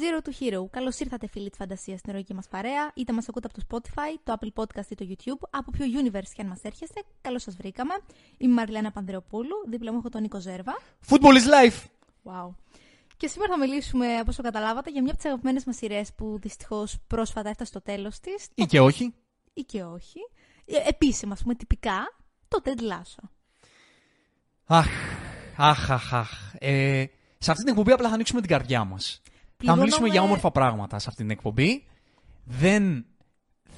Zero to Hero. Καλώς ήρθατε, φίλοι της φαντασίας, στην ερωική μας παρέα. Είτε μας ακούτε από το Spotify, το Apple Podcast ή το YouTube, από ποιο universe και αν μας έρχεστε. Καλώς σας βρήκαμε. Είμαι η Μαριλένα Πανδρεοπούλου. Δίπλα μου έχω τον Νίκο Ζέρβα. Football is life! Wow. Και σήμερα θα μιλήσουμε, όπως το καταλάβατε, για μια από τις αγαπημένες μας σειρές που δυστυχώς πρόσφατα έφτασε στο τέλος της. Ή και όχι. Ή και όχι. Ε, επίσημα, ας πούμε, τυπικά, το Ted Lasso. Αχ, αχ, αχ, αχ. Ε, σε αυτή την εκπομπή απλά θα ανοίξουμε την καρδιά μας. Θα μιλήσουμε για όμορφα πράγματα σε αυτή την εκπομπή. Δεν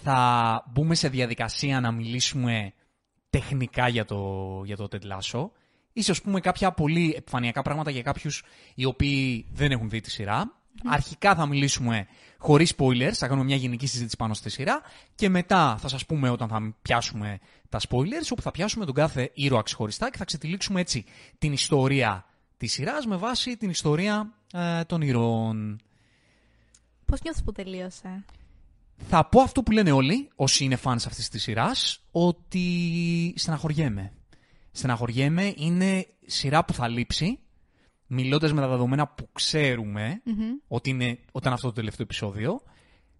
θα μπούμε σε διαδικασία να μιλήσουμε τεχνικά για το, για το Ted Lasso. Ίσως πούμε κάποια πολύ επιφανειακά πράγματα για κάποιους οι οποίοι δεν έχουν δει τη σειρά. Αρχικά θα μιλήσουμε χωρίς spoilers, θα κάνουμε μια γενική συζήτηση πάνω στη σειρά και μετά θα σας πούμε όταν θα πιάσουμε τα spoilers, όπου θα πιάσουμε τον κάθε ήρωα ξεχωριστά και θα ξετυλίξουμε έτσι την ιστορία της σειράς με βάση την ιστορία ε, των ηρώων. Πώς νιώθεις που τελείωσε; Θα πω αυτό που λένε όλοι, όσοι είναι fans αυτής της σειράς, ότι στεναχωριέμαι. Στεναχωριέμαι, είναι σειρά που θα λείψει, μιλώντας με τα δεδομένα που ξερουμε ότι είναι όταν αυτό το τελευταίο επεισόδιο.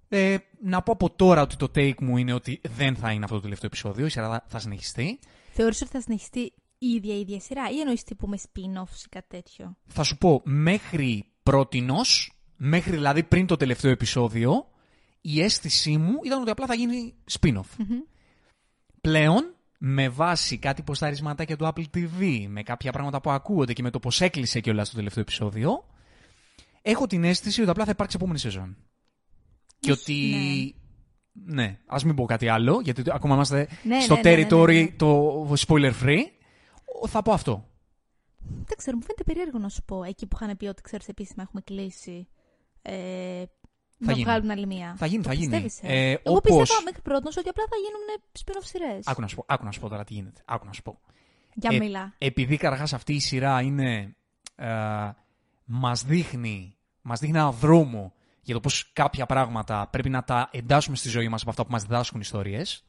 Ε, να πω από τώρα ότι το take μου είναι ότι δεν θα είναι αυτό το τελευταίο επεισόδιο, η σειρά θα συνεχιστεί. Θεωρείς ότι θα συνεχιστεί η ίδια η ίδια σειρά ή εννοείς τύπου με spin-offs ή κάτι τέτοιο; Θα σου πω, μέχρι πρότινος, μέχρι δηλαδή πριν το τελευταίο επεισόδιο, η αίσθησή μου ήταν ότι απλά θα γίνει spin-off. Πλέον, με βάση κάτι ποσταρισματάκια του Apple TV, με κάποια πράγματα που ακούγονται και με το πώς έκλεισε κιόλας το τελευταίο επεισόδιο, έχω την αίσθηση ότι απλά θα υπάρξει επόμενη σεζόν. Και ότι... Ναι, ας μην πω κάτι άλλο, γιατί ακόμα είμαστε Ναι, στο ναι, ναι, ναι, territory ναι, ναι. το spoiler free. Θα πω αυτό. Δεν ξέρω, μου φαίνεται περίεργο να σου πω. Εκεί που είχαν πει ότι ξέρεις επίσημα έχουμε κλείσει. Ε, να γίνει. βγάλουν άλλη μία. Θα γίνει, Το θα γίνει. πιστεύεις, ε; Ε, Εγώ όπως- πίστευα μέχρι πρώτον ότι απλά θα γίνουν spin-off σειρέ. Άκου να, σου πω, άκου να σου πω τώρα τι γίνεται. Άκου να σου πω. Για Ε, μιλά. επειδή καταρχάς αυτή η σειρά είναι. Ε, μας δείχνει, μας δείχνει ένα δρόμο για το πώς κάποια πράγματα πρέπει να τα εντάσσουμε στη ζωή μας από αυτά που μας διδάσκουν ιστορίες.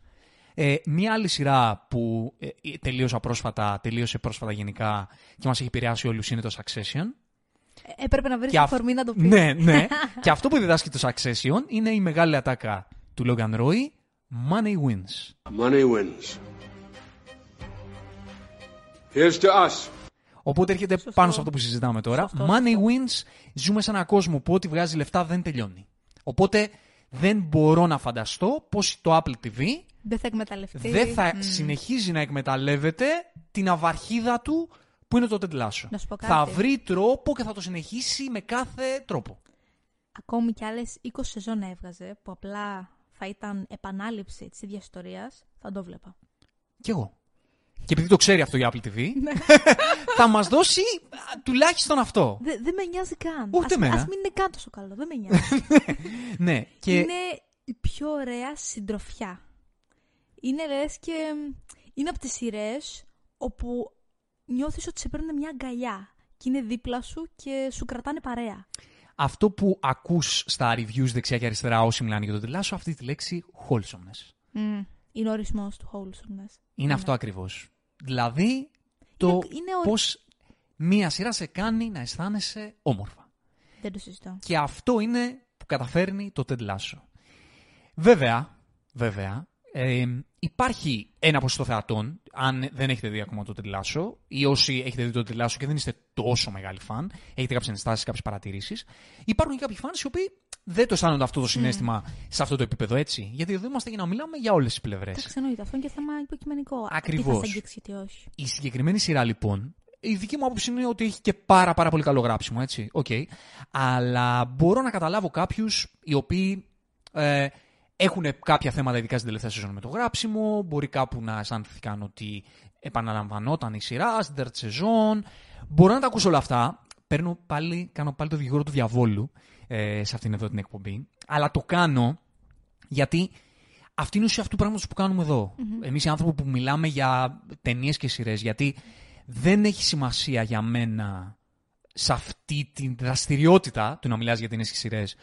Ε, μία άλλη σειρά που ε, ε, τελείωσα πρόσφατα, τελείωσε πρόσφατα γενικά και μας έχει επηρεάσει όλους είναι το Succession. Ε, έπρεπε να βρεις Και αυ- αφορμή να το πεις. Ναι, ναι. και αυτό που διδάσκει το Succession είναι η μεγάλη ατάκα του Logan Roy, Money wins. Money wins. Here's to us. Οπότε έρχεται Σωστό. πάνω σε αυτό που συζητάμε τώρα. Σωστό, Money σωστό. wins, ζούμε σε έναν κόσμο που ό,τι βγάζει λεφτά δεν τελειώνει. Οπότε δεν μπορώ να φανταστώ πως το Apple TV Δεν θα εκμεταλλευτεί. δεν θα Μμ. συνεχίζει να εκμεταλλεύεται την αυαρχίδα του που είναι το Ted Lasso. Να σου πω Θα κάτι. βρει τρόπο και θα το συνεχίσει με κάθε τρόπο. Ακόμη κι άλλες 20 σεζόν έβγαζε που απλά θα ήταν επανάληψη της ίδιας ιστορίας. Θα το βλέπα. Κι εγώ. Και επειδή το ξέρει αυτό η Apple TV, Ναι. θα μας δώσει α, τουλάχιστον αυτό. Δεν δεν με νοιάζει καν. Ούτε ας, εμένα. ας μην είναι καν τόσο καλό. Δεν με νοιάζει. ναι, και Είναι η πιο ωραία συντροφιά. Είναι λες και είναι από τις σειρές όπου νιώθεις ότι σε παίρνουν μια αγκαλιά και είναι δίπλα σου και σου κρατάνε παρέα. αυτό που ακούς στα reviews δεξιά και αριστερά όσοι μιλάνε για το Ted Lasso, αυτή τη λέξη wholesomeness. Είναι ο ορισμός του wholesomeness. Είναι αυτό ακριβώς. Δηλαδή, το Είναι- είναι ο- πώς μία σειρά σε κάνει να αισθάνεσαι όμορφα. Δεν το συζητώ. Και αυτό είναι που καταφέρνει το Ted Lasso. Βέβαια, βέβαια, ε, υπάρχει ένα ποσοστό θεατών, αν δεν έχετε δει ακόμα το Ted Lasso, ή όσοι έχετε δει το Ted Lasso και δεν είστε τόσο μεγάλοι φαν, έχετε κάποιες ενστάσεις, κάποιες παρατηρήσεις. Υπάρχουν και κάποιοι φαν οι οποίοι δεν το αισθάνονται αυτό το συναίσθημα σε αυτό το επίπεδο, έτσι. Γιατί εδώ είμαστε για να μιλάμε για όλες τις πλευρές. Εντάξει, εννοείται. Αυτό είναι και θέμα υποκειμενικό. Ακριβώς. Τι θα σε αγγίξει και τι όχι. Η συγκεκριμένη σειρά λοιπόν, η δική μου άποψη είναι ότι έχει και πάρα πάρα πολύ καλό γράψιμο, έτσι. Οκ. Αλλά μπορώ να καταλάβω κάποιους οι οποίοι ε, έχουν κάποια θέματα ειδικά στην τελευταία σεζόν με το γράψιμο. Μπορεί κάπου να αισθάνθηκαν ότι επαναλαμβανόταν η σειρά στην τέταρτη σεζόν. Μπορώ να τα ακούσω όλα αυτά. Παίρνω πάλι, κάνω πάλι το δικηγόρο του διαβόλου ε, σε αυτήν εδώ την εκπομπή. Αλλά το κάνω γιατί αυτή είναι η ουσία αυτού του πράγματος που κάνουμε εδώ. Εμείς οι άνθρωποι που μιλάμε για ταινίες και σειρές. Γιατί δεν έχει σημασία για μένα σε αυτή τη δραστηριότητα του να μιλάς για ταινίες και σειρές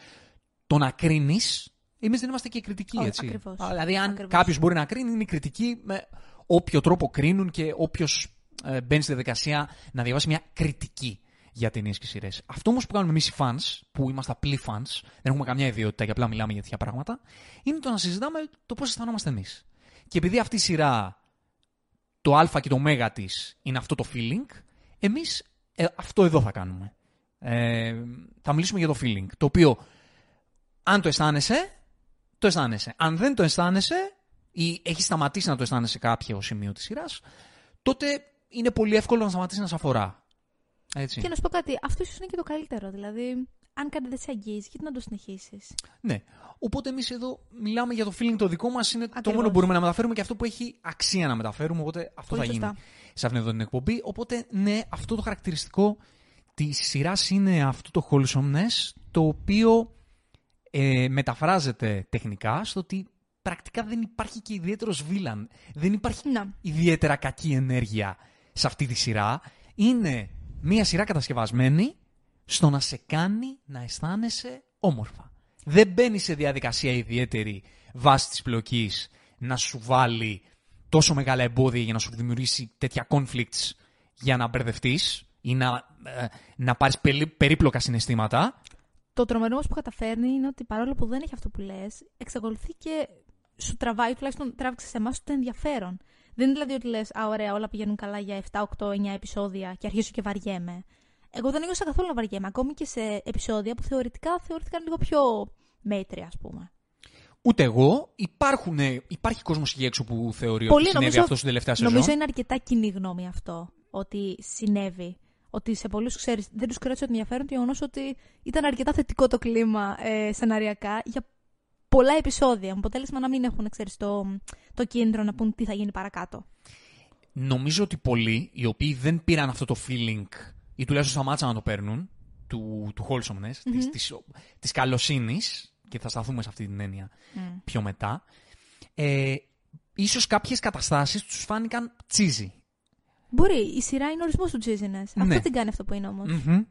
το να κρίνεις. Εμείς δεν είμαστε και κριτικοί, Ω, έτσι. ακριβώς. Α, Δηλαδή, αν Ακριβώς. κάποιος μπορεί να κρίνει, είναι κριτική με όποιο τρόπο κρίνουν και όποιος μπαίνει στη διαδικασία να διαβάσει μια κριτική. για ταινίες και σειρές. Αυτό όμως που κάνουμε εμείς οι fans, που είμαστε απλοί fans, δεν έχουμε καμιά ιδιότητα και απλά μιλάμε για τέτοια πράγματα, είναι το να συζητάμε το πώς αισθανόμαστε εμείς. Και επειδή αυτή η σειρά, το Α και το Μέγα της είναι αυτό το feeling, εμείς αυτό εδώ θα κάνουμε. Ε, θα μιλήσουμε για το feeling. Το οποίο, αν το αισθάνεσαι, το αισθάνεσαι. Αν δεν το αισθάνεσαι ή έχεις σταματήσει να το αισθάνεσαι σε κάποιο σημείο της σειράς, τότε είναι πολύ εύκολο να σταματήσεις να σε αφορά. Έτσι. Και να σου πω κάτι, αυτό ίσως είναι και το καλύτερο. Δηλαδή, αν κάτι δεν σε αγγίζει, γιατί να το συνεχίσεις; Ναι. Οπότε εμείς εδώ μιλάμε για το feeling το δικό μας, είναι το Ακριβώς. μόνο που μπορούμε να μεταφέρουμε και αυτό που έχει αξία να μεταφέρουμε. Οπότε αυτό Πολύ θα σωστά. γίνει σε αυτήν εδώ την εκπομπή. Οπότε, ναι, αυτό το χαρακτηριστικό της σειράς είναι αυτό το wholesomeness, το οποίο ε, μεταφράζεται τεχνικά στο ότι πρακτικά δεν υπάρχει και ιδιαίτερος βίλαν. Δεν υπάρχει Να. ιδιαίτερα κακή ενέργεια σε αυτή τη σειρά. Είναι μία σειρά κατασκευασμένη στο να σε κάνει να αισθάνεσαι όμορφα. Δεν μπαίνει σε διαδικασία ιδιαίτερη βάσει της πλοκής να σου βάλει τόσο μεγάλα εμπόδια για να σου δημιουργήσει τέτοια conflicts για να μπερδευτείς ή να, ε, να πάρεις πελι- περίπλοκα συναισθήματα. Το τρομερό όμω που καταφέρνει είναι ότι παρόλο που δεν έχει αυτό που λες, εξακολουθεί και σου τραβάει, τουλάχιστον τράβηξε σε εμάς το ενδιαφέρον. Δεν είναι δηλαδή ότι λες, Α, ωραία, όλα πηγαίνουν καλά για 7, 8, 9 επεισόδια και αρχίζω και βαριέμαι. Εγώ δεν ένιωσα καθόλου να βαριέμαι, ακόμη και σε επεισόδια που θεωρητικά θεωρήθηκαν λίγο πιο μέτρια, ας πούμε. Ούτε εγώ. Υπάρχουν, ε, υπάρχει κόσμος εκεί έξω που θεωρεί Πολύ, ότι συνέβη νομίζω- αυτό στην τελευταία σεζόν. Νομίζω είναι αρκετά κοινή γνώμη αυτό ότι συνέβη. Ότι σε πολλούς ξέρεις, δεν τους κράτησε το ενδιαφέρον το γεγονός ότι ήταν αρκετά θετικό το κλίμα ε, σεναριακά για πολλά επεισόδια. Με αποτέλεσμα να μην έχουν ξέρεις, το, το κίνητρο να πούν τι θα γίνει παρακάτω. Νομίζω ότι πολλοί οι οποίοι δεν πήραν αυτό το feeling ή τουλάχιστον σταμάτησαν να το παίρνουν του, του wholesomeness, της, της, της καλοσύνης και θα σταθούμε σε αυτή την έννοια πιο μετά ε, ίσως κάποιες καταστάσεις τους φάνηκαν τσίζι. Μπορεί, η σειρά είναι ορισμό του cheesiness. Ναι. Αυτό την κάνει αυτό που είναι όμως. Μμμ.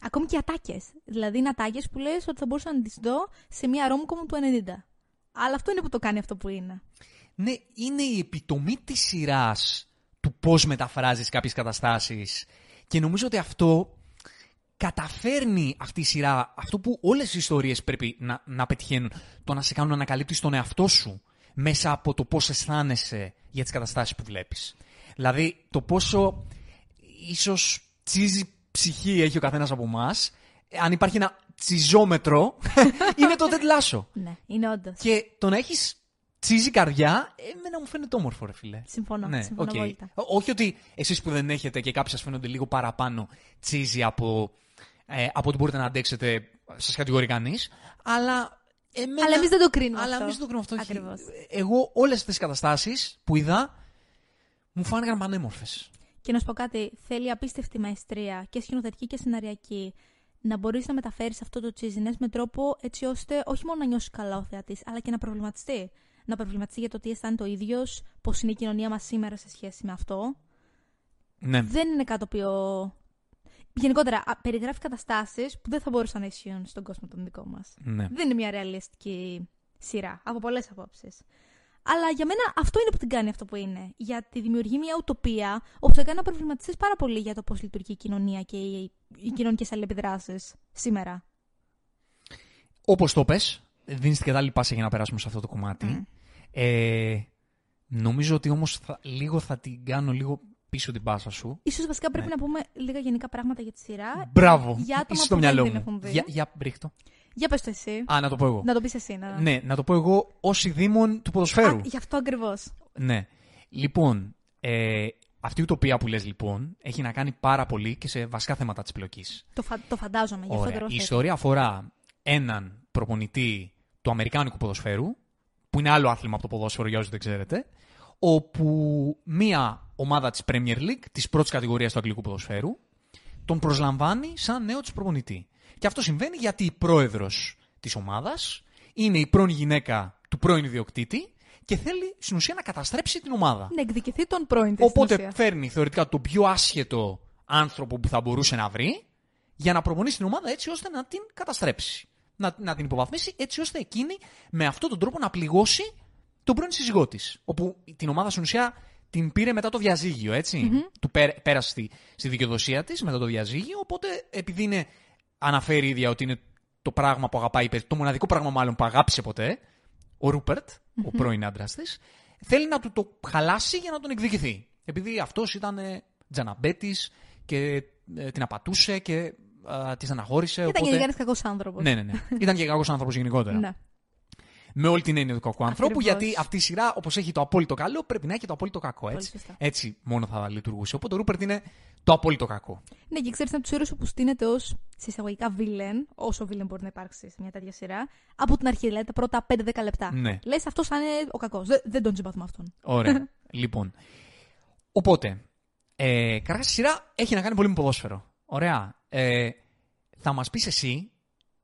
Ακόμη και ατάκες. Δηλαδή είναι ατάκες που λες ότι θα μπορούσα να τις δω σε μια ρόμκομ του 90. Αλλά αυτό είναι που το κάνει αυτό που είναι. Ναι, είναι η επιτομή της σειράς του πώς μεταφράζεις κάποιες καταστάσεις και νομίζω ότι αυτό καταφέρνει αυτή η σειρά, αυτό που όλες οι ιστορίες πρέπει να, να πετυχαίνουν, το να σε κάνουν να ανακαλύπτεις τον εαυτό σου μέσα από το πώς αισθάνεσαι για τις καταστάσεις που βλέπεις. Δηλαδή, το πόσο ίσως cheesy ψυχή έχει ο καθένας από εμάς, αν υπάρχει ένα cheesόμετρο, είναι το Ted Lasso. Ναι, είναι όντως. Και το να έχεις cheesy καρδιά, εμένα μου φαίνεται όμορφο, ρε φίλε. Συμφωνώ. Ναι, συμφωνώ οκ. απόλυτα. Ό- Όχι ότι εσείς που δεν έχετε και κάποιοι σας φαίνονται λίγο παραπάνω cheesy από, ε, από ό,τι μπορείτε να αντέξετε, σας κατηγορεί κανείς. Αλλά. Εμένα... Αλλά εμείς δεν το κρίνουμε Αλλά αυτό. εμείς δεν το κρίνουμε αυτό. Ακριβώς. Εγώ όλες αυτές τις καταστάσεις που είδα μου φάνηκαν πανέμορφες. Και να σου πω κάτι, θέλει απίστευτη μαεστρία και σκηνοθετική και σεναριακή να μπορείς να μεταφέρεις αυτό το cheesiness με τρόπο έτσι ώστε όχι μόνο να νιώσεις καλά ο θεατής, αλλά και να προβληματιστεί. Να προβληματιστεί για το τι αισθάνεται ο ίδιος, πώς είναι η κοινωνία μας σήμερα σε σχέση με αυτό. Ναι. Δεν είναι κάτι το οποίο. Γενικότερα, α, περιγράφει καταστάσεις που δεν θα μπορούσαν να ισχύουν στον κόσμο τον δικό μας. ναι. Δεν είναι μια ρεαλιστική σειρά, από πολλές απόψεις. Αλλά για μένα αυτό είναι που την κάνει αυτό που είναι. Γιατί δημιουργεί μια ουτοπία όπου σε κάνει να προβληματιστείς πάρα πολύ για το πώς λειτουργεί η κοινωνία και οι, οι κοινωνικές αλληλεπιδράσεις σήμερα. Όπως το πες, δίνεις την κατάλληλη πάσα για να περάσουμε σε αυτό το κομμάτι. Ε, νομίζω ότι όμως λίγο θα την κάνω λίγο πίσω την πάσα σου. Ίσως βασικά πρέπει Ναι. να πούμε λίγα γενικά πράγματα για τη σειρά. Μπράβο. Για άτομα Είσαι στο που μυαλό δεν την μου. έχουν δει. Για, για ρίχτω. Για πες το εσύ. Α, να το πω εγώ. Να το πεις εσύ. Να... Ναι, να το πω εγώ ω ειδήμων του ποδοσφαίρου. Α, γι' αυτό ακριβώς. Ναι. Λοιπόν, ε, αυτή η ουτοπία που λες λοιπόν έχει να κάνει πάρα πολύ και σε βασικά θέματα της πλοκής. Το, φα... το φαντάζομαι. Γι' αυτό Ωραία. ακριβώς Η έτσι. ιστορία αφορά έναν προπονητή του Αμερικάνικου ποδοσφαίρου, που είναι άλλο άθλημα από το ποδόσφαιρο για όσους δεν ξέρετε, όπου μία ομάδα της Premier League, της πρώτης κατηγορίας του αγγλικού ποδοσφαίρου, τον προσλαμβάνει σαν νέο της προπονητή. Και αυτό συμβαίνει γιατί η πρόεδρος της ομάδας είναι η πρώην γυναίκα του πρώην ιδιοκτήτη και θέλει στην ουσία να καταστρέψει την ομάδα. Να εκδικηθεί τον πρώην της Οπότε στην ουσία. φέρνει θεωρητικά τον πιο άσχετο άνθρωπο που θα μπορούσε να βρει για να προπονήσει την ομάδα έτσι ώστε να την καταστρέψει. Να, να την υποβαθμίσει έτσι ώστε εκείνη με αυτόν τον τρόπο να πληγώσει τον πρώην σύζυγό της. Όπου την ομάδα στην ουσία την πήρε μετά το διαζύγιο, έτσι. Του πέ- πέρασε στη, στη δικαιοδοσία της μετά το διαζύγιο. Οπότε, επειδή είναι, αναφέρει η ίδια ότι είναι το πράγμα που αγαπάει, το μοναδικό πράγμα μάλλον που αγάπησε ποτέ, ο ρουπερτ ο πρώην άντρας της, θέλει να του το χαλάσει για να τον εκδικηθεί. Επειδή αυτός ήταν ε, τζαναμπέτης και ε, την απατούσε και ε, τη αναχώρησε. Ήταν οπότε... και ένας κακός άνθρωπος. Ναι, ναι, ναι. ήταν και κακός άνθρωπος γενικότερα. Ναι. Με όλη την έννοια του κακού ανθρώπου, Ακριβώς. γιατί αυτή η σειρά, όπως έχει το απόλυτο καλό, πρέπει να έχει το απόλυτο κακό. Έτσι, σωστά. έτσι μόνο θα λειτουργούσε. Οπότε ο Ρούπερτ είναι το απόλυτο κακό. Ναι, και ξέρεις, είναι από τους ήρωε που στείνεται ως σε εισαγωγικά βίλεν, όσο βίλεν μπορεί να υπάρξει σε μια τέτοια σειρά, από την αρχή, δηλαδή τα πρώτα 5-10 λεπτά. Ναι. Λες αυτός θα είναι ο κακός. Δεν, δεν τον συμπαθούμε αυτόν. Ωραία. λοιπόν. Οπότε, ε, καταρχάς η σειρά έχει να κάνει πολύ με ποδόσφαιρο. Ωραία. Ε, θα μας πεις εσύ,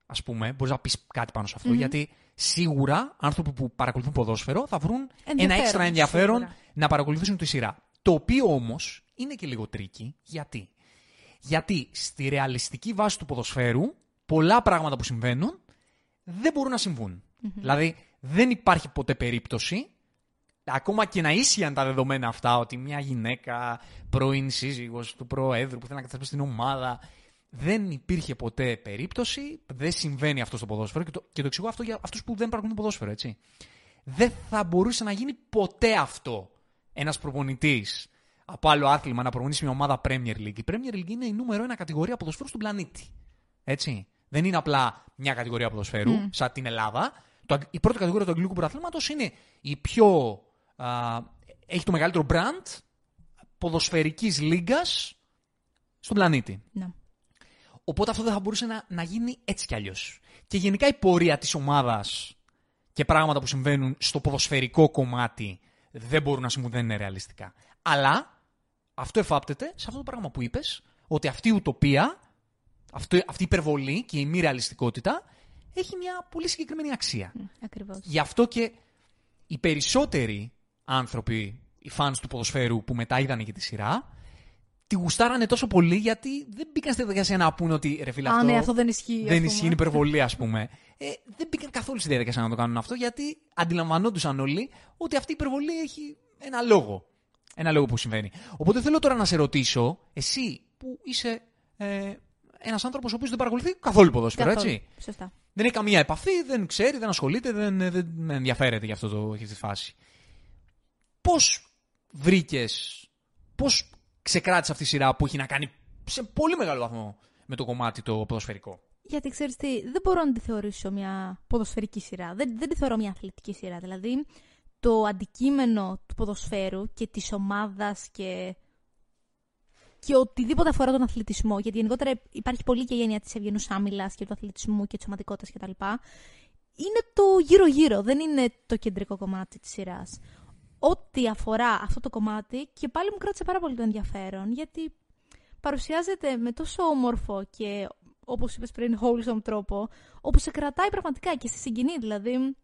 ας πούμε, μπορείς να πεις κάτι πάνω σε αυτό γιατί σίγουρα άνθρωποι που παρακολουθούν ποδόσφαιρο θα βρουν ένα Ενδιαφέρον, έξτρα ενδιαφέρον σίγουρα. να παρακολουθήσουν τη σειρά. Το οποίο όμως είναι και λίγο tricky. Γιατί; Γιατί στη ρεαλιστική βάση του ποδοσφαίρου, πολλά πράγματα που συμβαίνουν δεν μπορούν να συμβούν Δηλαδή, δεν υπάρχει ποτέ περίπτωση, ακόμα και να ίσιαν τα δεδομένα αυτά, ότι μια γυναίκα, πρώην σύζυγος του προέδρου που θέλει να καταστρέψει την ομάδα, δεν υπήρχε ποτέ περίπτωση, δεν συμβαίνει αυτό στο ποδόσφαιρο και το, και το εξηγώ αυτό για αυτούς που δεν παρακολουθούν ποδόσφαιρο, έτσι. Δεν θα μπορούσε να γίνει ποτέ αυτό ένας προπονητής από άλλο άθλημα να προπονήσει μια ομάδα Premier League. Η Premier League είναι η νούμερο ένα κατηγορία ποδοσφαίρου στον πλανήτη. Έτσι. Δεν είναι απλά μια κατηγορία ποδοσφαίρου, σαν την Ελλάδα. Το, αγ- η πρώτη κατηγορία του αγγλικού πρωταθλήματος είναι η πιο. Α, έχει το μεγαλύτερο brand ποδοσφαιρικής λίγας στον πλανήτη. Ναι. Οπότε αυτό δεν θα μπορούσε να, να γίνει έτσι κι αλλιώς. Και γενικά η πορεία της ομάδας και πράγματα που συμβαίνουν στο ποδοσφαιρικό κομμάτι δεν μπορούν να συμβούν, δεν είναι ρεαλιστικά. Αλλά αυτό εφάπτεται σε αυτό το πράγμα που είπες, ότι αυτή η ουτοπία, αυτό, αυτή η υπερβολή και η μη ρεαλιστικότητα έχει μια πολύ συγκεκριμένη αξία. Ακριβώς. Γι' αυτό και οι περισσότεροι άνθρωποι, οι fans του ποδοσφαίρου που μετά είδαν και τη σειρά, τη γουστάρανε τόσο πολύ γιατί δεν μπήκαν στη διαδικασία να πούνε ότι ρε φίλε Α, αυτό, ναι, αυτό δεν ισχύει. ας δεν πούμε. ισχύει, είναι υπερβολή ας πούμε. Ε, δεν μπήκαν καθόλου στη διαδικασία να το κάνουν αυτό γιατί αντιλαμβανόντουσαν όλοι ότι αυτή η υπερβολή έχει ένα λόγο. Ένα λόγο που συμβαίνει. Οπότε θέλω τώρα να σε ρωτήσω, εσύ που είσαι ε, ένας άνθρωπος ο οποίος δεν παρακολουθεί καθόλου ποδόσφαιρο, Καθόλου. έτσι; Σωστά. Δεν έχει καμία επαφή, δεν ξέρει, δεν ασχολείται, δεν, δεν ενδιαφέρεται για, αυτό το, για αυτή τη φάση. Πώς βρήκες, πώς ξεκράτησε αυτή η σειρά που έχει να κάνει σε πολύ μεγάλο βαθμό με το κομμάτι το ποδοσφαιρικό. Γιατί ξέρεις τι, δεν μπορώ να τη θεωρήσω μια ποδοσφαιρική σειρά. Δεν, δεν τη θεωρώ μια αθλητική σειρά. Δηλαδή, το αντικείμενο του ποδοσφαίρου και της ομάδας και. και οτιδήποτε αφορά τον αθλητισμό. Γιατί γενικότερα υπάρχει πολύ και η έννοια της ευγενούς άμυλας και του αθλητισμού και της σωματικότητας κτλ. Είναι το γύρω-γύρω, δεν είναι το κεντρικό κομμάτι της σειράς. Ό,τι αφορά αυτό το κομμάτι και πάλι μου κράτησε πάρα πολύ το ενδιαφέρον γιατί παρουσιάζεται με τόσο όμορφο και όπως είπες πριν, wholesome τρόπο, όπου σε κρατάει πραγματικά και σε συγκινεί. Δηλαδή,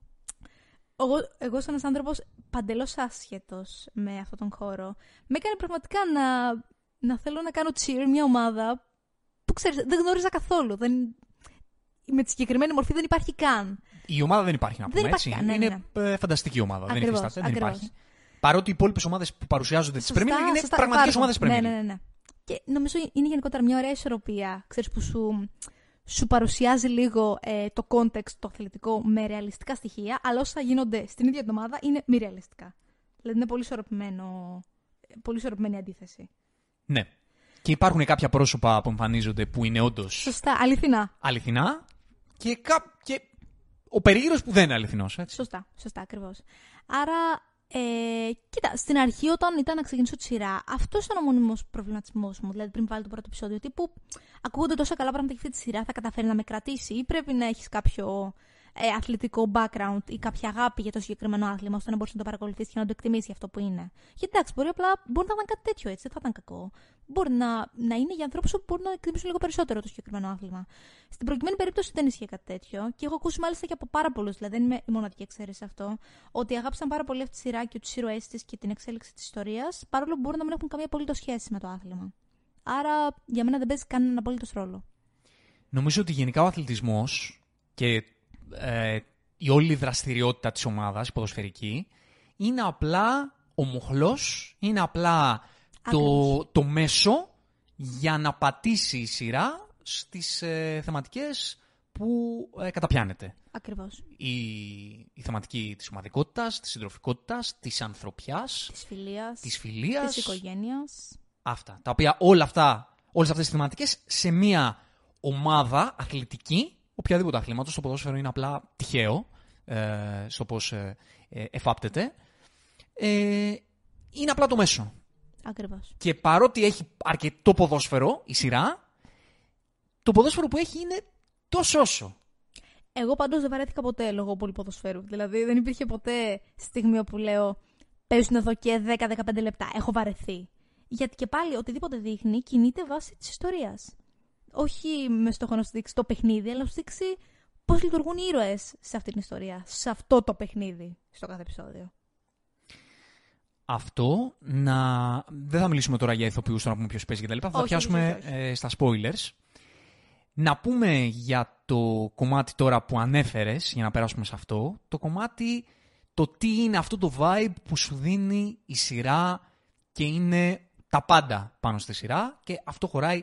εγώ, εγώ σαν ένας άνθρωπος παντελώς άσχετος με αυτόν τον χώρο, με έκανε πραγματικά να, να θέλω να κάνω cheer μια ομάδα που ξέρεις, δεν γνώριζα καθόλου. Δεν, με τη συγκεκριμένη μορφή δεν υπάρχει καν. Η ομάδα δεν υπάρχει να Δεν πούμε υπάρχει έτσι. καν, ναι, είναι ε, φανταστική ομάδα. δεν, Ακριβώς, υφίσταται, δεν ακριβώς. υπάρχει. Παρότι οι υπόλοιπες ομάδες που παρουσιάζονται τη Σωστά, Premier League είναι σωστά, πραγματικές υπάρχουν. ομάδες Premier League. Ναι, ναι, ναι, ναι. Και νομίζω είναι γενικότερα μια ωραία ισορροπία, ξέρεις, που σου, σου παρουσιάζει λίγο ε, το context, το αθλητικό, με ρεαλιστικά στοιχεία, αλλά όσα γίνονται στην ίδια την ομάδα είναι μη ρεαλιστικά. Δηλαδή είναι πολύ, ισορροπημένο, πολύ ισορροπημένη αντίθεση. Ναι. Και υπάρχουν κάποια πρόσωπα που εμφανίζονται που είναι όντως Σωστά, αληθινά. αληθινά και, κα... και ο περίγυρος που δεν είναι αληθινός. Έτσι. Σωστά, σωστά, ακριβώς. Άρα, ε, κοίτα, στην αρχή όταν ήταν να ξεκινήσω τη σειρά, αυτός ήταν ο μόνιμος προβληματισμός μου. Δηλαδή, πριν βάλω το πρώτο επεισόδιο, τύπου ακούγονται τόσα καλά πράγματα για αυτή τη σειρά, θα καταφέρει να με κρατήσει, ή πρέπει να έχεις κάποιο ε, αθλητικό background ή κάποια αγάπη για το συγκεκριμένο άθλημα, ώστε να μπορείς να το παρακολουθήσει και να το εκτιμήσεις για αυτό που είναι. Γιατί εντάξει, μπορεί απλά μπορεί να ήταν κάτι τέτοιο έτσι, δεν θα ήταν κακό. Μπορεί να, να είναι για ανθρώπους που μπορούν να εκτιμήσουν λίγο περισσότερο το συγκεκριμένο άθλημα. Στην προκειμένη περίπτωση δεν ισχύει κάτι τέτοιο και έχω ακούσει μάλιστα και από πάρα πολλούς, δηλαδή δεν είμαι η μοναδική εξαίρεση σε αυτό, ότι αγάπησαν πάρα πολύ αυτή τη σειρά και τους ήρωές της και την εξέλιξη της ιστορίας, παρόλο που μπορεί να μην έχουν καμία απολύτως σχέση με το άθλημα. Άρα για μένα δεν παίζει κανέναν απολύτως ρόλο. Νομίζω ότι γενικά ο αθλητισμός και ε, η όλη δραστηριότητα της ομάδας, η ποδοσφαιρική, είναι απλά ο μοχλός είναι απλά το, Ακριβώς. το μέσο για να πατήσει η σειρά στις ε, θεματικές που ε, καταπιάνεται. Ακριβώς. Η, η θεματική της ομαδικότητας, της συντροφικότητας, της ανθρωπιάς, Της φιλίας, της φιλίας. της οικογένειας. Αυτά. Τα οποία όλα αυτά, όλες αυτές τις θεματικές σε μια ομάδα αθλητική, οποιαδήποτε αθλήματος, το ποδόσφαιρο είναι απλά τυχαίο ε, στο πώς ε, ε, εφάπτεται, ε, είναι απλά το μέσο. Ακριβώς. Και παρότι έχει αρκετό ποδόσφαιρο η σειρά, το ποδόσφαιρο που έχει είναι τόσο όσο. Εγώ πάντως δεν βαρέθηκα ποτέ λόγω πολύ ποδοσφαίρου. Δηλαδή δεν υπήρχε ποτέ στιγμή όπου λέω παίζουν εδώ και 10-15 λεπτά. Έχω βαρεθεί. Γιατί και πάλι οτιδήποτε δείχνει κινείται βάσει της ιστορίας. Όχι με στόχο να σου δείξει το παιχνίδι, αλλά να σου δείξει πώς λειτουργούν οι ήρωες σε αυτή την ιστορία. Σε αυτό το παιχνίδι, στο κάθε επεισόδιο. Αυτό να. Δεν θα μιλήσουμε τώρα για ηθοποιούς, τώρα να πούμε ποιος παίζει κτλ. Θα Όχι, όχι, πιάσουμε όχι, όχι. ε, στα spoilers. Να πούμε για το κομμάτι τώρα που ανέφερες, για να περάσουμε σε αυτό, το κομμάτι το τι είναι αυτό το vibe που σου δίνει η σειρά και είναι τα πάντα πάνω στη σειρά και αυτό χωράει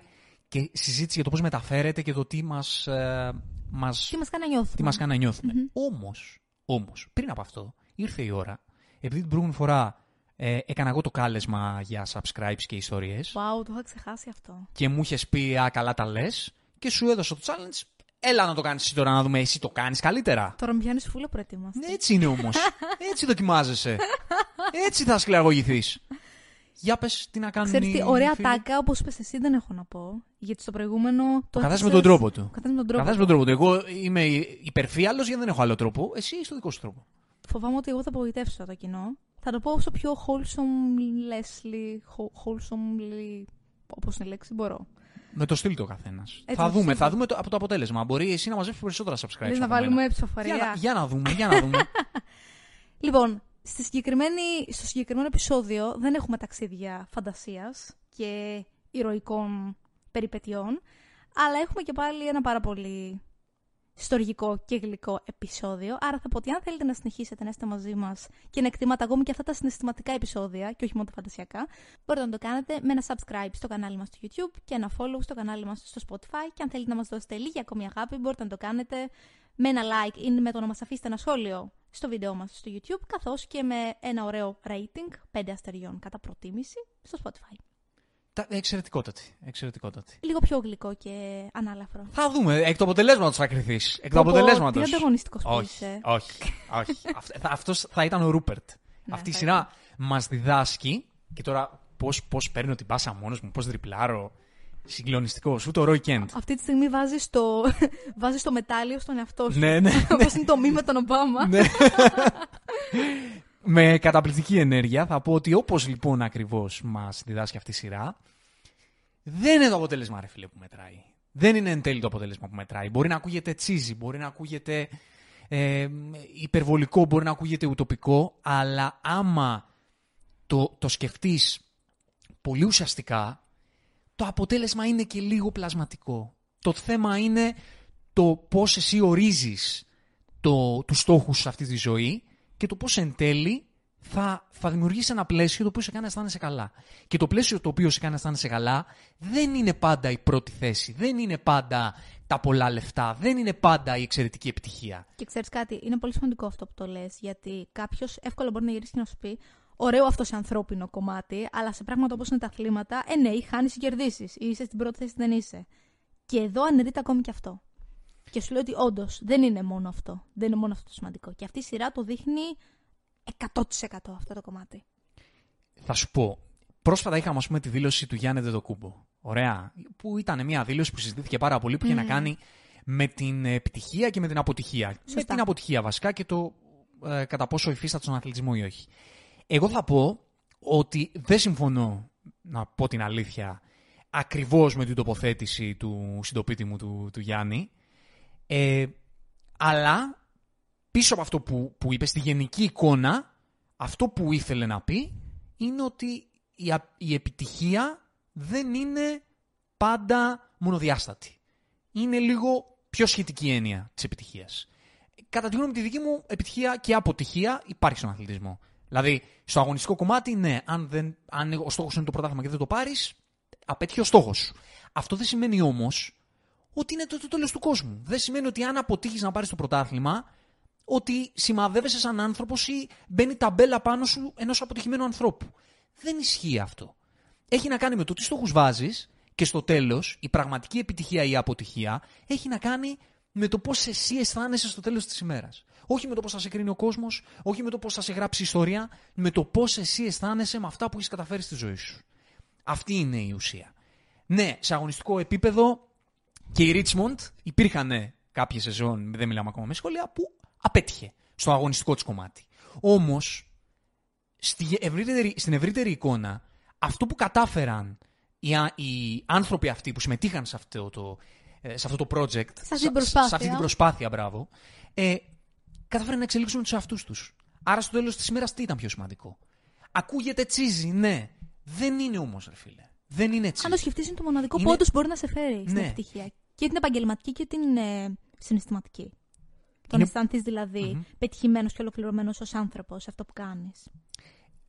και συζήτηση για το πώς μεταφέρεται και το τι μας, ε, μας Τι μας κάνει να νιώθουμε. τι μας κάνει να νιώθουμε. Όμως, όμως, πριν από αυτό, ήρθε η ώρα, επειδή την προηγούμενη φορά ε, έκανα εγώ το κάλεσμα για subscribes και ιστορίες Wow, το είχα ξεχάσει αυτό. και μου είχες πει «Α, καλά τα λες» και σου έδωσα το challenge, έλα να το κάνεις εσύ τώρα να δούμε εσύ το κάνεις καλύτερα. Τώρα με πιάνεις φούλα προετοίμαστη. Ναι, έτσι είναι όμως. Έτσι δοκιμάζεσαι. Έτσι θα σκληραγωγηθείς. Για πες τι να κάνουν Ξέρεις τι, οι ωραία φίλοι. τάκα, όπως είπες εσύ, δεν έχω να πω. Γιατί στο προηγούμενο... Το καθάσεις με έθεσες- τον τρόπο του. Καθάσεις με τον τρόπο. Καθάσεις με τον τρόπο του. Εγώ είμαι υπερφύαλος γιατί δεν έχω άλλο τρόπο. Εσύ είσαι το δικό σου τρόπο. Φοβάμαι ότι εγώ θα απογοητεύσω το κοινό. Θα το πω όσο πιο wholesomely, whole- wholesomely, όπως είναι η λέξη, μπορώ. Με το στυλ του ο καθένας. Έτσι, Θα με το δούμε, στυλ θα του. δούμε το, από το αποτέλεσμα. Μπορεί εσύ να μαζέψεις περισσότερα subscribes. Λες να από βάλουμε μένα. ψηφοφορία. Για, να- για να δούμε, για να δούμε. Λοιπόν, στη συγκεκριμένη, στο συγκεκριμένο επεισόδιο δεν έχουμε ταξίδια φαντασίας και ηρωικών περιπετειών, αλλά έχουμε και πάλι ένα πάρα πολύ στοργικό και γλυκό επεισόδιο. Άρα θα πω ότι αν θέλετε να συνεχίσετε να είστε μαζί μας και να εκτιμάτε ακόμη και αυτά τα συναισθηματικά επεισόδια και όχι μόνο τα φαντασιακά, μπορείτε να το κάνετε με ένα subscribe στο κανάλι μας στο YouTube και ένα follow στο κανάλι μας στο Spotify και αν θέλετε να μας δώσετε λίγη ακόμη αγάπη μπορείτε να το κάνετε με ένα like ή με το να μας αφήσετε ένα σχόλιο στο βίντεο μας στο YouTube καθώς και με ένα ωραίο rating 5 αστεριών κατά προτίμηση στο Spotify. Τα- εξαιρετικότατη. εξαιρετικότατη. Λίγο πιο γλυκό και ανάλαφρο. Θα δούμε. Εκ του αποτελέσματος θα κρυθείς. Εκ του Πω, πω, αποτελέσματος. Τι ανταγωνιστικός που Όχι, είσαι. όχι, όχι. Αυτός θα ήταν ο Ρούπερτ. Ναι, Αυτή η θα σειρά μας διδάσκει. Και τώρα πώς πώς παίρνω την πάσα μόνος μου, πώς δριπλάρω. Συγκλονιστικό. Σου το Roy Kent. Αυτή τη στιγμή βάζεις το, βάζεις το μετάλλιο στον εαυτό σου. ναι, ναι. Όπως είναι το μη με τον Ομπάμα. ναι. με καταπληκτική ενέργεια θα πω ότι όπως λοιπόν ακριβώς μας διδάσκει αυτή η σειρά δεν είναι το αποτέλεσμα ρε φίλε που μετράει. Δεν είναι εν τέλει το αποτέλεσμα που μετράει. Μπορεί να ακούγεται τσίζι, μπορεί να ακούγεται ε, υπερβολικό, μπορεί να ακούγεται ουτοπικό, αλλά άμα το, το σκεφτείς πολύ ουσιαστικά, το αποτέλεσμα είναι και λίγο πλασματικό. Το θέμα είναι το πώς εσύ ορίζεις το, τους στόχους σε αυτή τη ζωή και το πώς εν τέλει θα, θα δημιουργήσεις ένα πλαίσιο το οποίο σε κάνει να αισθάνεσαι καλά. Και το πλαίσιο το οποίο σε κάνει να αισθάνεσαι καλά δεν είναι πάντα η πρώτη θέση, δεν είναι πάντα τα πολλά λεφτά, δεν είναι πάντα η εξαιρετική επιτυχία. Και ξέρεις κάτι, είναι πολύ σημαντικό αυτό που το λες, γιατί κάποιος εύκολα μπορεί να γυρίσει και να σου πει Ωραίο αυτός σε ανθρώπινο κομμάτι, αλλά σε πράγματα όπως είναι τα αθλήματα, ε ναι, ή χάνεις ή κερδίσεις, ή είσαι στην πρώτη θέση ή δεν είσαι. Και εδώ αναιρείται ακόμη και αυτό. Και σου λέω ότι όντως δεν είναι μόνο αυτό. Δεν είναι μόνο αυτό το σημαντικό. Και αυτή η σειρά το δείχνει 100% αυτό το κομμάτι. Θα σου πω, πρόσφατα είχαμε ας πούμε τη δήλωση του Γιάννη Δεδοκούμπο. Ωραία. Που ήταν μια δήλωση που συζητήθηκε πάρα πολύ που είχε να κάνει με την επιτυχία και με την αποτυχία. Με Σωστά. την αποτυχία βασικά και το ε, κατά πόσο υφίσταται στον αθλητισμό ή όχι. Εγώ θα πω ότι δεν συμφωνώ, να πω την αλήθεια, ακριβώς με την τοποθέτηση του συντοπίτη μου του, του Γιάννη. Ε, αλλά πίσω από αυτό που, που είπε, στη γενική εικόνα, αυτό που ήθελε να πει είναι ότι η, α- η επιτυχία δεν είναι πάντα μονοδιάστατη. Είναι λίγο πιο σχετική έννοια της επιτυχίας. Κατά τη γνώμη τη δική μου, επιτυχία και αποτυχία υπάρχει στον αθλητισμό. Δηλαδή, στο αγωνιστικό κομμάτι, ναι, αν, δεν, αν ο στόχος είναι το πρωτάθλημα και δεν το πάρεις, απέτυχε ο στόχος σου. Αυτό δεν σημαίνει όμως ότι είναι το, το τέλος του κόσμου. Δεν σημαίνει ότι αν αποτύχεις να πάρεις το πρωτάθλημα, ότι σημαδεύεσαι σαν άνθρωπος ή μπαίνει ταμπέλα πάνω σου ενός αποτυχημένου ανθρώπου. Δεν ισχύει αυτό. Έχει να κάνει με το τι στόχους βάζεις και στο τέλος η πραγματική επιτυχία ή η αποτυχία έχει να κάνει με το πώς εσύ αισθάνεσαι στο τέλος της ημέρας. Όχι με το πώς θα σε κρίνει ο κόσμος, όχι με το πώς θα σε γράψει ιστορία, με το πώς εσύ αισθάνεσαι με αυτά που έχεις καταφέρει στη ζωή σου. Αυτή είναι η ουσία. Ναι, σε αγωνιστικό επίπεδο και η Richmond υπήρχαν κάποιε σεζόν, δεν μιλάμε ακόμα με σχόλια, που απέτυχε στο αγωνιστικό της κομμάτι. Όμως, στη ευρύτερη, στην ευρύτερη εικόνα, αυτό που κατάφεραν οι, οι άνθρωποι αυτοί που συμμετείχαν σε αυτό το, ε, σε αυτό το project, σε αυτή την προσπάθεια, σε αυτή την προσπάθεια μπράβο, ε, κατάφεραν να εξελίξουν τους εαυτούς τους. Άρα στο τέλος της ημέρας τι ήταν πιο σημαντικό; Ακούγεται τσίζι, ναι. Δεν είναι όμως, ρε φίλε. Δεν είναι τσίζι. Αν το σκεφτείς, είναι το μοναδικό είναι... που όντως μπορεί να σε φέρει ναι. στην ευτυχία. Και την επαγγελματική και την ε, συναισθηματική. Τον είναι... αισθανθεί δηλαδή mm-hmm. πετυχημένος και ολοκληρωμένος ως άνθρωπος σε αυτό που κάνεις.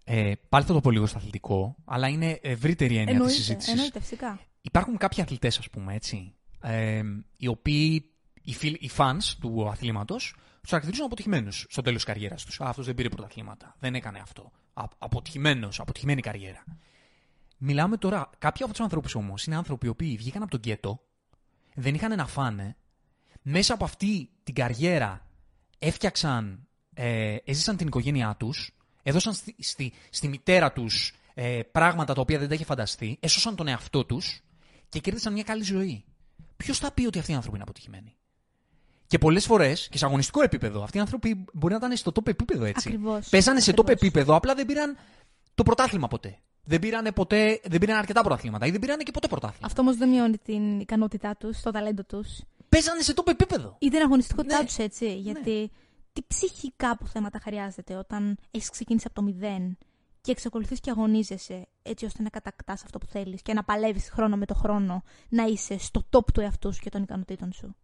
Ε, πάλι θα το πω λίγο στο αθλητικό, αλλά είναι ευρύτερη έννοια της συζήτησης. Εννοείται, φυσικά. Υπάρχουν κάποιοι αθλητές, ας πούμε, έτσι, ε, οι οποίοι, οι, φίλοι, οι fans του αθλήματος, τους χαρακτηρίζουν αποτυχημένους στο τέλος τη καριέρας τους. Αυτός δεν πήρε πρωταθλήματα. Δεν έκανε αυτό. Αποτυχημένος, αποτυχημένη καριέρα. Μιλάμε τώρα, κάποιοι από τους ανθρώπους όμως είναι άνθρωποι οι οποίοι βγήκαν από τον γκέτο, δεν είχαν να φάνε, μέσα από αυτή την καριέρα έφτιαξαν, ε, έζησαν την οικογένειά τους, έδωσαν στη, στη, στη μητέρα τους ε, πράγματα τα οποία δεν τα είχε φανταστεί, έσωσαν τον εαυτό τους και κέρδισαν μια καλή ζωή. Ποιος θα πει ότι αυτοί οι άνθρωποι είναι αποτυχημένοι; Και πολλές φορές και σε αγωνιστικό επίπεδο, αυτοί οι άνθρωποι μπορεί να ήταν στο top επίπεδο έτσι. Ακριβώς. Πέσανε σε top επίπεδο, απλά δεν πήραν το πρωτάθλημα ποτέ. Δεν πήραν, ποτέ, δεν πήραν αρκετά πρωταθλήματα ή δεν πήραν και ποτέ πρωτάθλημα. Αυτό όμως δεν μειώνει την ικανότητά τους, το ταλέντο τους. Παίζανε σε top επίπεδο. Ή την αγωνιστικότητά ναι. τους έτσι. Ναι. Γιατί τι ψυχικά αποθέματα χρειάζεται όταν έχεις ξεκινήσει από το μηδέν και εξακολουθείς και αγωνίζεσαι έτσι ώστε να κατακτάς αυτό που θέλεις και να παλεύεις χρόνο με το χρόνο να είσαι στο top του εαυτούς σου και των ικανοτήτων σου.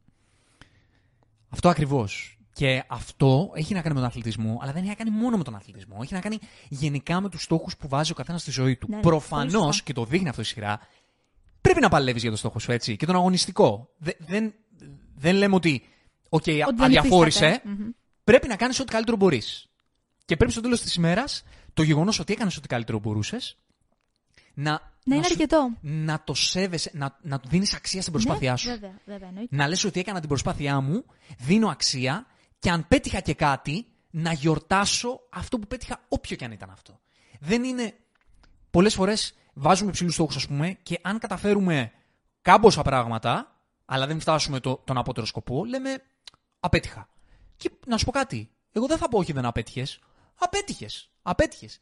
Αυτό ακριβώς. Και αυτό έχει να κάνει με τον αθλητισμό, αλλά δεν έχει να κάνει μόνο με τον αθλητισμό. Έχει να κάνει γενικά με τους στόχους που βάζει ο καθένας στη ζωή του. Ναι, Προφανώς, και το δείχνει αυτό η σειρά, πρέπει να παλεύεις για το στόχο σου έτσι. Και τον αγωνιστικό. Δεν, δεν, δεν λέμε ότι, οκ, okay, αδιαφόρησε. Πρέπει να κάνεις ό,τι καλύτερο μπορείς. Και πρέπει στο τέλος της ημέρας το γεγονός ότι έκανες ό,τι καλύτερο μπορούσες να, να είναι αρκετό. Να το σέβεσαι, να, να δίνεις αξία στην προσπάθειά ναι, σου. Βέβαια, βέβαια, να λες ότι έκανα την προσπάθειά μου, δίνω αξία και αν πέτυχα και κάτι, να γιορτάσω αυτό που πέτυχα, όποιο και αν ήταν αυτό. Δεν είναι. Πολλές φορές βάζουμε ψηλού στόχους, ας πούμε, και αν καταφέρουμε κάμποσα πράγματα, αλλά δεν φτάσουμε το, τον απότερο σκοπό, λέμε απέτυχα. Και να σου πω κάτι. Εγώ δεν θα πω όχι δεν απέτυχες. Απέτυχες. Απέτυχες.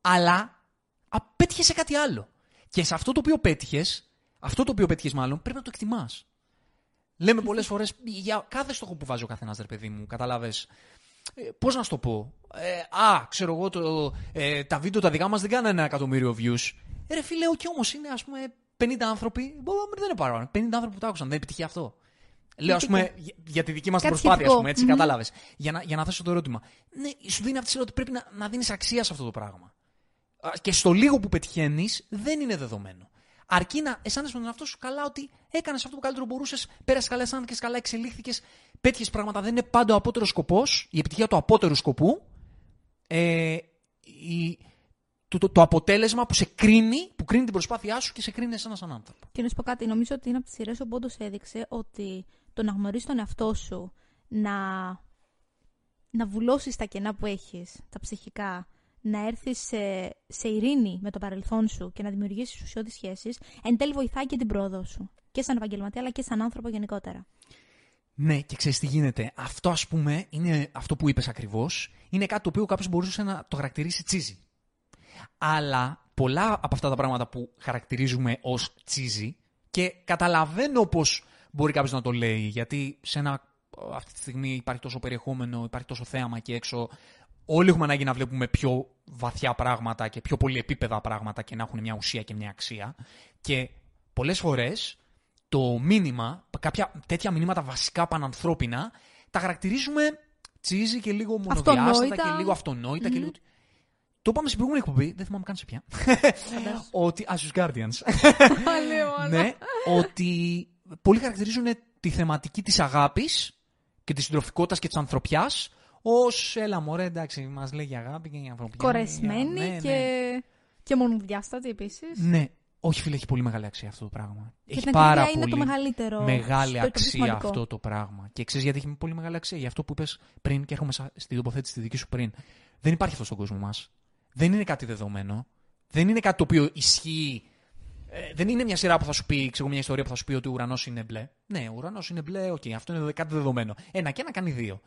Αλλά απέτυχες σε κάτι άλλο. Και σε αυτό το οποίο πέτυχες, αυτό το οποίο πέτυχες μάλλον, πρέπει να το εκτιμάς. Λέμε πολλές φορές για κάθε στόχο που βάζει ο καθένας, ρε παιδί μου, κατάλαβε. Ε, Πώς να σου το πω; Ε, α, ξέρω εγώ, το, ε, τα βίντεο τα δικά μας δεν κάνανε ένα εκατομμύριο views. Ε, ρε φίλε, όχι όμως είναι ας πούμε 50 άνθρωποι. Μπορεί, δεν είναι παρόν. 50 άνθρωποι που το άκουσαν. Δεν επιτυχεί αυτό. Λέω, ας πούμε, για, για, τη δική μας προσπάθεια, ας πούμε, έτσι, mm-hmm. κατάλαβες. Για να, για να θέσω το ερώτημα. Ναι, σου δίνει αυτή τη ότι πρέπει να, να δίνεις αξία σε αυτό το πράγμα. Και στο λίγο που πετυχαίνεις, δεν είναι δεδομένο. Αρκεί να αισθάνεσαι με τον εαυτό σου καλά ότι έκανες αυτό που καλύτερο μπορούσες, πέρασε καλά, αισθάνθηκε καλά, εξελίχθηκες, πέτυχες πράγματα. Δεν είναι πάντα ο απότερος σκοπός, η επιτυχία του απότερου σκοπού. Ε, η, το, το, το, αποτέλεσμα που σε κρίνει, που κρίνει την προσπάθειά σου και σε κρίνει εσένα σαν άνθρωπο. Και να σου πω κάτι, νομίζω ότι είναι από τις σειρές όπου όντως έδειξε ότι το να γνωρίσει τον εαυτό σου, να, να βουλώσεις τα κενά που έχεις, τα ψυχικά, να έρθεις σε, σε ειρήνη με το παρελθόν σου και να δημιουργήσεις ουσιώδεις σχέσεις, εν τέλει βοηθάει και την πρόοδο σου. Και σαν επαγγελματία, αλλά και σαν άνθρωπο γενικότερα. Ναι, και ξέρεις τι γίνεται. Αυτό, ας πούμε, είναι αυτό που είπες ακριβώς. Είναι κάτι το οποίο κάποιος μπορούσε να το χαρακτηρίσει τσίζι. Αλλά πολλά από αυτά τα πράγματα που χαρακτηρίζουμε ως τσίζι και καταλαβαίνω πώ μπορεί κάποιος να το λέει, γιατί σε ένα, αυτή τη στιγμή υπάρχει τόσο περιεχόμενο, υπάρχει τόσο θέαμα και έξω όλοι έχουμε ανάγκη να βλέπουμε πιο βαθιά πράγματα και πιο πολύ επίπεδα πράγματα και να έχουν μια ουσία και μια αξία. Και πολλές φορές το μήνυμα, κάποια τέτοια μηνύματα βασικά πανανθρώπινα, τα χαρακτηρίζουμε τσίζι και λίγο μονοδιάστατα και λίγο αυτονόητα και λίγο... Το είπαμε στην προηγούμενη εκπομπή, δεν θυμάμαι καν σε ποια. Φαντάσου. ότι. Α, στους Guardians. Λέω, ναι, ότι πολλοί χαρακτηρίζουν τη θεματική της αγάπης και της συντροφικότητας και της ανθρωπιάς ως, έλα μωρέ, εντάξει, μας λέει για αγάπη και για ανθρωπιά. Κορεσμένη Ναι, ναι. και, και μονοδιάστατη επίσης. Ναι, όχι φίλε, έχει πολύ μεγάλη αξία αυτό το πράγμα. Και έχει την πάρα ακρίβεια πολύ είναι το μεγαλύτερο. μεγάλη το πιο αξία σημαντικό. αυτό το πράγμα. Και ξέρεις γιατί έχει πολύ μεγάλη αξία; Για αυτό που είπες πριν και έρχομαι σα- στη τοποθέτηση τη δική σου πριν. Δεν υπάρχει αυτός στον κόσμος μας. Δεν είναι κάτι δεδομένο. Δεν είναι κάτι το οποίο ισχύει. Ε, δεν είναι μια σειρά που θα σου πει, ξέρω, μια ιστορία που θα σου πει ότι ο ουρανός είναι μπλε. Ναι, ο ουρανός είναι μπλε, οκ, αυτό είναι κάτι δεδομένο. Ένα και ένα κάνει δύο.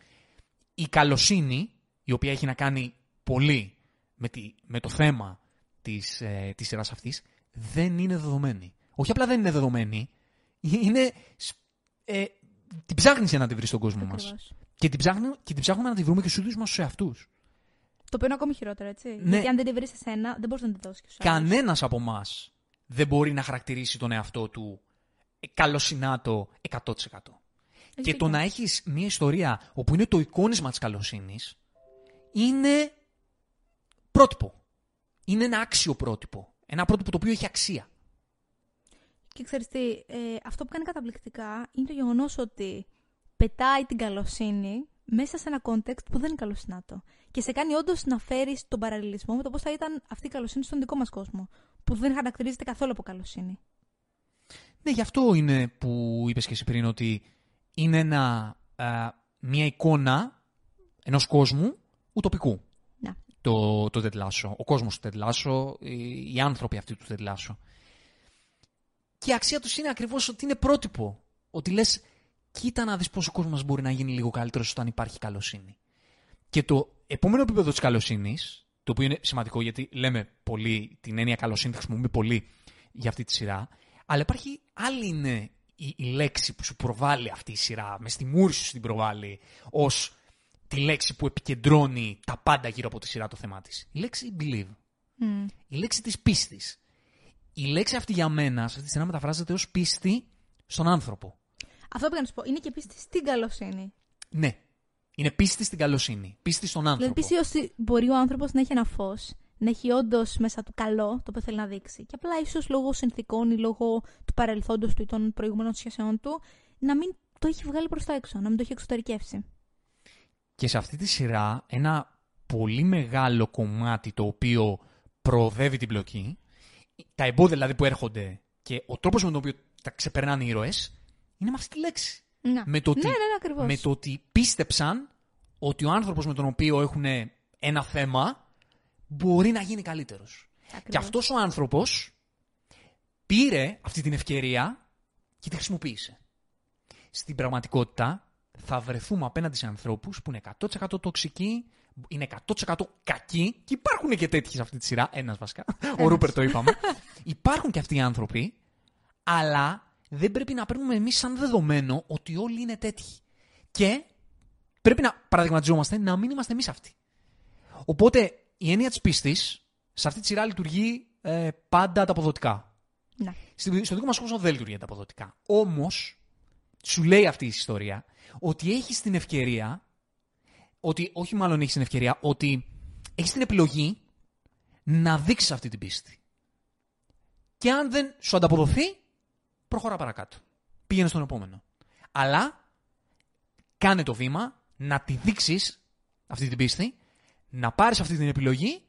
Η καλοσύνη, η οποία έχει να κάνει πολύ με, τη, με το θέμα της, ε, της σειράς αυτής, δεν είναι δεδομένη. Όχι απλά δεν είναι δεδομένη, είναι... σ- Ε, την ψάχνεις για να τη βρεις στον κόσμο μας. Ακριβώς. Και την, ψάχνουμε, και την ψάχνουμε να τη βρούμε και στους ίδιους μας τους εαυτούς. Το οποίο είναι ακόμη χειρότερο, έτσι. Ναι. Γιατί αν δεν τη βρεις εσένα, δεν μπορείς να τη δώσεις και στους άλλους. Κανένας από εμάς δεν μπορεί να χαρακτηρίσει τον εαυτό του ε, καλοσυνάτο 100%. Και το να έχεις μια ιστορία όπου είναι το εικόνισμα της καλοσύνης είναι πρότυπο. Είναι ένα άξιο πρότυπο. Ένα πρότυπο το οποίο έχει αξία. Και ξέρεις τι, ε, αυτό που κάνει καταπληκτικά είναι το γεγονός ότι πετάει την καλοσύνη μέσα σε ένα context που δεν είναι καλοσυνάτο. Και σε κάνει όντως να φέρεις τον παραλληλισμό με το πώς θα ήταν αυτή η καλοσύνη στον δικό μας κόσμο. Που δεν χαρακτηρίζεται καθόλου από καλοσύνη. Ναι, γι' αυτό είναι που είπες και εσύ πριν ότι είναι ένα, α, μια εικόνα ενός κόσμου ουτοπικού. Να. Το, το Ted Lasso. Ο κόσμος του Ted Lasso, οι, οι άνθρωποι αυτοί του Ted Lasso. Και η αξία τους είναι ακριβώς ότι είναι πρότυπο. Ότι λες, κοίτα να δεις πώς ο κόσμος μπορεί να γίνει λίγο καλύτερος όταν υπάρχει καλοσύνη. Και το επόμενο επίπεδο της καλοσύνης, το οποίο είναι σημαντικό γιατί λέμε πολύ την έννοια καλοσύνη, τη χρησιμοποιούμε πολύ για αυτή τη σειρά, αλλά υπάρχει άλλη είναι η, η λέξη που σου προβάλλει αυτή η σειρά, με στη μούρη σου την προβάλλει, ως τη λέξη που επικεντρώνει τα πάντα γύρω από τη σειρά το θεμά της. Η λέξη believe. Μμ. Η λέξη της πίστης. Η λέξη αυτή για μένα, σε αυτή τη σειρά μεταφράζεται ως πίστη στον άνθρωπο. Αυτό που να σου πω είναι και πίστη στην καλοσύνη. Ναι. Είναι πίστη στην καλοσύνη. Πίστη στον άνθρωπο. Δηλαδή, πίστη ότι μπορεί ο άνθρωπος να έχει ένα φως, να έχει όντως μέσα του καλό το οποίο θέλει να δείξει. Και απλά ίσως λόγω συνθήκων ή λόγω του παρελθόντος του ή των προηγούμενων σχέσεων του, να μην το έχει βγάλει προς τα έξω, να μην το έχει εξωτερικεύσει. Και σε αυτή τη σειρά ένα πολύ μεγάλο κομμάτι το οποίο προοδεύει την πλοκή, τα εμπόδια δηλαδή που έρχονται και ο τρόπος με τον οποίο τα ξεπερνάνε οι ήρωες, είναι με αυτή τη λέξη. Να. Με το, ότι, ναι, ναι, ναι, ακριβώς. με το ότι πίστεψαν ότι ο άνθρωπος με τον οποίο έχουν ένα θέμα μπορεί να γίνει καλύτερος. Ακριβώς. Και αυτός ο άνθρωπος πήρε αυτή την ευκαιρία και τη χρησιμοποίησε. Στην πραγματικότητα θα βρεθούμε απέναντι σε ανθρώπους που είναι 100% τοξικοί, είναι 100% κακοί και υπάρχουν και τέτοιοι σε αυτή τη σειρά. Ένας βασικά. Ο Ρούπερ το είπαμε. υπάρχουν και αυτοί οι άνθρωποι, αλλά δεν πρέπει να παίρνουμε εμείς σαν δεδομένο ότι όλοι είναι τέτοιοι. Και πρέπει να παραδειγματιζόμαστε να μην είμαστε εμείς αυτοί. Οπότε η έννοια της πίστης σε αυτή τη σειρά λειτουργεί ε, πάντα ανταποδοτικά. Να. Στη- Στο δικό μας κόσμο δεν λειτουργεί ανταποδοτικά. Όμως, σου λέει αυτή η ιστορία ότι έχεις την ευκαιρία, ότι όχι μάλλον έχεις την ευκαιρία, ότι έχεις την επιλογή να δείξεις αυτή την πίστη. Και αν δεν σου ανταποδοθεί, προχωρά παρακάτω. Πήγαινε στον επόμενο. Αλλά κάνε το βήμα να τη δείξεις αυτή την πίστη, να πάρεις αυτή την επιλογή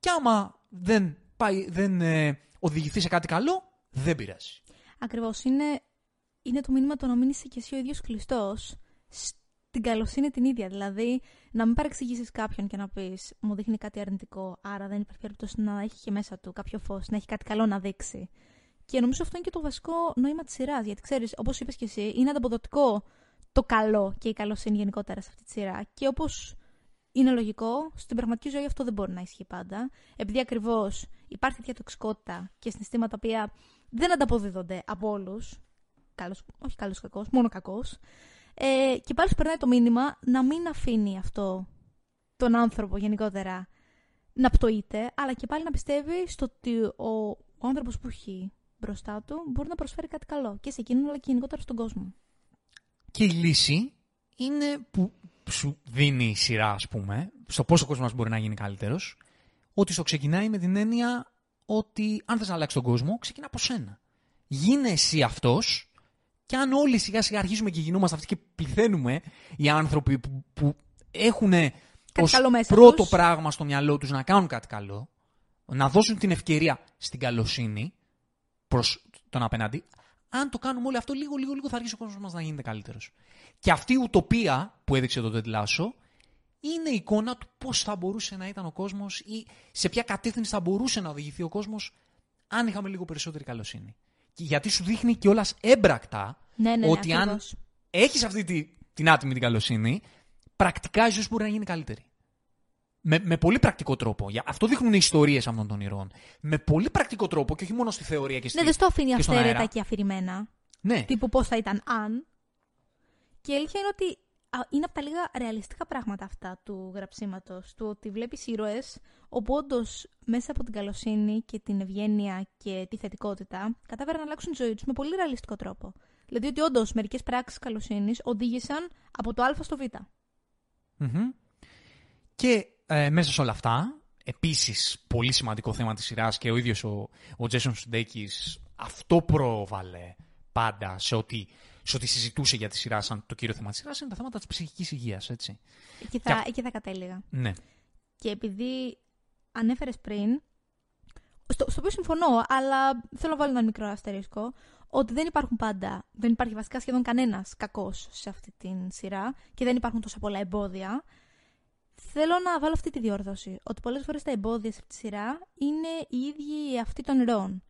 και άμα δεν, πάει, δεν ε, οδηγηθεί σε κάτι καλό, δεν πειράζει. Ακριβώς. Είναι, είναι το μήνυμα το να μην είσαι κι εσύ ο ίδιος κλειστός στην καλοσύνη την ίδια. Δηλαδή, να μην παρεξηγήσεις κάποιον και να πεις Μου δείχνει κάτι αρνητικό, άρα δεν υπάρχει περίπτωση να έχει και μέσα του κάποιο φως, να έχει κάτι καλό να δείξει. Και νομίζω αυτό είναι και το βασικό νόημα της σειράς. Γιατί ξέρεις, όπως είπες και εσύ, είναι ανταποδοτικό το καλό και η καλοσύνη γενικότερα σε αυτή τη σειρά. Και όπως είναι λογικό, στην πραγματική ζωή αυτό δεν μπορεί να ισχύει πάντα. Επειδή ακριβώς υπάρχει τέτοια τοξικότητα και συναισθήματα τα οποία δεν ανταποδίδονται από όλους. Όχι καλός κακός, μόνο κακός. Ε, και πάλι σου περνάει το μήνυμα να μην αφήνει αυτό τον άνθρωπο γενικότερα να πτωείται, αλλά και πάλι να πιστεύει στο ότι ο, ο άνθρωπος που έχει μπροστά του μπορεί να προσφέρει κάτι καλό και σε εκείνον αλλά και γενικότερα στον κόσμο. Και η λύση είναι που σου δίνει η σειρά, ας πούμε, στο πόσο ο κόσμος μπορεί να γίνει καλύτερος, ότι στο ξεκινάει με την έννοια ότι αν θες να αλλάξει τον κόσμο, ξεκινά από σένα. Γίνε εσύ αυτός και αν όλοι σιγά σιγά αρχίσουμε και γινόμαστε αυτοί και πληθαίνουμε οι άνθρωποι που, που έχουν ως καλό μέσα πρώτο τους. πράγμα στο μυαλό τους να κάνουν κάτι καλό, να δώσουν την ευκαιρία στην καλοσύνη προς τον απέναντι, αν το κάνουμε όλο αυτό λίγο, λίγο, λίγο θα αρχίσει ο κόσμος μας να γίνεται καλύτερος. Και αυτή η ουτοπία που έδειξε το Ted Lasso είναι η εικόνα του πώς θα μπορούσε να ήταν ο κόσμος ή σε ποια κατεύθυνση θα μπορούσε να οδηγηθεί ο κόσμος αν είχαμε λίγο περισσότερη καλοσύνη. Και γιατί σου δείχνει κιόλας έμπρακτα Ναι, ναι, ναι, ότι αν ακριβώς. έχεις αυτή τη, την άτιμη την καλοσύνη, πρακτικά η ζωή σου μπορεί να γίνει καλύτερη. Με, με πολύ πρακτικό τρόπο. Για- Αυτό δείχνουν οι ιστορίες αυτών των ηρώων. Με πολύ πρακτικό τρόπο και όχι μόνο στη θεωρία και στη. Ναι, δεν στο αφήνει και στον αυθαίρετα αέρα. και αφηρημένα. Ναι, Τύπου πώς θα ήταν αν. Και η αλήθεια είναι ότι α, είναι από τα λίγα ρεαλιστικά πράγματα αυτά του γραψίματος. Του ότι βλέπεις ήρωες όπου όντως μέσα από την καλοσύνη και την ευγένεια και τη θετικότητα κατάφεραν να αλλάξουν τη ζωή τους με πολύ ρεαλιστικό τρόπο. Δηλαδή ότι όντως μερικές πράξεις καλοσύνης οδήγησαν από το Α στο Β. Μμμ. Και ε, μέσα σε όλα αυτά, επίσης πολύ σημαντικό θέμα της σειράς και ο ίδιος ο, ο Jason Sudeikis αυτό πρόβαλε πάντα σε ό,τι, σε ό,τι συζητούσε για τη σειρά σαν το κύριο θέμα της σειράς είναι τα θέματα της ψυχικής υγείας, έτσι. Εκεί θα, Και- εκεί θα κατέληγα. Ναι. Και επειδή ανέφερες πριν, στο, στο οποίο συμφωνώ, αλλά θέλω να βάλω ένα μικρό αστερίσκο, ότι δεν υπάρχουν πάντα, δεν υπάρχει βασικά σχεδόν κανένας κακός σε αυτή την σειρά και δεν υπάρχουν τόσα πολλά εμπόδια. Θέλω να βάλω αυτή τη διόρθωση. Ότι πολλές φορές τα εμπόδια σε αυτή τη σειρά είναι οι ίδιοι αυτοί των ηρώων.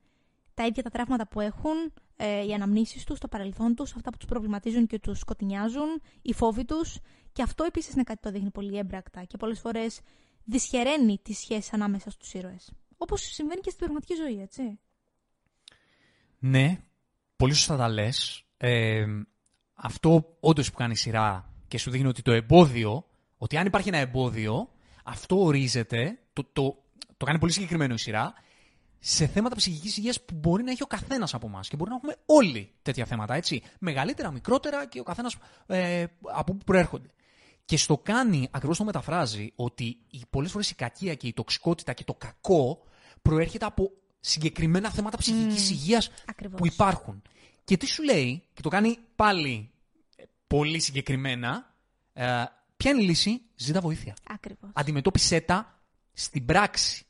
Τα ίδια τα τραύματα που έχουν, ε, οι αναμνήσεις τους, το παρελθόν τους, αυτά που τους προβληματίζουν και τους σκοτεινιάζουν, οι φόβοι τους. Και αυτό επίσης είναι κάτι που το δείχνει πολύ έμπρακτα και πολλές φορές δυσχεραίνει τις σχέσεις ανάμεσα στους ήρωες. Όπως συμβαίνει και στην πραγματική ζωή, έτσι. Ναι, πολύ σωστά τα λες. Ε, αυτό όντως που κάνει η σειρά και σου δείχνει ότι το εμπόδιο, ότι αν υπάρχει ένα εμπόδιο, αυτό ορίζεται, το, το, το κάνει πολύ συγκεκριμένο η σειρά, σε θέματα ψυχικής υγείας που μπορεί να έχει ο καθένας από εμάς. Και μπορεί να έχουμε όλοι τέτοια θέματα, έτσι. Μεγαλύτερα, μικρότερα και ο καθένας ε, από πού προέρχονται. Και στο κάνει, ακριβώς το μεταφράζει, ότι πολλές φορές η κακία και η τοξικότητα και το κακό προέρχεται από συγκεκριμένα θέματα ψυχικής υγείας Ακριβώς. που υπάρχουν. Και τι σου λέει, και το κάνει πάλι ε, πολύ συγκεκριμένα, ε, ποια είναι η λύση, ζήτα βοήθεια. Ακριβώς. Αντιμετώπισε τα στην πράξη.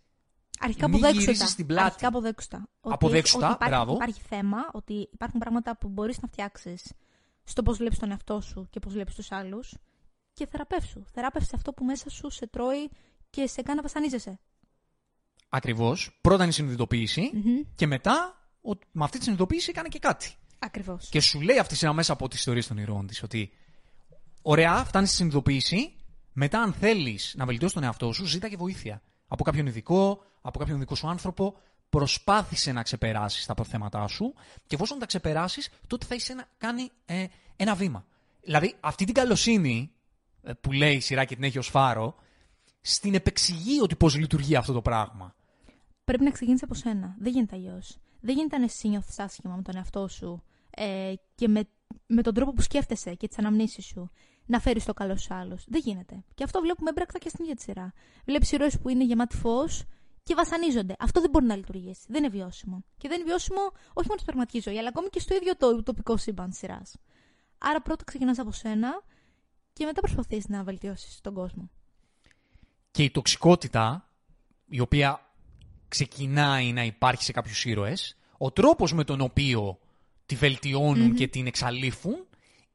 Αρχικά Μη αποδέξου γυρίσεις τα. στην πλάτη. Αρχικά αποδέξου τα. Ότι- Αποδέξου τα, ότι υπάρχει, μπράβο. Υπάρχει θέμα, ότι υπάρχουν πράγματα που μπορείς να φτιάξεις στο πώς βλέπεις τον εαυτό σου και πώς βλέπεις τους άλλους και θεραπεύσου. Θεράπευσε αυτό που μέσα σου σε τρώει και σε κάνει να βασανίζεσαι. Ακριβώς. Πρώτα είναι η συνειδητοποίηση Μμμ. και μετά ο, με αυτή τη συνειδητοποίηση έκανε και κάτι. Ακριβώς. Και σου λέει αυτή η σειρά μέσα από τις ιστορίες των ηρώων της ότι ωραία, φτάνεις στη συνειδητοποίηση, μετά αν θέλεις να βελτιώσεις τον εαυτό σου, ζήτα και βοήθεια. Από κάποιον ειδικό, από κάποιον δικό σου άνθρωπο, προσπάθησε να ξεπεράσεις τα προθέματά σου και εφόσον τα ξεπεράσεις, τότε θα είσαι να κάνει ε, ένα βήμα. Δηλαδή, αυτή την καλοσύνη ε, που λέει η σειρά και την έχει ως φάρο, στην επεξηγεί ότι πώς λειτουργεί αυτό το πράγμα. Πρέπει να ξεκινήσει από σένα. Δεν γίνεται αλλιώς. Δεν γίνεται αν εσύ νιώθεις άσχημα με τον εαυτό σου ε, και με, με τον τρόπο που σκέφτεσαι και τις αναμνήσεις σου να φέρεις το καλό στους άλλους. Δεν γίνεται. Και αυτό βλέπουμε έμπρακτα και στην ίδια τη σειρά. Βλέπεις ηρωέ που είναι γεμάτοι φως και βασανίζονται. Αυτό δεν μπορεί να λειτουργήσει. Δεν είναι βιώσιμο. Και δεν είναι βιώσιμο όχι μόνο στην πραγματική ζωή, αλλά ακόμη και στο ίδιο το τοπικό σύμπαν της σειράς. Άρα πρώτα ξεκινάς από σένα και μετά προσπαθείς να βελτιώσεις τον κόσμο. Και η τοξικότητα, η οποία ξεκινάει να υπάρχει σε κάποιους ήρωες, ο τρόπος με τον οποίο τη βελτιωνουν και την εξαλείφουν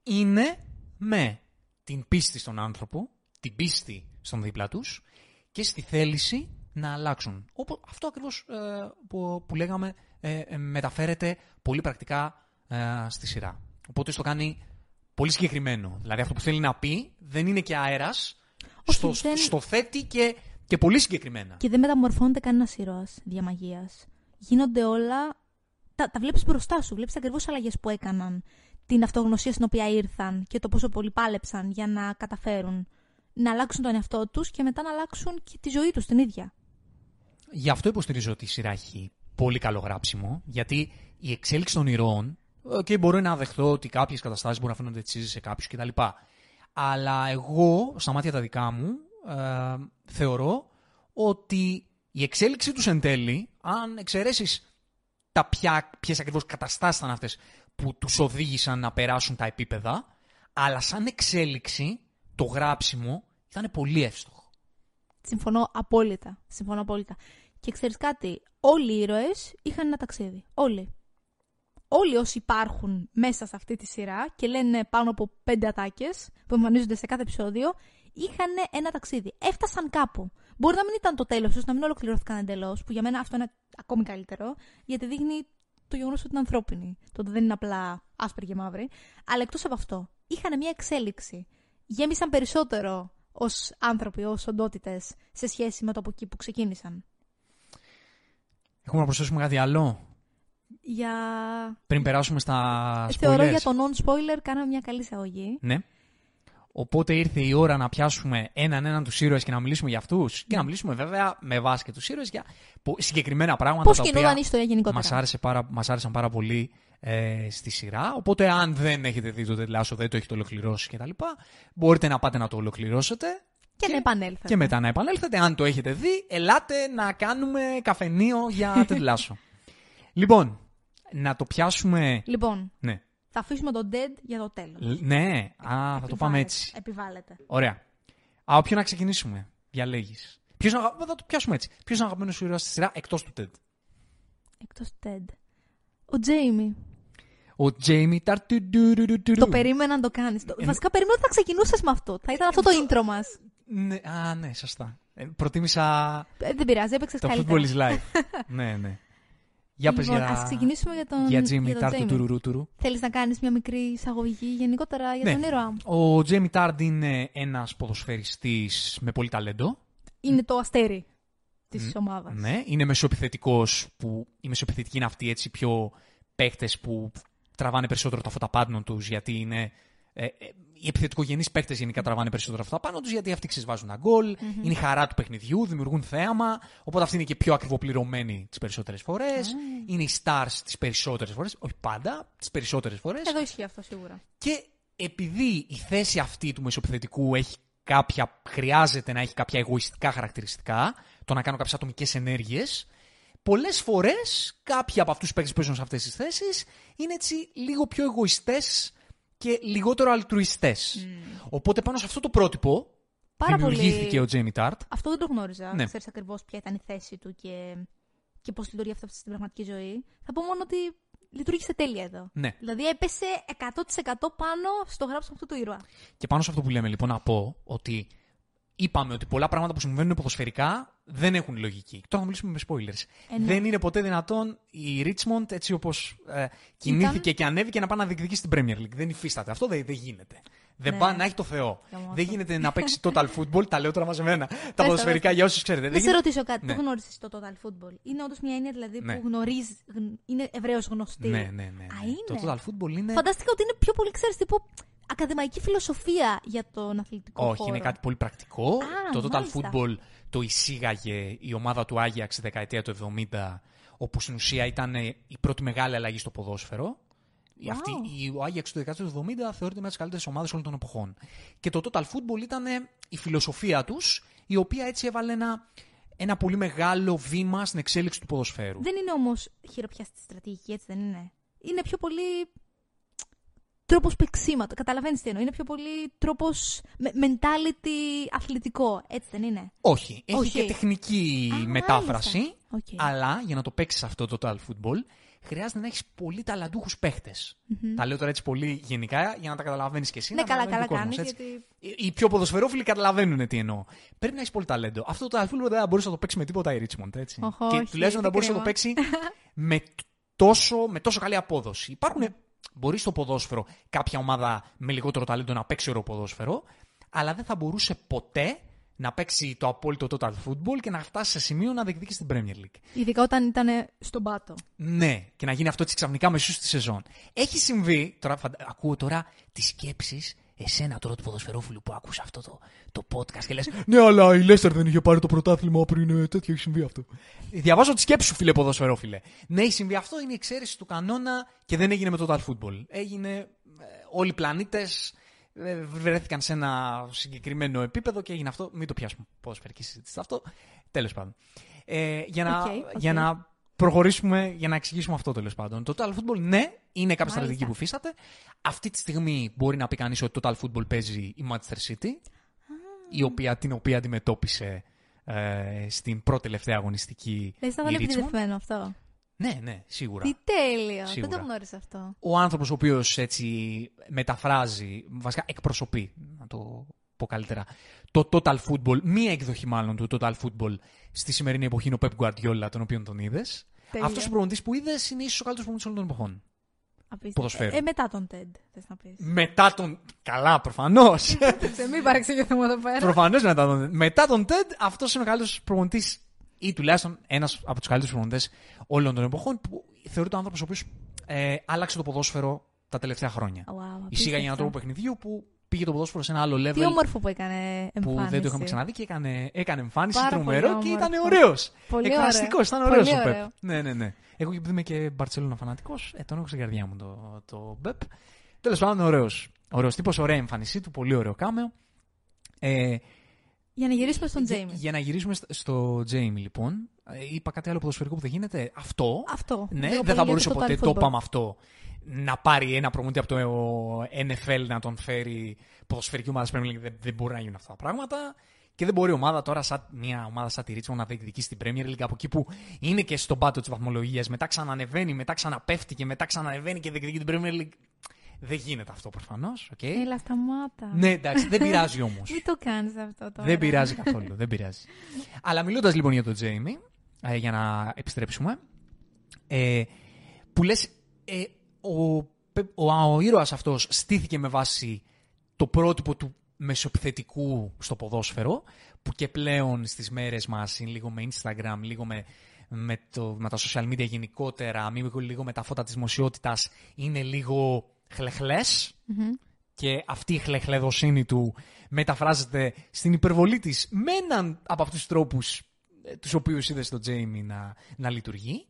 είναι με την πίστη στον άνθρωπο, την πίστη στον δίπλα τους και στη θέληση να αλλάξουν. Όπως αυτό ακριβώς ε, που, που λέγαμε ε, ε, μεταφέρεται πολύ πρακτικά ε, στη σειρά. Οπότε στο κάνει πολύ συγκεκριμένο. Δηλαδή αυτό που θέλει να πει δεν είναι και αέρας, Όχι, στο, δεν- στο θέτει και, και πολύ συγκεκριμένα. Και δεν μεταμορφώνεται κανένας ήρωας διαμαγείας. Γίνονται όλα. Τα, τα βλέπεις μπροστά σου. Βλέπεις ακριβώς αλλαγές που έκαναν. Την αυτογνωσία στην οποία ήρθαν και το πόσο πολύ πάλεψαν για να καταφέρουν να αλλάξουν τον εαυτό τους και μετά να αλλάξουν και τη ζωή τους την ίδια. Γι' αυτό υποστηρίζω ότι η σειρά έχει πολύ καλό γράψιμο, γιατί η εξέλιξη των ηρώων, και μπορεί να δεχθώ ότι κάποιες καταστάσεις μπορεί να φαίνονται τσίζες σε κάποιους κτλ. Αλλά εγώ, στα μάτια τα δικά μου, ε, θεωρώ ότι Η εξέλιξή τους εν τέλει, αν εξαιρέσεις τα ποια, ποιες ακριβώς καταστάσεις ήταν αυτές που τους οδήγησαν να περάσουν τα επίπεδα, αλλά σαν εξέλιξη το γράψιμο ήταν πολύ εύστοχο. Συμφωνώ απόλυτα. Συμφωνώ απόλυτα. Και ξέρεις κάτι, όλοι οι ήρωες είχαν ένα ταξίδι. Όλοι. Όλοι όσοι υπάρχουν μέσα σε αυτή τη σειρά και λένε πάνω από πέντε ατάκες που εμφανίζονται σε κάθε επεισόδιο, είχαν ένα ταξίδι. Έφτασαν κάπου. Μπορεί να μην ήταν το τέλος τους, να μην ολοκληρώθηκαν εντελώς, που για μένα αυτό είναι ακόμη καλύτερο, γιατί δείχνει το γεγονός ότι είναι ανθρώπινοι. Το ότι δεν είναι απλά άσπροι και μαύροι. Αλλά εκτός από αυτό, είχαν μια εξέλιξη. Γέμισαν περισσότερο ως άνθρωποι, ως οντότητες, σε σχέση με το από εκεί που ξεκίνησαν. Έχουμε να προσθέσουμε κάτι άλλο; Για... πριν περάσουμε στα spoilers. Θεωρώ για το non-spoiler κάναμε μια καλή εισαγωγή. Ναι. Οπότε ήρθε η ώρα να πιάσουμε έναν έναν τους ήρωες και να μιλήσουμε για αυτούς. Και να μιλήσουμε βέβαια με βάση και τους ήρωες για πο- συγκεκριμένα πράγματα. Πώς τα οποία κινούνταν η ιστορία γενικότερα. μας, άρεσε πάρα, μας άρεσαν πάρα πολύ ε, στη σειρά. Οπότε, αν δεν έχετε δει το Ted Lasso, δεν το έχετε ολοκληρώσει κτλ., μπορείτε να πάτε να το ολοκληρώσετε. Και, να επανέλθετε. Και μετά να επανέλθετε. Αν το έχετε δει, ελάτε να κάνουμε καφενείο για Ted Lasso. λοιπόν, να το πιάσουμε. Λοιπόν, Ναι. Θα αφήσουμε τον Dead για το τέλος. Λ- Ναι, α, θα το πάμε έτσι. Επιβάλλεται. Ωραία. Από ποιο να ξεκινήσουμε, διαλέγεις. Ποιος να... Θα το πιάσουμε έτσι. Ποιος είναι αγαπημένος σου ήρωας στη σειρά εκτός του Ted. Εκτός Ted. Ο Τζέιμι. Ο Τζέιμι Ταρτουντουρουρουρου. Το περίμενα να το κάνεις. Βασικά περίμενα ότι θα ξεκινούσες με αυτό. Θα ήταν αυτό το intro μας. Ναι, α, ναι, σωστά. Ε, προτίμησα δεν πειράζει, έπαιξες το καλύτερα. football is life. ναι, ναι. Για πες Λοιπόν, για... ας ξεκινήσουμε για τον- Για για Jamie τον Tart του Jamie. τουρουρούτουρου. Θέλεις να κάνεις μια μικρή εισαγωγή γενικότερα για Ναι. τον ήρωα μου; Ο Τζέιμι Τάρντ είναι ένας ποδοσφαιριστής με πολύ ταλέντο. Είναι το αστέρι της ομάδας. Ναι, είναι μεσοεπιθετικός που οι μεσοεπιθετικοί είναι αυτοί έτσι πιο παίχτες που τραβάνε περισσότερο τα φώτα πάνω τους γιατί είναι ε, ε, οι επιθετικογενείς παίκτες γενικά τραβάνε περισσότερο αυτά πάνω τους, γιατί αυτοί ξεσβάζουν τα γκολ, είναι η χαρά του παιχνιδιού, δημιουργούν θέαμα. Οπότε αυτοί είναι και πιο ακριβοπληρωμένοι τις περισσότερες φορές. Είναι οι stars τις περισσότερες φορές, όχι πάντα, τις περισσότερες φορές. Εδώ ισχύει αυτό σίγουρα. Και επειδή η θέση αυτή του μεσοπιθετικού έχει κάποια, χρειάζεται να έχει κάποια εγωιστικά χαρακτηριστικά, το να κάνω κάποιες ατομικές ενέργειες, πολλές φορές κάποιοι από αυτούς που παίζουν παίζουν σε αυτές τις θέσεις είναι έτσι λίγο πιο εγωιστές και λιγότερο αλτρουιστές. Οπότε πάνω σε αυτό το πρότυπο Πάρα δημιουργήθηκε πολύ- ο Τζέιμι Τάρτ. Αυτό δεν το γνώριζα. Ναι. Ξέρεις ακριβώς ποια ήταν η θέση του και, και πώς λειτουργεί αυτό στην πραγματική ζωή. Θα πω μόνο ότι λειτουργήσε τέλεια εδώ. Ναι. Δηλαδή έπεσε 100% πάνω στο γράψιμο αυτού του ήρωα. Και πάνω σε αυτό που λέμε λοιπόν να πω ότι είπαμε ότι πολλά πράγματα που συμβαίνουν ποδοσφαιρικά δεν έχουν λογική. Τώρα θα μιλήσουμε με spoilers. Ε, ναι. Δεν είναι ποτέ δυνατόν η Richmond έτσι όπως ε, κινήθηκε και ανέβηκε να πάει να διεκδικήσει την Premier League. Δεν υφίσταται. Αυτό δεν, δεν γίνεται. Δεν Ναι. πάει να έχει το Θεό. Γαμώτο. Δεν γίνεται να παίξει total football. τα λέω τώρα μαζεμένα. τα το, ποδοσφαιρικά για όσους ξέρετε. Να Δεν σε γίνεται- ρωτήσω κάτι. Ναι. Πού γνώρισες το total football; Είναι όντως μια έννοια δηλαδή Ναι. που γνωρίζει. γν- Είναι ευρέως γνωστή. Ναι, ναι, ναι. ναι. Α, είναι. Το total football είναι. Φαντάστηκα ότι είναι πιο πολύ, ξέρεις, τύπου ακαδημαϊκή φιλοσοφία για τον αθλητικό Όχι, χώρο. είναι κάτι πολύ πρακτικό. Α, το total μάλιστα. football το εισήγαγε η ομάδα του Άγιαξ τη δεκαετία του 70, όπου στην ουσία ήταν ε, η πρώτη μεγάλη αλλαγή στο ποδόσφαιρο. Η Αυτή, η, ο Άγιαξ του δεκαετία του 70 θεωρείται μια από τις καλύτερες ομάδες όλων των εποχών. Και το total football ήταν ε, η φιλοσοφία τους, η οποία έτσι έβαλε ένα, ένα πολύ μεγάλο βήμα στην εξέλιξη του ποδοσφαίρου. Δεν είναι όμως χειροπιαστή στρατηγική, έτσι δεν είναι; Είναι πιο πολύ τρόπος παίξήματο. Καταλαβαίνεις τι εννοώ. Είναι πιο πολύ τρόπος mentality αθλητικό, έτσι δεν είναι; Όχι, έχει Όχι. και τεχνική Α, μετάφραση. μάλιστα. Οκ. Αλλά για να το παίξεις αυτό το total football, χρειάζεται να έχεις πολύ ταλαντούχους παίχτες. Τα λέω τώρα έτσι πολύ γενικά για να τα καταλαβαίνεις και εσύ. Ναι, να καλά, καταλαβαίνει καλά ο κόσμος, κάνεις, έτσι. γιατί- Οι- Οι πιο ποδοσφαιρόφιλοι καταλαβαίνουν τι εννοώ. Πρέπει να έχεις πολύ ταλέντο. Αυτό το total football δεν θα μπορούσε να το παίξεις με τίποτα η Richmond. Έτσι. Όχι, και όχι, τουλάχιστον τι δεν μπορούσε να το κρίμα. παίξει με τόσο, με τόσο καλή απόδοση. Υπάρχουν, μπορεί στο ποδόσφαιρο κάποια ομάδα με λιγότερο ταλέντο να παίξει ωραίο ποδόσφαιρο, αλλά δεν θα μπορούσε ποτέ να παίξει το απόλυτο total football και να φτάσει σε σημείο να διεκδικήσει την Premier League. Ειδικά όταν ήταν στον πάτο. Ναι, και να γίνει αυτό έτσι ξαφνικά μεσούς στη σεζόν. Έχει συμβεί, τώρα φαντα... ακούω τώρα τις σκέψεις εσένα τώρα του ποδοσφαιρόφιλου που άκουσα αυτό το, το podcast και λες: Ναι, αλλά η Λέστερ δεν είχε πάρει το πρωτάθλημα πριν, ε, τέτοιο έχει συμβεί αυτό. Διαβάζω τι σκέψει σου, φίλε ποδοσφαιρόφιλε. Ναι, έχει συμβεί αυτό, είναι η εξαίρεση του κανόνα και δεν έγινε με το total football. Έγινε, ε, όλοι οι πλανήτες βρέθηκαν σε ένα συγκεκριμένο επίπεδο και έγινε αυτό. Μην το πιάσουμε ποδοσφαιρική συζήτηση αυτό. Τέλος πάντων. Ε, για, να, Οκ, οκ. για να προχωρήσουμε, για να εξηγήσουμε αυτό τέλος πάντων. Το Total Football, ναι, είναι κάποια στρατηγική που φυσάτε. Αυτή τη στιγμή μπορεί να πει κανείς ότι το Total Football παίζει η Manchester City, η οποία, την οποία αντιμετώπισε ε, στην πρώτη τελευταία αγωνιστική Δεν θα η ήταν Richmond. επιτυχημένο αυτό; Ναι, ναι, σίγουρα. Τι τέλειο. Σίγουρα. Δεν το γνώρισα αυτό. Ο άνθρωπος ο οποίος έτσι μεταφράζει, βασικά εκπροσωπεί, να το πω καλύτερα, το Total Football, μία εκδοχή μάλλον του Total Football στη σημερινή εποχή είναι ο Pep Guardiola, τον οποίον τον είδες. Τέλειο. Αυτός ο προπονητής που είδες είναι ίσως ο καλύτερος προπονητής όλων των εποχών. Απίστευτο. ποδοσφαίρου. Ε, μετά τον TED, θες να πεις. Μετά τον. Καλά, προφανώς. Κοίταξε, μην παρεξηγηθούμε εδώ πέρα. προφανώς μετά τον. Μετά τον TED, αυτός είναι ο καλύτερος προπονητής ή τουλάχιστον ένας από τους καλύτερους προπονητές όλων των εποχών που θεωρείται ο άνθρωπος ο οποίος ε, άλλαξε το ποδόσφαιρο τα τελευταία χρόνια. Wow, απίστευτο. Εισήγαγε έναν τρόπο παιχνιδιού που πήγε το ποδόσφαιρο σε ένα άλλο level Τι όμορφο που έκανε που εμφάνιση. δεν το είχαμε ξαναδεί και έκανε, έκανε εμφάνιση Πάρα τρομερό πολύ και ήταν όμορφο. ωραίος. Πολύ Εκφραστικό, ωραίο. ήταν ωραίος Πολύ ο Πεπ. ωραίο. Ναι, ναι, ναι. Εγώ επειδή είμαι και Μπαρσελόνα φανατικός, ε, τον έχω στην καρδιά μου το, το Πεπ. Τέλος πάντων, ωραίος. Ωραίος τύπος, ωραία εμφάνισή του, πολύ ωραίο κάμεο. Ε, Για να γυρίσουμε στον για- Τζέιμι. Για να γυρίσουμε στο- στο Τζέιμι, λοιπόν. Ε, Είπα κάτι άλλο ποδοσφαιρικό που δεν γίνεται. Αυτό. Αυτό. Ναι, Λίγο δεν θα πολύ μπορούσε για ποτέ total το football. πάμε αυτό να πάρει ένα προμονητή από το NFL να τον φέρει ποδοσφαιρική ομάδα Premier League. Δεν, δεν μπορεί να γίνουν αυτά τα πράγματα. Και δεν μπορεί η ομάδα τώρα, σαν μια ομάδα σαν τη Ρίτσμον, να διεκδικήσει στην Premier League από εκεί που είναι και στον πάτο της βαθμολογίας. Μετά ξανανεβαίνει, μετά ξαναπέφτει και μετά ξανανεβαίνει και διεκδικεί την Premier League. Δεν γίνεται αυτό προφανώς. Okay? Έλα, σταμάτα. Ναι, εντάξει, δεν πειράζει όμως. Μην το κάνεις αυτό τώρα. Δεν πειράζει καθόλου. δεν πειράζει. Αλλά μιλώντας λοιπόν για τον Τζέιμι, ε, για να επιστρέψουμε, ε, που λες, ε, ο, Πε- ο, ο ήρωας αυτός στήθηκε με βάση το πρότυπο του μεσοπιθετικού στο ποδόσφαιρο, που και πλέον στις μέρες μας είναι λίγο με Instagram, λίγο με, με, το, με τα social media γενικότερα, μη- λίγο με τα φώτα της δημοσιότητας, είναι λίγο χλεχλές Μμμ. και αυτή η χλεχλεδοσύνη του μεταφράζεται στην υπερβολή της με έναν από αυτούς τους τρόπους ε, τους οποίους είδε στο Τζέιμι να, να λειτουργεί.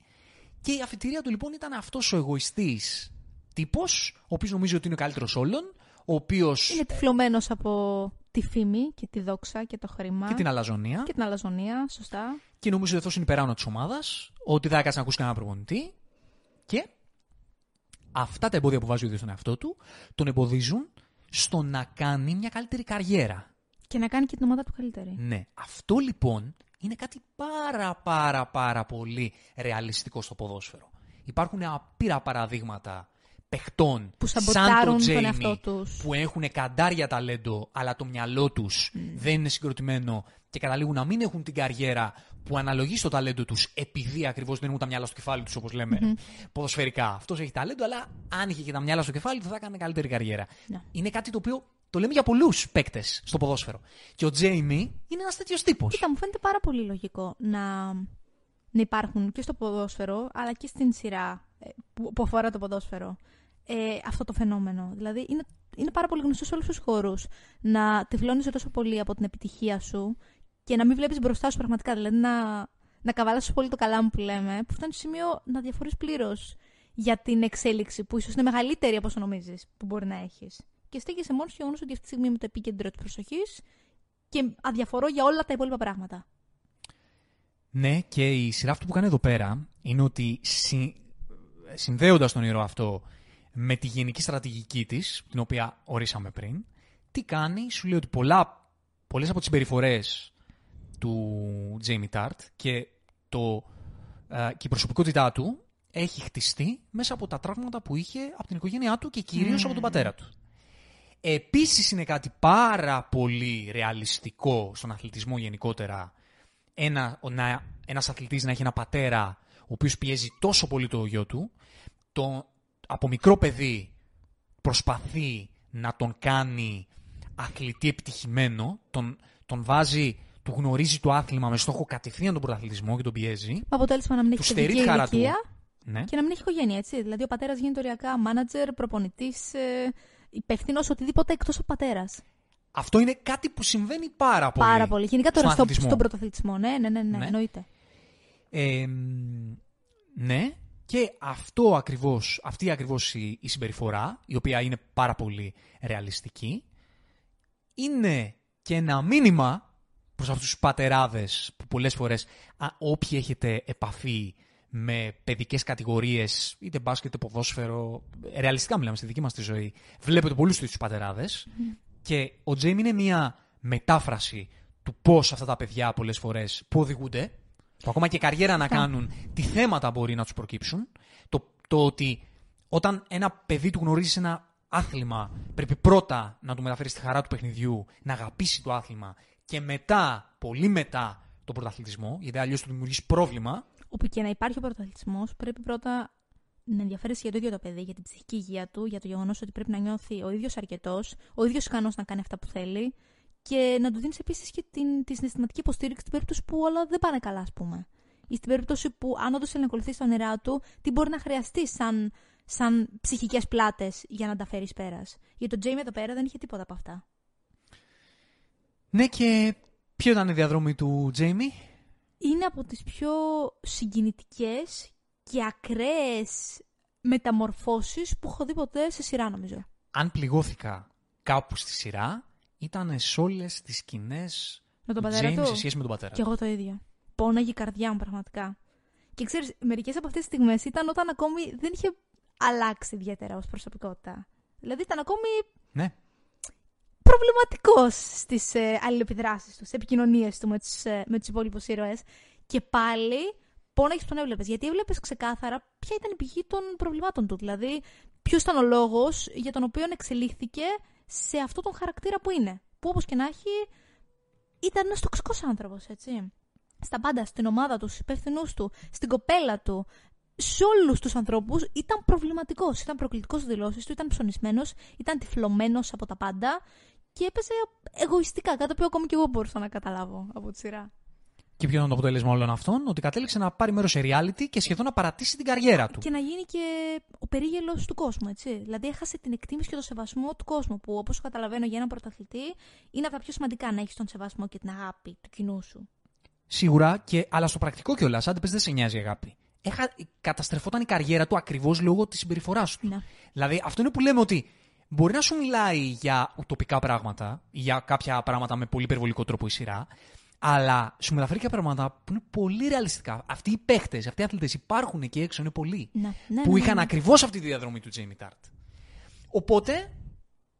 Και η αφιτηρία του λοιπόν ήταν αυτός ο εγωιστής τύπος, ο οποίος νομίζω ότι είναι ο καλύτερος όλων, ο οποίος Είναι τυφλωμένος από τη φήμη και τη δόξα και το χρήμα. και την αλαζονία και την αλαζονία, σωστά. και νομίζω ότι αυτός είναι υπεράνω της ομάδας, ότι δεν θα κάτσει να ακούσει κανένα προπονητή και αυτά τα εμπόδια που βάζει ο ίδιος στον εαυτό του τον εμποδίζουν στο να κάνει μια καλύτερη καριέρα. Και να κάνει και την ομάδα του καλύτερη. Ναι. Αυτό λοιπόν είναι κάτι πάρα πάρα πάρα πολύ ρεαλιστικό στο ποδόσφαιρο. Υπάρχουν απείρα παραδείγματα παιχτών Που σαν σαμποτάρουν το τον Τζέιμι εαυτό τους. που έχουν καντάρια ταλέντο αλλά το μυαλό τους δεν είναι συγκροτημένο και καταλήγουν να μην έχουν την καριέρα που αναλογεί στο ταλέντο τους επειδή ακριβώς δεν έχουν τα μυαλά στο κεφάλι τους όπως λέμε ποδοσφαιρικά. Αυτός έχει ταλέντο αλλά αν είχε και τα μυαλά στο κεφάλι του θα έκανε καλύτερη καριέρα. Ναι. Είναι κάτι το οποίο το λέμε για πολλούς παίκτες στο ποδόσφαιρο. Και ο Τζέιμι είναι ένας τέτοιος τύπος. Κοίτα, μου φαίνεται πάρα πολύ λογικό να, να υπάρχουν και στο ποδόσφαιρο, αλλά και στην σειρά ε, που, που αφορά το ποδόσφαιρο ε, αυτό το φαινόμενο. Δηλαδή, είναι, είναι πάρα πολύ γνωστό σε όλους τους χώρους να τυφλώνεσαι τόσο πολύ από την επιτυχία σου και να μην βλέπεις μπροστά σου πραγματικά. Δηλαδή, να, να καβαλάς πολύ το καλά μου που λέμε, που φτάνει στο σημείο να διαφορείς πλήρως για την εξέλιξη που ίσως είναι μεγαλύτερη από όσο νομίζεις που μπορεί να έχεις. Και στέκεσαι μόνος στο γεγονό ότι αυτή τη στιγμή είμαι το επίκεντρο της προσοχής και αδιαφορώ για όλα τα υπόλοιπα πράγματα. Ναι, και η σειρά αυτό που κάνει εδώ πέρα είναι ότι συ... συνδέοντας τον ήρωα αυτό με τη γενική στρατηγική της, την οποία ορίσαμε πριν, τι κάνει, σου λέει ότι πολλά, πολλές από τις συμπεριφορές του Jamie Tart και, το, ε, και η προσωπικότητά του έχει χτιστεί μέσα από τα τραύματα που είχε από την οικογένειά του και κυρίως από τον πατέρα του. Επίσης είναι κάτι πάρα πολύ ρεαλιστικό στον αθλητισμό γενικότερα ένα, ο- να, ένας αθλητής να έχει ένα πατέρα ο οποίος πιέζει τόσο πολύ το γιο του, το, από μικρό παιδί προσπαθεί να τον κάνει αθλητή επιτυχημένο, τον, τον βάζει, του γνωρίζει το άθλημα με στόχο κατευθείαν τον πρωταθλητισμό και τον πιέζει. Με αποτέλεσμα να μην Του έχει στερεί παιδική τη χαρά του. ηλικία Ναι. και να μην έχει οικογένεια, έτσι. Δηλαδή, ο πατέρας γίνεται οριακά μάνατζερ, προπονητής, ε, υπεύθυνο, οτιδήποτε εκτός από πατέρας. Αυτό είναι κάτι που συμβαίνει πάρα πολύ. Πάρα πολύ. Γενικά τώρα στον στο, αθλητισμό. στον πρωταθλητισμό. Ναι, ναι, ναι, ναι, Ναι. εννοείται. Ε, ναι, και αυτό ακριβώς, αυτή ακριβώς η, η συμπεριφορά, η οποία είναι πάρα πολύ ρεαλιστική, είναι και ένα μήνυμα προς αυτούς τους πατεράδες που πολλές φορές α, όποιοι έχετε επαφή με παιδικές κατηγορίες, είτε μπάσκετ, είτε ποδόσφαιρο, ρεαλιστικά μιλάμε στη δική μας τη ζωή, βλέπετε πολλούς τέτοιους πατεράδες. Και ο Τζέιμ είναι μια μετάφραση του πώς αυτά τα παιδιά πολλές φορές που οδηγούνται, που ακόμα και καριέρα να κάνουν, τι θέματα μπορεί να τους προκύψουν, το, το ότι όταν ένα παιδί του γνωρίζεις ένα άθλημα, πρέπει πρώτα να του μεταφέρεις στη χαρά του παιχνιδιού, να αγαπήσει το άθλημα και μετά, πολύ μετά, τον πρωταθλητισμό, γιατί αλλιώς του δημιουργεί πρόβλημα. Όπου και να υπάρχει ο πρωταθλητισμός, πρέπει πρώτα να ενδιαφέρεσαι για το ίδιο το παιδί, για την ψυχική υγεία του, για το γεγονός ότι πρέπει να νιώθει ο ίδιος αρκετός, ο ίδιος ικανός να κάνει αυτά που θέλει και να του δίνεις επίσης και την, τη συναισθηματική υποστήριξη στην περίπτωση που όλα δεν πάνε καλά, ας πούμε. Ή στην περίπτωση που, αν όντως θέλει να ακολουθήσει τα όνειρά του, τι μπορεί να χρειαστεί σαν, σαν ψυχικές πλάτες για να τα φέρεις πέρας. Γιατί το Τζέιμι εδώ πέρα δεν είχε τίποτα από αυτά. Ναι, και ποιο ήταν η διαδρομή του Τζέιμι. Είναι από τις πιο συγκινητικές και ακραίες μεταμορφώσεις που έχω δει ποτέ σε σειρά, νομίζω. Αν πληγώθηκα κάπου στη σειρά, ήταν σε όλες τις σκηνές Με τον του πατέρα Τζέιμι του; σε σχέση με τον πατέρα. Και εγώ το ίδιο. Πόναγε η καρδιά μου πραγματικά. Και ξέρεις, μερικές από αυτές τις στιγμές ήταν όταν ακόμη δεν είχε αλλάξει ιδιαίτερα ως προσωπικότητα. Δηλαδή ήταν ακόμη Ναι. προβληματικός στις ε, αλληλεπιδράσεις τους, στις επικοινωνίες του με τους, ε, με τους υπόλοιπους ήρωες. Και πάλι πόναγες που τον έβλεπες. Γιατί έβλεπες ξεκάθαρα ποια ήταν η πηγή των προβλημάτων του. Δηλαδή, ποιος ήταν ο λόγος για τον οποίο εξελίχθηκε σε αυτόν τον χαρακτήρα που είναι. Που όπως και να έχει, ήταν ένας τοξικός άνθρωπος, έτσι. Στα πάντα, στην ομάδα του, στους υπεύθυνους του, στην κοπέλα του, σε όλους τους ανθρώπους ήταν προβληματικός. Ήταν προκλητικός στις δηλώσεις του, ήταν ψωνισμένος, ήταν τυφλωμένος από τα πάντα και έπαιζε εγωιστικά, κάτι το οποίο ακόμη και εγώ μπορούσα να καταλάβω από τη σειρά. Και ποιο ήταν το αποτέλεσμα όλων αυτών, ότι κατέληξε να πάρει μέρος σε reality και σχεδόν να παρατήσει την καριέρα του. Και να γίνει και ο περίγελος του κόσμου, έτσι. Δηλαδή έχασε την εκτίμηση και το σεβασμό του κόσμου, που όπως καταλαβαίνω για έναν πρωταθλητή είναι από τα πιο σημαντικά να έχεις τον σεβασμό και την αγάπη του κοινού σου. Σίγουρα, και, αλλά στο πρακτικό κιόλας, αν πες δεν σε νοιάζει η αγάπη. Έχα, καταστρεφόταν η καριέρα του ακριβώς λόγω της συμπεριφοράς του. Ναι. Δηλαδή, αυτό είναι που λέμε ότι μπορεί να σου μιλάει για ουτοπικά πράγματα, για κάποια πράγματα με πολύ υπερβολικό τρόπο η σειρά, αλλά σου μεταφέρει και πράγματα που είναι πολύ ρεαλιστικά. Αυτοί οι παίχτες, αυτοί οι αθλητές υπάρχουν εκεί έξω, είναι πολλοί. Ναι, ναι, που ναι, είχαν ναι. ακριβώς αυτή τη διαδρομή του Jamie Tart. Οπότε,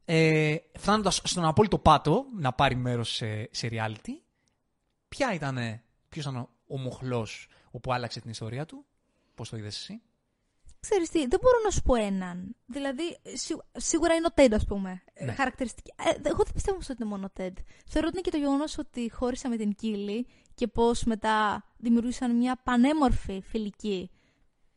ε, φτάνοντας στον απόλυτο πάτο να πάρει μέρος σε, σε reality, ποια ήταν, ποιος ήταν ο, ο μοχλός όπου άλλαξε την ιστορία του, πώς το είδες εσύ; Ξέρεις τι, δεν μπορώ να σου πω έναν. Δηλαδή, σί- σίγουρα είναι ο Τέντ, ας πούμε. Ναι. Ναι. Χαρακτηριστική. Ε, δε- εγώ δεν πιστεύω όμως ότι είναι μόνο ο Τέντ. Θεωρώ ότι είναι και το γεγονός ότι χώρισα με την Κίλη και πώς μετά δημιουργήσαν μια πανέμορφη φιλική.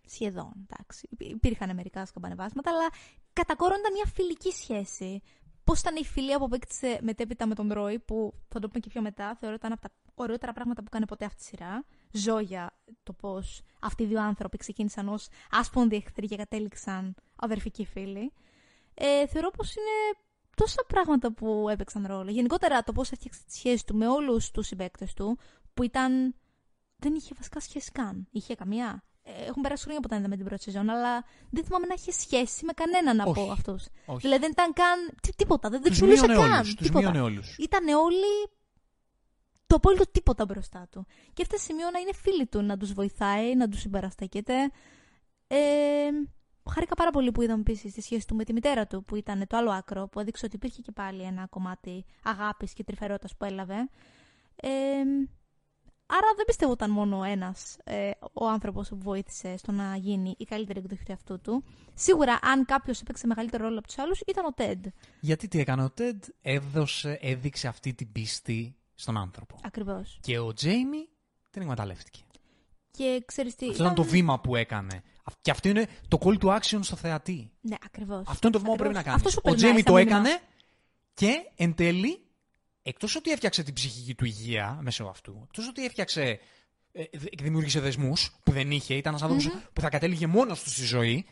Σχεδόν, εντάξει. Υπή- Υπήρχαν μερικά σκαμπανεβάσματα, αλλά κατά κόρον ήταν μια φιλική σχέση. Πώς ήταν η φιλία που απέκτησε μετέπειτα με τον Ρόι, που θα το πούμε και πιο μετά, θεωρώ ότι ήταν από τα ωραιότερα πράγματα που κάνει ποτέ αυτή η σειρά. Ζω για το πώς αυτοί οι δύο άνθρωποι ξεκίνησαν ως άσπονδοι εχθροί και κατέληξαν αδερφικοί φίλοι. Ε, θεωρώ πως είναι τόσα πράγματα που έπαιξαν ρόλο. Γενικότερα το πώς έφτιαξε τη σχέση του με όλους τους συμπαίκτες του, που ήταν. Δεν είχε βασικά σχέση καν. Είχε καμία. Ε, έχουν περάσει χρόνια από όταν είδαμε την πρώτη σεζόν, αλλά δεν θυμάμαι να είχε σχέση με κανέναν Όχι. από αυτούς. Όχι. Δηλαδή δεν ήταν καν. τι- τίποτα. Δεν, δεν τους του μιλούσε μείωνε καν. όλους, τους τίποτα. μείωνε όλους. Ήταν όλοι το απόλυτο τίποτα μπροστά του. Και έφτασε σημείο να είναι φίλοι του, να τους βοηθάει, να τους συμπαραστέκεται. Ε, χάρηκα πάρα πολύ που είδαμε επίση τη σχέση του με τη μητέρα του, που ήταν το άλλο άκρο, που έδειξε ότι υπήρχε και πάλι ένα κομμάτι αγάπης και τρυφερότητας που έλαβε. Ε, άρα δεν πιστεύω ήταν μόνο ένας ε, ο άνθρωπος που βοήθησε στο να γίνει η καλύτερη εκδοχή του εαυτού του. Σίγουρα, αν κάποιος έπαιξε μεγαλύτερο ρόλο από τους άλλους, ήταν ο Τέντ. Γιατί τι έκανε ο Τέντ, έδωσε, έδειξε αυτή την πίστη στον άνθρωπο. Ακριβώς. Και ο Τζέιμι την εκμεταλλεύτηκε. Και ξέρεις τι... Αυτό ήταν το βήμα που έκανε. Και αυτό είναι το call to action στο θεατή. Ναι, ακριβώς. Αυτό είναι το βήμα που πρέπει να κάνεις. Αυτό σου Ο περνάει Τζέιμι σαν το μήνυμα. έκανε και εν τέλει, εκτός ότι έφτιαξε την ψυχική του υγεία μέσω αυτού, εκτός ότι έφτιαξε. ε, δ- δημιούργησε δεσμούς που δεν είχε, ήταν ένας άνθρωπος που θα κατέληγε μόνος του στη ζωή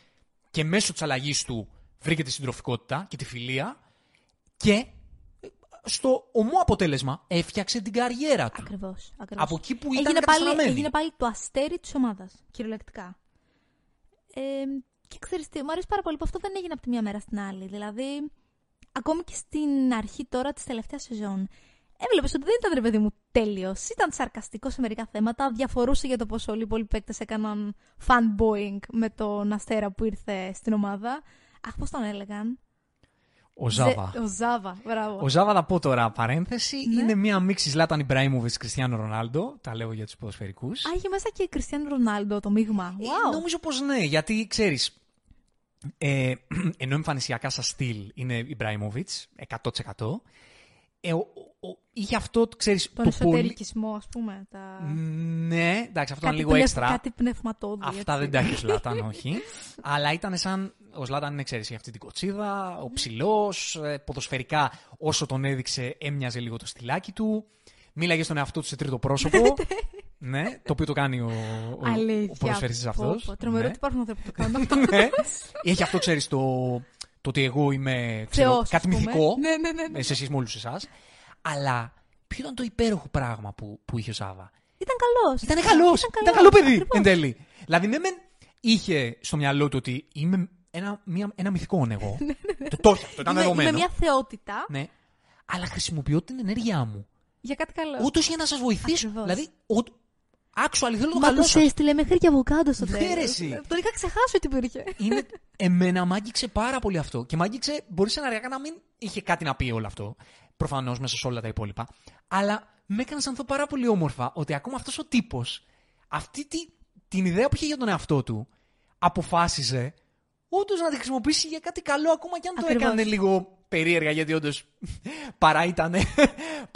και μέσω της αλλαγής του βρήκε τη συντροφικότητα και τη φιλία και ε, στο ομό αποτέλεσμα έφτιαξε την καριέρα του. Ακριβώς, ακριβώς. Από εκεί που ήταν έγινε πάλι, καταστραμμένη. έγινε πάλι το αστέρι της ομάδας, κυριολεκτικά. Ε, και ξέρεις τι, μου αρέσει πάρα πολύ που αυτό δεν έγινε από τη μία μέρα στην άλλη. Δηλαδή, ακόμη και στην αρχή τώρα της τελευταίας σεζόν, έβλεπες ότι δεν ήταν ρε παιδί μου τέλειος. Ήταν σαρκαστικός σε μερικά θέματα. Διαφορούσε για το πόσο όλοι οι υπόλοιποι παίκτες έκαναν fanboying με τον Αστέρα που ήρθε στην ομάδα. Αχ, πώς τον έλεγαν. Ο Ζάβα. Ζε- Ο Ζάβα, μπράβο. Ο Ζάβα, θα πω τώρα παρένθεση, Ναι. είναι μία μίξη Λάταν Ιμπραήμοβιτ Κριστιανό Ρονάλντο. Τα λέω για τους ποδοσφαιρικούς. Α, είχε μέσα και Κριστιανό Ρονάλντο το μείγμα. Wow. Ε, νομίζω πως ναι, γιατί ξέρεις. Ε, ενώ εμφανισιακά σαν στυλ είναι Ιμπραήμοβιτ, 100%. Ε, ο, ο, είχε αυτό, ξέρεις, Τον το πολύ... εσωτερικισμό, ας πούμε. Τα... Ναι, εντάξει, αυτό ήταν λίγο πνευ- έξτρα. Κάτι πνευματόδη. Αυτά έτσι. δεν τα έχει ο Σλάταν, όχι. Αλλά ήταν σαν. Ο Σλάταν είναι, ξέρεις, αυτή την κοτσίδα, ο ψηλός, ποδοσφαιρικά όσο τον έδειξε έμοιαζε λίγο το στυλάκι του. Μίλαγε στον εαυτό του σε τρίτο πρόσωπο. ναι, το οποίο το κάνει ο, ο, ο Αλήθεια. ποδοσφαιριστής Πω, αυτός. πω, Τρομερό ναι. ότι υπάρχουν άνθρωποι που το κάνουν αυτό. ναι. Έχει αυτό, ξέρεις, το, το ότι εγώ είμαι ξέρω, Θεός, κάτι ας πούμε. μυθικό Ναι, ναι, ναι. ναι. ε, σε σχέση με όλους εσάς. Αλλά ποιο ήταν το υπέροχο πράγμα που, που είχε ο Σάβα; Ήταν καλός. Ήταν καλός. Ήταν καλός παιδί εν τέλει. Δηλαδή, ναι, μεν είχε στο μυαλό του ότι είμαι ένα, μια, ένα μυθικό εγώ. το το είχε αυτό, ήταν Είμαι, είμαι δεδομένο. μια θεότητα Ναι. Αλλά χρησιμοποιώ την ενέργειά μου. για κάτι καλό. Ούτως για να σας βοηθήσω. Ακριβώς. Δηλαδή, ο- actually θέλω το Μα καλό του σα. έστειλε μέχρι και αβοκάντο στο Ναι, τέλος. ρε, εσύ. Τον είχα ξεχάσει ότι υπήρχε. Είναι... Εμένα μ' άγγιξε πάρα πολύ αυτό. Και μ' άγγιξε, μπορείς σεναριακά να μην είχε κάτι να πει όλο αυτό. Προφανώς μέσα σε όλα τα υπόλοιπα. Αλλά με έκανε να αισθανθώ πάρα πολύ όμορφα ότι ακόμα αυτός ο τύπος, αυτή τη, την ιδέα που είχε για τον εαυτό του, αποφάσιζε όντως να τη χρησιμοποιήσει για κάτι καλό, ακόμα και αν Ακριβώς. το έκανε λίγο περίεργα, γιατί όντως παρά ήταν,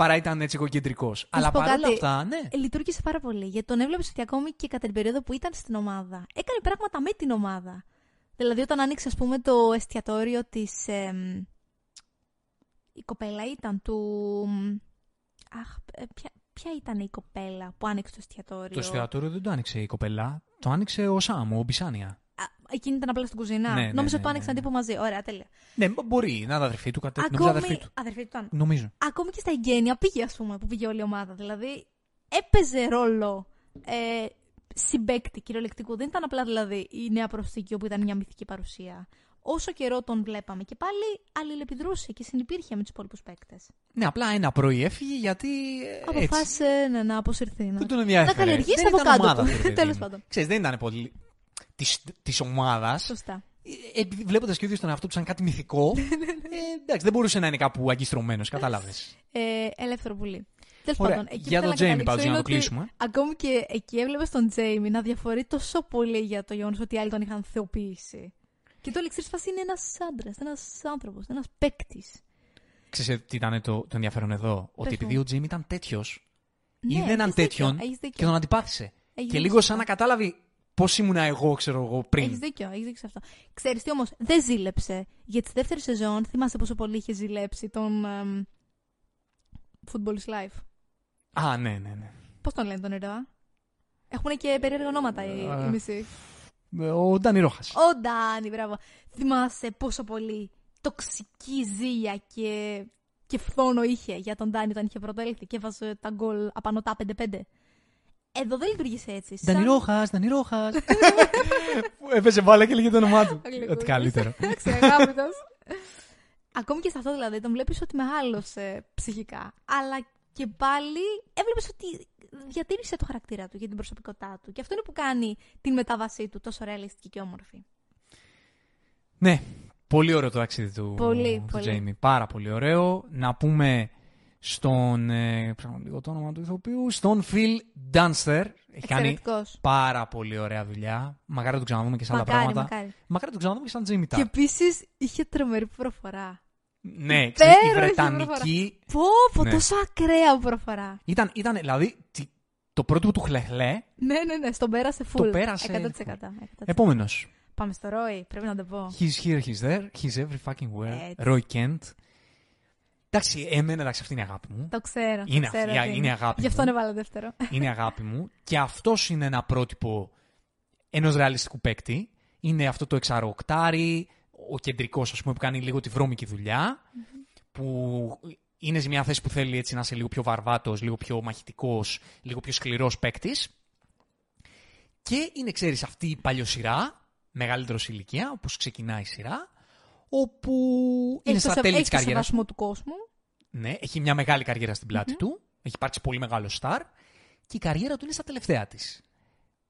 παρά ήταν έτσι εγωκεντρικό. Αλλά πω παρόλα κάτι. αυτά, ναι. Ε, Λειτουργήσε πάρα πολύ. Γιατί τον έβλεπες ότι ακόμη και κατά την περίοδο που ήταν στην ομάδα, έκανε πράγματα με την ομάδα. Δηλαδή, όταν άνοιξε, ας πούμε, το εστιατόριο της. η κοπέλα ήταν του. Αχ, ε, ποια, ποια ήταν η κοπέλα που άνοιξε το εστιατόριο; Το εστιατόριο δεν το άνοιξε η κοπέλα. Το άνοιξε ο Σάμ, ο Μπισάνια. Α, εκείνη ήταν απλά στην κουζίνα. Ναι, ναι, Νόμιζα ναι, ότι το άνοιξαν ναι, τύπου μαζί. Ωραία, τέλεια. Ναι, μπο- μπορεί να είναι αδερφή του, κατέ... νομίζω Ακόμη. αδερφή του. Αδερφή του ήταν. Νομίζω. Ακόμη και στα εγγένεια πήγε, ας πούμε, που πήγε όλη η ομάδα. Δηλαδή, έπαιζε ρόλο ε, συμπέκτη κυριολεκτικού. Δεν ήταν απλά δηλαδή η νέα προσθήκη όπου ήταν μια μυθική παρουσία. Όσο καιρό τον βλέπαμε και πάλι αλληλεπιδρούσε και συνεπήρχε με τους υπόλοιπους παίκτες. Ναι, απλά ένα πρωί έφυγε γιατί. ε, έτσι. Αποφάσισε ναι, να αποσυρθεί. Να, Δεν τον ενδιαφέρε. να καλλιεργήσει Δεν από ήταν κάτω ομάδα, του. ρε παιδί Τέλο μου. πάντων. Ξέρεις, δεν ήταν πολύ. Της ομάδας. Σωστά. Επειδή βλέποντας και ο ίδιος τον εαυτό του σαν κάτι μυθικό. ε, εντάξει, δεν μπορούσε να είναι κάπου αγκιστρωμένος, κατάλαβες. Ε, ελεύθερο πουλί. Τέλος Ωραία. πάντων, εκεί Για που τον θέλω να Τζέιμι, πάντως, καταλήξω για να είναι το κλείσουμε. ότι Ακόμη και εκεί έβλεπε τον Τζέιμι να διαφορεί τόσο πολύ για το γεγονός ότι οι άλλοι τον είχαν θεοποιήσει. Και το Ελεξίρ φάση είναι ένας άντρας, ένας άνθρωπος, ένας παίκτης. Ξέρετε τι ήταν το, το ενδιαφέρον εδώ; Ότι μου. επειδή ο Τζίμι ήταν τέτοιος, Ναι, είδε έναν έχεις δίκιο, τέτοιον έχεις δίκιο. και τον αντιπάθησε. Έχεις Και δίκιο λίγο σε σαν να αυτό. κατάλαβε πώς ήμουνα εγώ, ξέρω εγώ, πριν. Έχεις δίκιο, έχεις δίκιο σε αυτό. Ξέρεις τι όμως, δεν ζήλεψε. Γιατί στη δεύτερη σεζόν θυμάσαι πόσο πολύ είχε ζηλέψει τον. εμ, Football's Life; Α, ναι, ναι, ναι. Πώς τον λένε τον ήρωα; Έχουν και περίεργα ονόματα οι, Α. οι μισοί. Ε, Ο Ντάνι Ρόχας. Ο Ντάνι, μπράβο. Θυμάσαι πόσο πολύ τοξική ζήλια και, και φθόνο είχε για τον Ντάνι όταν είχε πρωτέλθει και έβαζε τα γκολ απανοτά 5-5. Εδώ δεν λειτουργήσε έτσι. Σαν- Ντάνι Ρόχα, Ντάνι Ρόχα. Έπαιζε μπάλα και λέγε το όνομά του. Αγγλικό. Ότι καλύτερο. Εντάξει, αγάπητος. Ακόμη και σε αυτό δηλαδή, τον βλέπεις ότι μεγάλωσε ψυχικά. Αλλά και πάλι έβλεπες ότι διατήρησε το χαρακτήρα του για την προσωπικότητά του. Και αυτό είναι που κάνει την μετάβασή του τόσο ρεαλιστική και όμορφη. Ναι, πολύ ωραίο το ταξίδι του, Πολύ, του πολύ. Τζέιμι. Πάρα πολύ ωραίο. Να πούμε στον. Ε, ψάχνω λίγο το όνομα του ηθοποιού. Στον Phil Dunster. Έχει κάνει Εξαιρετικός. πάρα πολύ ωραία δουλειά. Μακάρι να το ξαναδούμε και σε άλλα Μακάρι, πράγματα. μακάρι. Μακάρι να το ξαναδούμε και σαν Τζέιμι Και Τάρ. επίσης είχε τρομερή προφορά. Ναι, ξέρεις, η Υπέροχη Βρετανική. Πω, πω, Ναι. τόσο ακραία προφορά. Ήταν, ήταν, δηλαδή, τι- το πρώτο που του χλεχλέ. Ναι, ναι, ναι, στον πέρασε full. Το πέρασε 100%. 100%. Επόμενος. Πάμε στο Ρόι, πρέπει να το πω. He's here, he's there, he's every fucking where. Έτσι. Roy Kent. Εντάξει, εμένα εντάξει, αυτή είναι η αγάπη μου. Το ξέρω. Είναι το ξέρω αυτή, ότι είναι αγάπη Γι' αυτό μου. έβαλα δεύτερο. είναι αγάπη μου. Και αυτός είναι ένα πρότυπο ενός ρεαλιστικού παίκτη. Είναι αυτό το εξαροκτάρι, ο κεντρικός, ας πούμε, που κάνει λίγο τη βρώμικη δουλειά. Που είναι σε μια θέση που θέλει έτσι να είσαι λίγο πιο βαρβάτος, λίγο πιο μαχητικός, λίγο πιο σκληρός παίκτης. Και είναι, ξέρεις, αυτή η παλιοσυρά, μεγαλύτερος σε ηλικία, όπως ξεκινάει η σειρά, όπου είναι Έχει το στα σε- τέλη έχει της το καριέρας σεβασμό του κόσμου. ναι, έχει μια μεγάλη καριέρα στην πλατη του. Έχει υπάρξει πολύ μεγάλο στάρ και η καριέρα του είναι στα τελευταία της.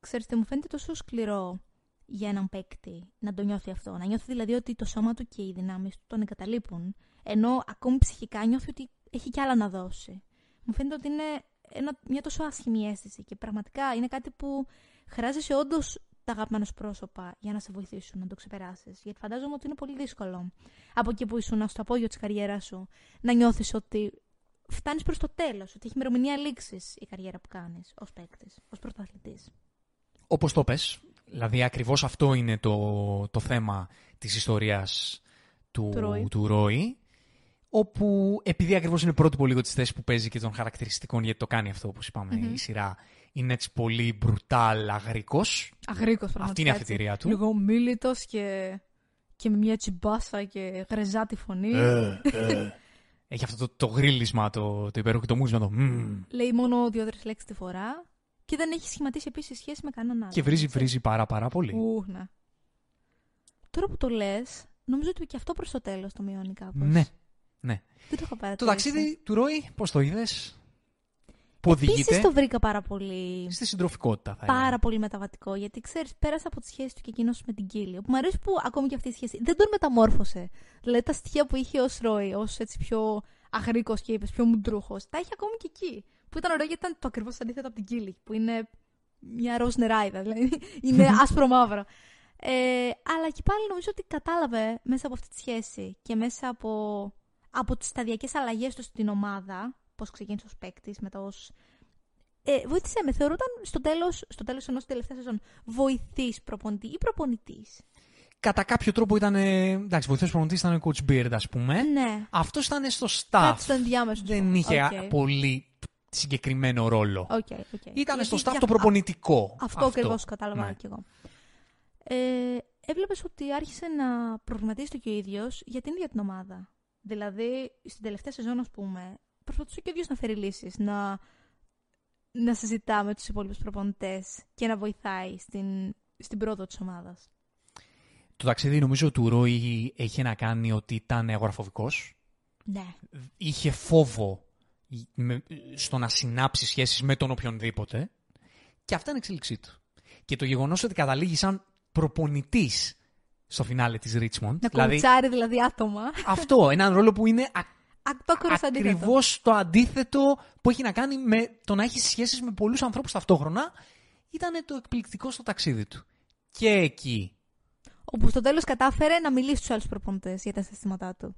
Ξέρετε, μου φαίνεται τόσο σκληρό για έναν παίκτη να το νιώθει αυτό. Να νιώθει δηλαδή ότι το σώμα του και οι δυνάμεις του τον εγκαταλείπουν. Ενώ ακόμη ψυχικά νιώθει ότι έχει κι άλλα να δώσει. Μου φαίνεται ότι είναι ένα, μια τόσο άσχημη αίσθηση και πραγματικά είναι κάτι που χρειάζεσαι όντως τα αγαπημένα σου πρόσωπα για να σε βοηθήσουν να το ξεπεράσεις. Γιατί φαντάζομαι ότι είναι πολύ δύσκολο από εκεί που ήσουν στο απόγειο της καριέρας σου να νιώθεις ότι φτάνεις προς το τέλος, ότι έχει ημερομηνία λήξης η καριέρα που κάνεις ως παίκτης, ως πρωταθλητής. Όπως το πες, δηλαδή ακριβώς αυτό είναι το, το θέμα της ιστορίας του, Του Ρόι. του Ρόι. Όπου επειδή ακριβώς είναι πρότυπο λίγο τη θέση που παίζει και των χαρακτηριστικών, γιατί το κάνει αυτό, όπως η σειρά, είναι έτσι πολύ μπρουτάλ, αγρικός. Αγρίκο πραγματικά. Αυτή είναι η έτσι. αφιτηρία του. Λίγο μίλητος και, και με μια τσιμπάσα και γρεζάτη φωνή. Ε. Έχει αυτό το, το γρίλισμα, το, το υπέροχο, το μούρισμα, το μμμ. Λέει μόνο δύο-τρει λέξεις τη φορά. Και δεν έχει σχηματίσει επίσης σχέση με κανέναν άλλο. Και βρίζει, έτσι. βρίζει πάρα πάρα πολύ. Ου, ναι. Τώρα που το λες, νομίζω ότι και αυτό προς το τέλος το μειώνει κάπως. Ναι, ναι. Δεν το έχω παρατηρήσει. Το ταξίδι του Ρόι, πώς το είδες, που οδηγείται Επίσης το βρήκα πάρα πολύ. στη συντροφικότητα, θα Πάρα έλεγα. πολύ μεταβατικό. Γιατί ξέρεις, πέρασε από τη σχέση του και εκείνος με την Κίλη. Που μου αρέσει που ακόμη και αυτή η σχέση δεν τον μεταμόρφωσε. Δηλαδή τα στοιχεία που είχε ως Ρόι, ως έτσι πιο αγρίκο και είπες, πιο μουντρούχος, τα είχε ακόμη και εκεί. Που ήταν ωραίο γιατί ήταν το ακριβώς αντίθετο από την Κίλη. Που είναι μια ροζ νεράιδα, δηλαδή. είναι άσπρο μαύρο. Ε, αλλά και πάλι νομίζω ότι κατάλαβε μέσα από αυτή τη σχέση και μέσα από, από τις σταδιακές αλλαγές του στην ομάδα, πώς ξεκίνησε ως παίκτης, μετά ως ε, βοήθησε με. Θεωρούταν στο τέλος στο τέλος ενός τελευταίας σεζόν βοηθής προπονητή ή προπονητής; Κατά κάποιο τρόπο ήταν. ε, Εντάξει, βοηθός προπονητής ήταν ο Coach Beard, ας πούμε. Ναι. Αυτός ήταν στο staff. Κάτι στο ενδιάμεσο. Δεν είχε Οκ. πολύ συγκεκριμένο ρόλο. OK, OK. Ήταν Γιατί στο staff για- το προπονητικό. Αυτό ακριβώς κατάλαβα Ναι. κι εγώ. Ε, Έβλεπες ότι άρχισε να προβληματίζει το και ο ίδιος για την ίδια την ομάδα. Δηλαδή, στην τελευταία σεζόν, ας πούμε, προσπαθούσε και ο ίδιος να φέρει λύσεις, να, να συζητά με τους υπόλοιπους προπονητές και να βοηθάει στην, στην πρόοδο της ομάδας. Το ταξίδι νομίζω του Ρόι είχε να κάνει ότι ήταν αγοραφοβικό. Ναι. Είχε φόβο με- στο να συνάψει σχέσεις με τον οποιονδήποτε. Και αυτά είναι η εξέλιξή του. Και το γεγονός ότι καταλήγει σαν προπονητής στο φινάλε της Richmond. Να δηλαδή, κομψάρει δηλαδή άτομα. αυτό, έναν ρόλο που είναι Ακτόκορο αντίθετο. Ακριβώς το αντίθετο που έχει να κάνει με το να έχεις σχέσεις με πολλούς ανθρώπους ταυτόχρονα. Ήταν το εκπληκτικό στο ταξίδι του. Και εκεί Όπου στο τέλος κατάφερε να μιλήσει στους άλλους προπονητές για τα συστήματά του.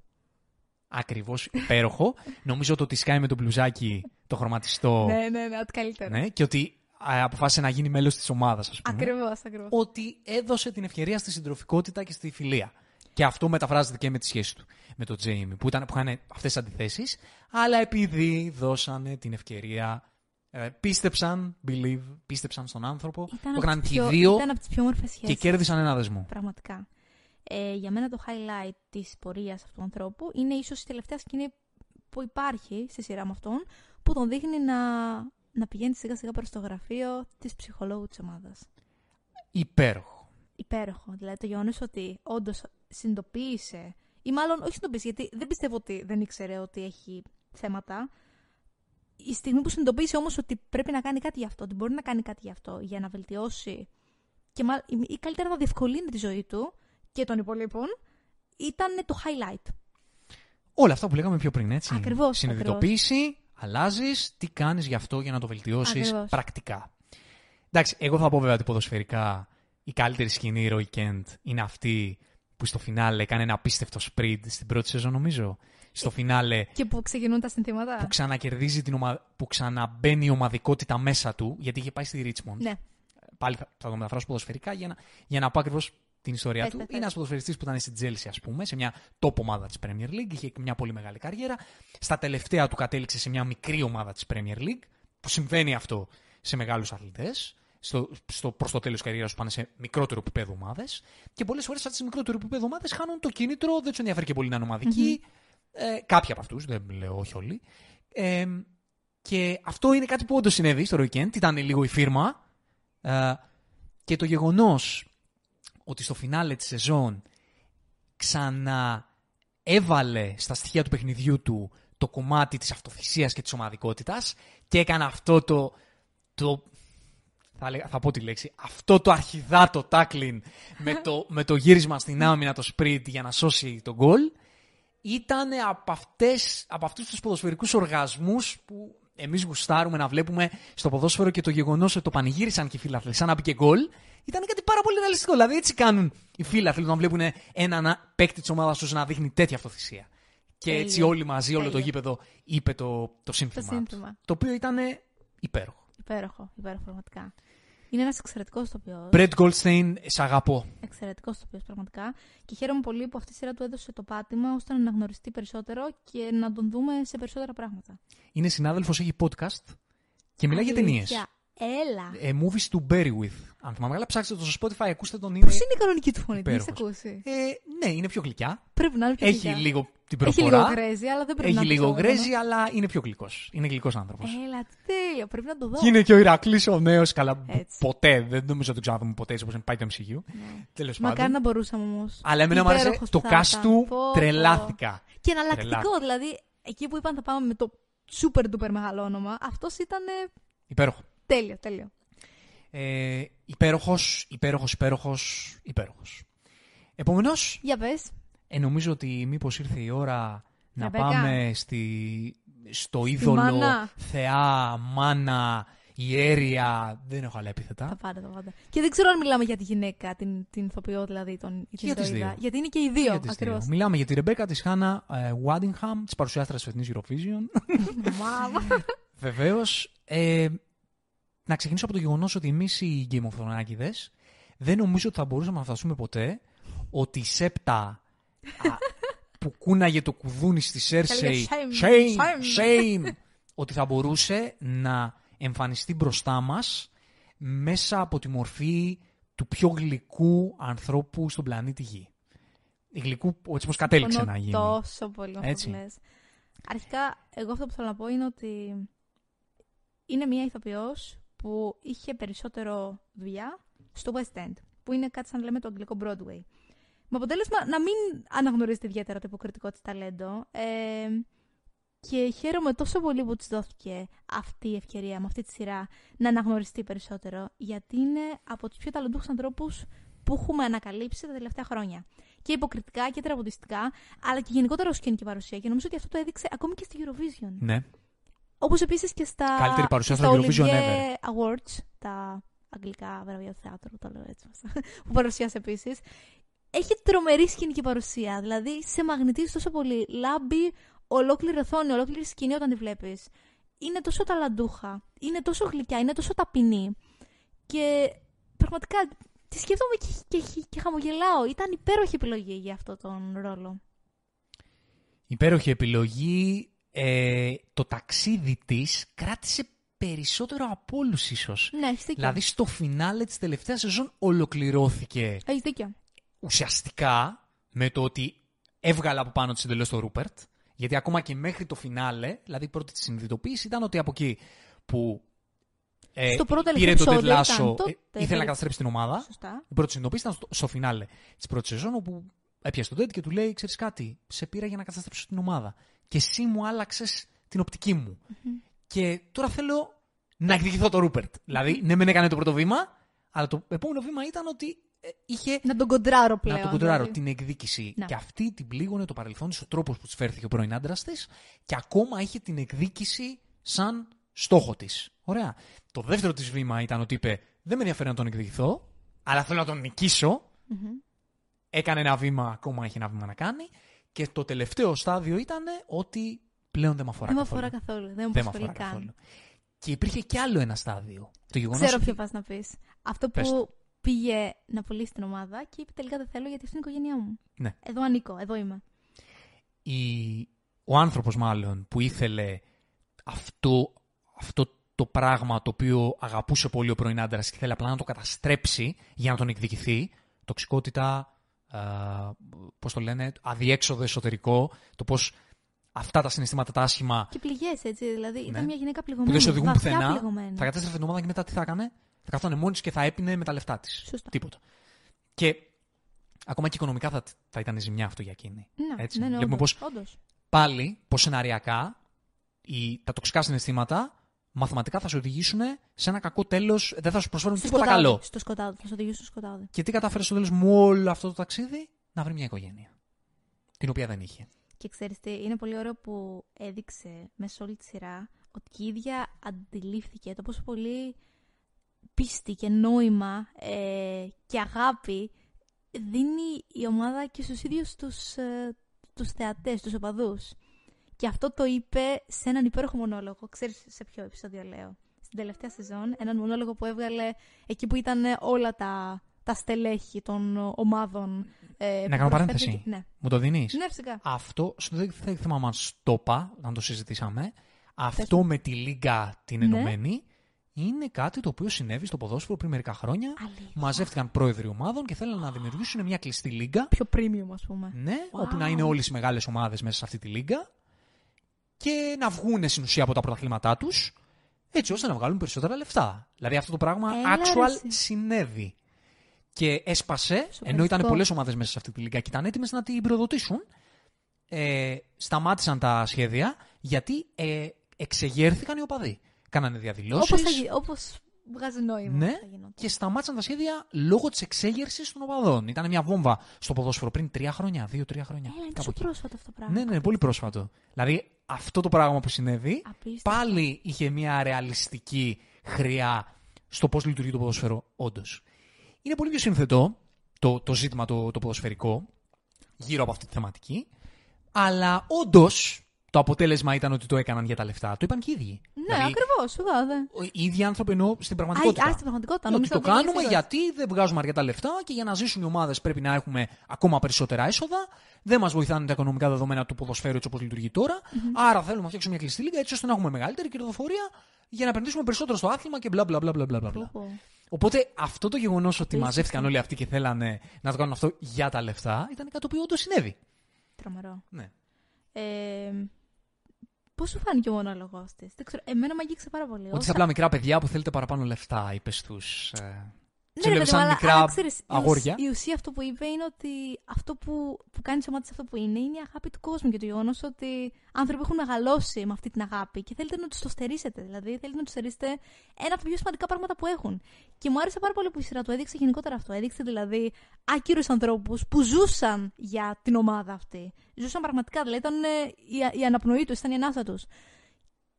Ακριβώς υπέροχο. Νομίζω το ότι σκάει με το μπλουζάκι το χρωματιστό. Ναι, ναι, ναι, ό,τι καλύτερο. ναι, και ότι α, αποφάσισε να γίνει μέλος της ομάδας, ας πούμε. Ακριβώς, ακριβώς. Ότι έδωσε την ευκαιρία στη συντροφικότητα και στη φιλία. Και αυτό μεταφράζεται και με τη σχέση του με τον Τζέιμι, που, ήταν, που είχαν αυτές τις αντιθέσεις, αλλά επειδή δώσανε την ευκαιρία. ε, πίστεψαν, believe, πίστεψαν στον άνθρωπο, το έκαναν και οι δύο Ήταν από τις πιο όμορφες σχέσεις. και κέρδισαν ένα δεσμό. Πραγματικά. Ε, για μένα το highlight της πορείας αυτού του ανθρώπου είναι ίσως η τελευταία σκηνή που υπάρχει στη σειρά με αυτόν, που τον δείχνει να, να πηγαίνει σιγά σιγά προς το γραφείο της ψυχολόγου της ομάδας. Υπέροχο. Υπέροχο. Δηλαδή το γεγονός ότι όντως συνειδητοποίησε, ή μάλλον όχι συνειδητοποίησε, γιατί δεν πιστεύω ότι δεν ήξερε ότι έχει θέματα. Η στιγμή που συνειδητοποίησε όμως ότι πρέπει να κάνει κάτι γι' αυτό, ότι μπορεί να κάνει κάτι γι' αυτό για να βελτιώσει και μα... ή καλύτερα να διευκολύνει τη ζωή του και των υπολείπων, ήταν το highlight. Όλα αυτά που λέγαμε πιο πριν, έτσι. Ακριβώς, Συνειδητοποίηση, αλλάζεις, τι κάνεις γι' αυτό για να το βελτιώσεις Ακριβώς. πρακτικά. Εντάξει, εγώ θα πω βέβαια ότι ποδοσφαιρικά η καλύτερη σκηνή Roy Kent είναι αυτή που στο φινάλε έκανε ένα απίστευτο sprint στην πρώτη σεζόν, νομίζω. Στο φινάλε Και που ξεκινούν τα συνθήματα. που ξανακερδίζει την ομα... που ξαναμπαίνει η ομαδικότητα μέσα του, γιατί είχε πάει στη Richmond. Ναι. Πάλι θα, θα το μεταφράσω ποδοσφαιρικά για να, για να πω ακριβώς την ιστορία Πες, του. πες, πες. Είναι ένας ποδοσφαιριστής που ήταν στην Chelsea, ας πούμε, σε μια top ομάδα της Premier League. Είχε μια πολύ μεγάλη καριέρα. Στα τελευταία του κατέληξε σε μια μικρή ομάδα της Premier League, που συμβαίνει αυτό σε μεγάλους αθλητές. Στο, στο, προς το τέλος της καριέρας του πάνε σε μικρότερο επίπεδο ομάδες. Και πολλές φορές αυτέ τις μικρότερο επίπεδο ομάδες χάνουν το κίνητρο, δεν τους ενδιαφέρει και πολύ να είναι ομαδικοί. Ε, κάποιοι από αυτούς, δεν λέω όχι όλοι. Ε, και αυτό είναι κάτι που όντως συνέβη στο Weekend. Ήταν λίγο η φίρμα. Ε, και το γεγονός ότι στο φινάλε της σεζόν ξαναέβαλε στα στοιχεία του παιχνιδιού του το το κομμάτι της αυτοθυσίας και της ομαδικότητας και έκανε αυτό το, το θα, λέγα- θα πω τη λέξη, αυτό το αρχιδάτο tackling με το, με το γύρισμα στην άμυνα, το sprint για να σώσει τον γκολ, ήταν από, αυτές, από αυτούς τους ποδοσφαιρικούς οργασμούς που εμείς γουστάρουμε να βλέπουμε στο ποδόσφαιρο και το γεγονός ότι το πανηγύρισαν και οι φίλαθλοι σαν να μπήκε γκολ, ήταν κάτι πάρα πολύ ρεαλιστικό. Δηλαδή έτσι κάνουν οι φίλαθλοι όταν βλέπουν έναν παίκτη της ομάδας τους να δείχνει τέτοια αυτοθυσία. Και Τέλειο. έτσι όλοι μαζί, όλο το Τέλειο. γήπεδο είπε το, το σύνθημα. τους. σύνθημα. Το οποίο ήταν υπέροχο. Υπέροχο, υπέροχο πραγματικά. Είναι ένας εξαιρετικός ηθοποιό. Brett Goldstein, σε αγαπώ. Εξαιρετικός ηθοποιό πραγματικά. Και χαίρομαι πολύ που αυτή η σειρά του έδωσε το πάτημα ώστε να αναγνωριστεί περισσότερο και να τον δούμε σε περισσότερα πράγματα. Είναι συνάδελφος, έχει podcast και μιλάει για ταινίες. Αλήθεια. Έλα. Ε, movies to bury with. Αν θυμάμαι καλά, ψάξτε το στο Spotify, ακούστε τον. Πώς Είναι... είναι η κανονική του φωνή, την έχεις υπέροχος. ακούσει; Ε, ναι, είναι πιο γλυκιά. Πρέπει να είναι πιο Έχει γλυκιά. λίγο την Έχει προφορά. λίγο γκρέζι, αλλά δεν πρέπει Έχει να είναι λίγο τόσο γκρέζι, αλλά είναι πιο γλυκός. Είναι γλυκός άνθρωπος. Έλα, τι τέλειο. Πρέπει να το δω. Και είναι και ο Ηρακλής ο νέος, καλά. Έτσι. Ποτέ, δεν νομίζω ότι το ξαναδούμε ποτέ έτσι όπως πάει το MCU. Ναι. Τέλος Μακάρι πάντων. να μπορούσαμε όμως. Αλλά εμένα μου άρεσε το cast του, τρελάθηκα. Και εναλλακτικό, Τρελάθηκα. δηλαδή εκεί που είπαν θα πάμε με το super duper μεγάλο όνομα, αυτός ήταν Υπέροχο. Τέλειο, τέλειο. Ε, υπέροχος, υπέροχος, υπέροχος, υπέροχος. Επομένως, Για πες. ε, νομίζω ότι μήπως ήρθε η ώρα να Ρεμπέκα. πάμε στη, στο είδωλο μάνα. θεά, μάνα, ιέρια, δεν έχω άλλα Τα επίθετα. πάντα, τα πάντα. Και δεν ξέρω αν μιλάμε για τη γυναίκα, την, την ηθοποιό δηλαδή, τον, ή την για τις ηρωίδα. δύο. Γιατί είναι και οι δύο, Για τις δύο. ακριβώς. Μιλάμε για τη Ρεμπέκα της Χάνα ε, Waddingham, της παρουσιάστρας της φετινής Eurovision. Μάμα. Βεβαίως, ε, να ξεκινήσω από το γεγονός ότι εμείς οι Game of Thrones δεν νομίζω ότι θα μπορούσαμε να φανταστούμε ποτέ ότι η Σέπτα α, που κούναγε το κουδούνι στη Σέρσεϊ shame, shame, shame. shame, ότι θα μπορούσε να εμφανιστεί μπροστά μας μέσα από τη μορφή του πιο γλυκού ανθρώπου στον πλανήτη Γη. Η γλυκού, έτσι πως κατέληξε Συμφωνώ να γίνει. τόσο πολύ με αυτό Έτσι. που λες. Αρχικά, εγώ αυτό που θέλω να πω είναι ότι είναι μια ηθοποιός που είχε περισσότερο δουλειά στο West End, που είναι κάτι σαν λέμε το αγγλικό Broadway. Με αποτέλεσμα να μην αναγνωρίζεται ιδιαίτερα το υποκριτικό της ταλέντο. Ε, και χαίρομαι τόσο πολύ που της δόθηκε αυτή η ευκαιρία με αυτή τη σειρά να αναγνωριστεί περισσότερο, γιατί είναι από τους πιο ταλαντούχους ανθρώπους που έχουμε ανακαλύψει τα τελευταία χρόνια. Και υποκριτικά και τραγουδιστικά, αλλά και γενικότερα ως σκηνική παρουσία. Και νομίζω ότι αυτό το έδειξε ακόμη και στη Eurovision. Ναι. Όπως επίσης και στα, Καλύτερη παρουσία στα στο Eurovision Olivier Awards, τα αγγλικά βραβεία του θεάτρου, το λέω έτσι, που παρουσίασε επίσης. Έχει τρομερή σκηνική παρουσία, δηλαδή σε μαγνητίζει τόσο πολύ. Λάμπει ολόκληρη οθόνη, ολόκληρη σκηνή όταν τη βλέπεις. Είναι τόσο ταλαντούχα, είναι τόσο γλυκιά, είναι τόσο ταπεινή. Και πραγματικά τη σκέφτομαι και, και, και χαμογελάω. Ήταν υπέροχη επιλογή για αυτό τον ρόλο. Υπέροχη επιλογή. Ε, το ταξίδι της κράτησε περισσότερο από όλους ίσως. Ναι, έχεις δίκιο. Δηλαδή στο φινάλε της τελευταίας σεζόν ολοκληρώθηκε Έχεις δίκιο. ουσιαστικά με το ότι έβγαλε από πάνω της εντελώς το Ρούπερτ. Γιατί ακόμα και μέχρι το φινάλε, δηλαδή η πρώτη της συνειδητοποίηση ήταν ότι από εκεί που ε, Στο πρώτο πήρε τελευταίο τον Τεντ επεισόδιο ήταν Λάσο, το ε, ήθελε να τέλος. καταστρέψει την ομάδα. Σωστά. Η πρώτη συνειδητοποίηση ήταν στο, στο φινάλε της πρώτης σεζόν, όπου έπιασε τον Τέντ και του λέει: Ξέρεις κάτι, σε πήρα για να καταστρέψω την ομάδα. Και εσύ μου άλλαξες την οπτική μου. Και τώρα θέλω να εκδικηθώ το Ρούπερτ. Δηλαδή, ναι, μεν έκανε το πρώτο βήμα, αλλά το επόμενο βήμα ήταν ότι ε, είχε Να τον κοντράρω πλέον. να τον κοντράρω δηλαδή. την εκδίκηση. Ναι. Και αυτή την πλήγωνε το παρελθόν της, ο τρόπος που της φέρθηκε ο πρώην άντρας της, και ακόμα είχε την εκδίκηση σαν στόχο της. Ωραία. Το δεύτερο της βήμα ήταν ότι είπε: Δεν με ενδιαφέρει να τον εκδικηθώ, αλλά θέλω να τον νικήσω. Μμμ. Έκανε ένα βήμα, ακόμα έχει ένα βήμα να κάνει. Και το τελευταίο στάδιο ήταν ότι πλέον δεν με αφορά Δεν με καθόλου. αφορά καθόλου. Δεν μου Δεν με προσφέρει αφορά καν. καθόλου. Και υπήρχε κι άλλο ένα στάδιο. Το γεγονός Ξέρω ότι- ποιο πας να πεις. Αυτό Πες που πήγε να πουλήσει την ομάδα και είπε τελικά δεν θέλω γιατί αυτή είναι η οικογένειά μου. Ναι. Εδώ ανήκω, εδώ είμαι. η, ο άνθρωπος μάλλον που ήθελε αυτό, αυτό το πράγμα το οποίο αγαπούσε πολύ ο πρώην άντρας και θέλει απλά να το καταστρέψει για να τον εκδικηθεί, τοξικότητα, ε, πώς το λένε, αδιέξοδο εσωτερικό, το πώς αυτά τα συναισθήματα τα άσχημα Και πληγές, έτσι. Δηλαδή ήταν Ναι. μια γυναίκα που πληγωμένη. δεν σε οδηγούν βαθιά πουθενά, πληγωμένη. θα κατέστρεφε την ομάδα και μετά τι θα έκανε, θα καθόταν μόνη της και θα έπινε με τα λεφτά της. Σωστά. Τίποτα. Και ακόμα και οικονομικά θα, θα ήταν ζημιά αυτό για εκείνη. Ναι, Έτσι. ναι, ναι, Βλέπουμε όντως, πώς όντως. πάλι, ποσεναριακά, οι, τα τοξικά συναισθήματα μαθηματικά θα σε οδηγήσουν σε ένα κακό τέλος. Δεν θα σου προσφέρουν Στο τίποτα σκοτάδι, καλό. Στο σκοτάδι. Θα σου οδηγήσω στο σκοτάδι. Και τι κατάφερες στο τέλος με όλο αυτό το ταξίδι, να βρει μια οικογένεια. Την οποία δεν είχε. Και ξέρεις τι, είναι πολύ ωραίο που έδειξε μέσα σε όλη τη σειρά ότι και η ίδια αντιλήφθηκε το πόσο πολύ πίστη και νόημα ε, και αγάπη δίνει η ομάδα και στους ίδιους τους, ε, τους θεατές, τους οπαδούς. Και αυτό το είπε σε έναν υπέροχο μονόλογο. Ξέρεις σε ποιο επεισόδιο λέω. Στην τελευταία σεζόν, έναν μονόλογο που έβγαλε εκεί που ήταν όλα τα, τα στελέχη των ομάδων. Ε, που Να κάνω προσφέρθηκε- παρένθεση. Ναι. Μου το δίνεις; ναι, φυσικά. Αυτό, στο- δεν δεν θυμάμαι αν το είπα, αν το συζητήσαμε. Αυτό με τη Λίγκα την Ναι. Ενωμένη είναι κάτι το οποίο συνέβη στο ποδόσφαιρο πριν μερικά χρόνια. Αλήθεια. Μαζεύτηκαν πρόεδροι ομάδων και θέλουν να δημιουργήσουν μια κλειστή λίγκα. Πιο premium, ας πούμε. Ναι, Wow. όπου να είναι όλες οι μεγάλες ομάδες μέσα σε αυτή τη λίγκα και να βγουν στην ουσία από τα πρωταθλήματά τους έτσι ώστε να βγάλουν περισσότερα λεφτά. Δηλαδή αυτό το πράγμα Έλα, ρε, actual εσύ. συνέβη. Και έσπασε, ενώ ήταν Σοκαριστικό. πολλές ομάδες μέσα σε αυτή τη λίγα και ήταν έτοιμες να την προδοτήσουν. Ε, σταμάτησαν τα σχέδια γιατί ε, εξεγέρθηκαν οι οπαδοί. Κάνανε διαδηλώσει. Όπως, θα γι- όπως βγάζει νόημα. Ναι, θα γινόταν. και σταμάτησαν τα σχέδια λόγω της εξέγερσης των οπαδών. Ήταν μια βόμβα στο ποδόσφαιρο πριν τρία χρόνια, δύο-τρία χρόνια. Έλα, είναι κάπου τόσο εκεί. πρόσφατο αυτό το πράγμα. Ναι, ναι, πολύ πρόσφατο. Δηλαδή αυτό το πράγμα που συνέβη Απίστευτο. πάλι είχε μια ρεαλιστική χρειά στο πώς λειτουργεί το ποδόσφαιρο, όντως. Είναι πολύ πιο σύνθετο το, το ζήτημα το, το ποδοσφαιρικό γύρω από αυτή τη θεματική. Αλλά όντως το αποτέλεσμα ήταν ότι το έκαναν για τα λεφτά. Το είπαν και οι ίδιοι. Ναι, Δηλαδή, ακριβώς. Σιγά, δε. οι ίδιοι άνθρωποι εννοώ στην Α, πραγματικότητα. α, στην πραγματικότητα. Ότι νόμιζα το ότι έγινε κάνουμε σίγουρα. γιατί δεν βγάζουμε αρκετά λεφτά και για να ζήσουν οι ομάδες πρέπει να έχουμε ακόμα περισσότερα έσοδα. Δεν μας βοηθάνε τα οικονομικά δεδομένα του ποδοσφαίρου έτσι όπως λειτουργεί τώρα. Άρα θέλουμε να φτιάξουμε μια κλειστή λίγα έτσι ώστε να έχουμε μεγαλύτερη κερδοφορία για να επενδύσουμε περισσότερο στο άθλημα και μπλα μπλα μπλα μπλα μπλα. μπλα. Πω, πω. Οπότε αυτό το γεγονός ότι Απίστευτο. μαζεύτηκαν όλοι αυτοί και θέλανε να το κάνουν αυτό για τα λεφτά ήταν κάτι το οποίο όντως συνέβη. Τρομερό. Ναι. Ε, Πώ σου φάνηκε ο μονόλογος της; Δεν ξέρω. Εμένα με αγγίξε πάρα πολύ. Ότι Όσα- είστε απλά μικρά παιδιά που θέλετε παραπάνω λεφτά, είπες στου. Ναι, σε ρε βλέπεις παιδί μου, σαν αλλά- μικρά αλλά ξέρεις, η ουσ- αγόρια. Η ουσία αυτό που είπε είναι ότι αυτό που, που κάνει τη ομάδα αυτό που είναι είναι η αγάπη του κόσμου και το γεγονός ότι άνθρωποι έχουν μεγαλώσει με αυτή την αγάπη και θέλετε να τους το στερήσετε. Δηλαδή, θέλετε να τους στερήσετε ένα από τα πιο σημαντικά πράγματα που έχουν. Και μου άρεσε πάρα πολύ που η σειρά του έδειξε γενικότερα αυτό. Έδειξε δηλαδή άκυρους ανθρώπους που ζούσαν για την ομάδα αυτή. Ζούσαν πραγματικά, δηλαδή ήταν ε, η, η αναπνοή τους, ήταν η ανάσα τους.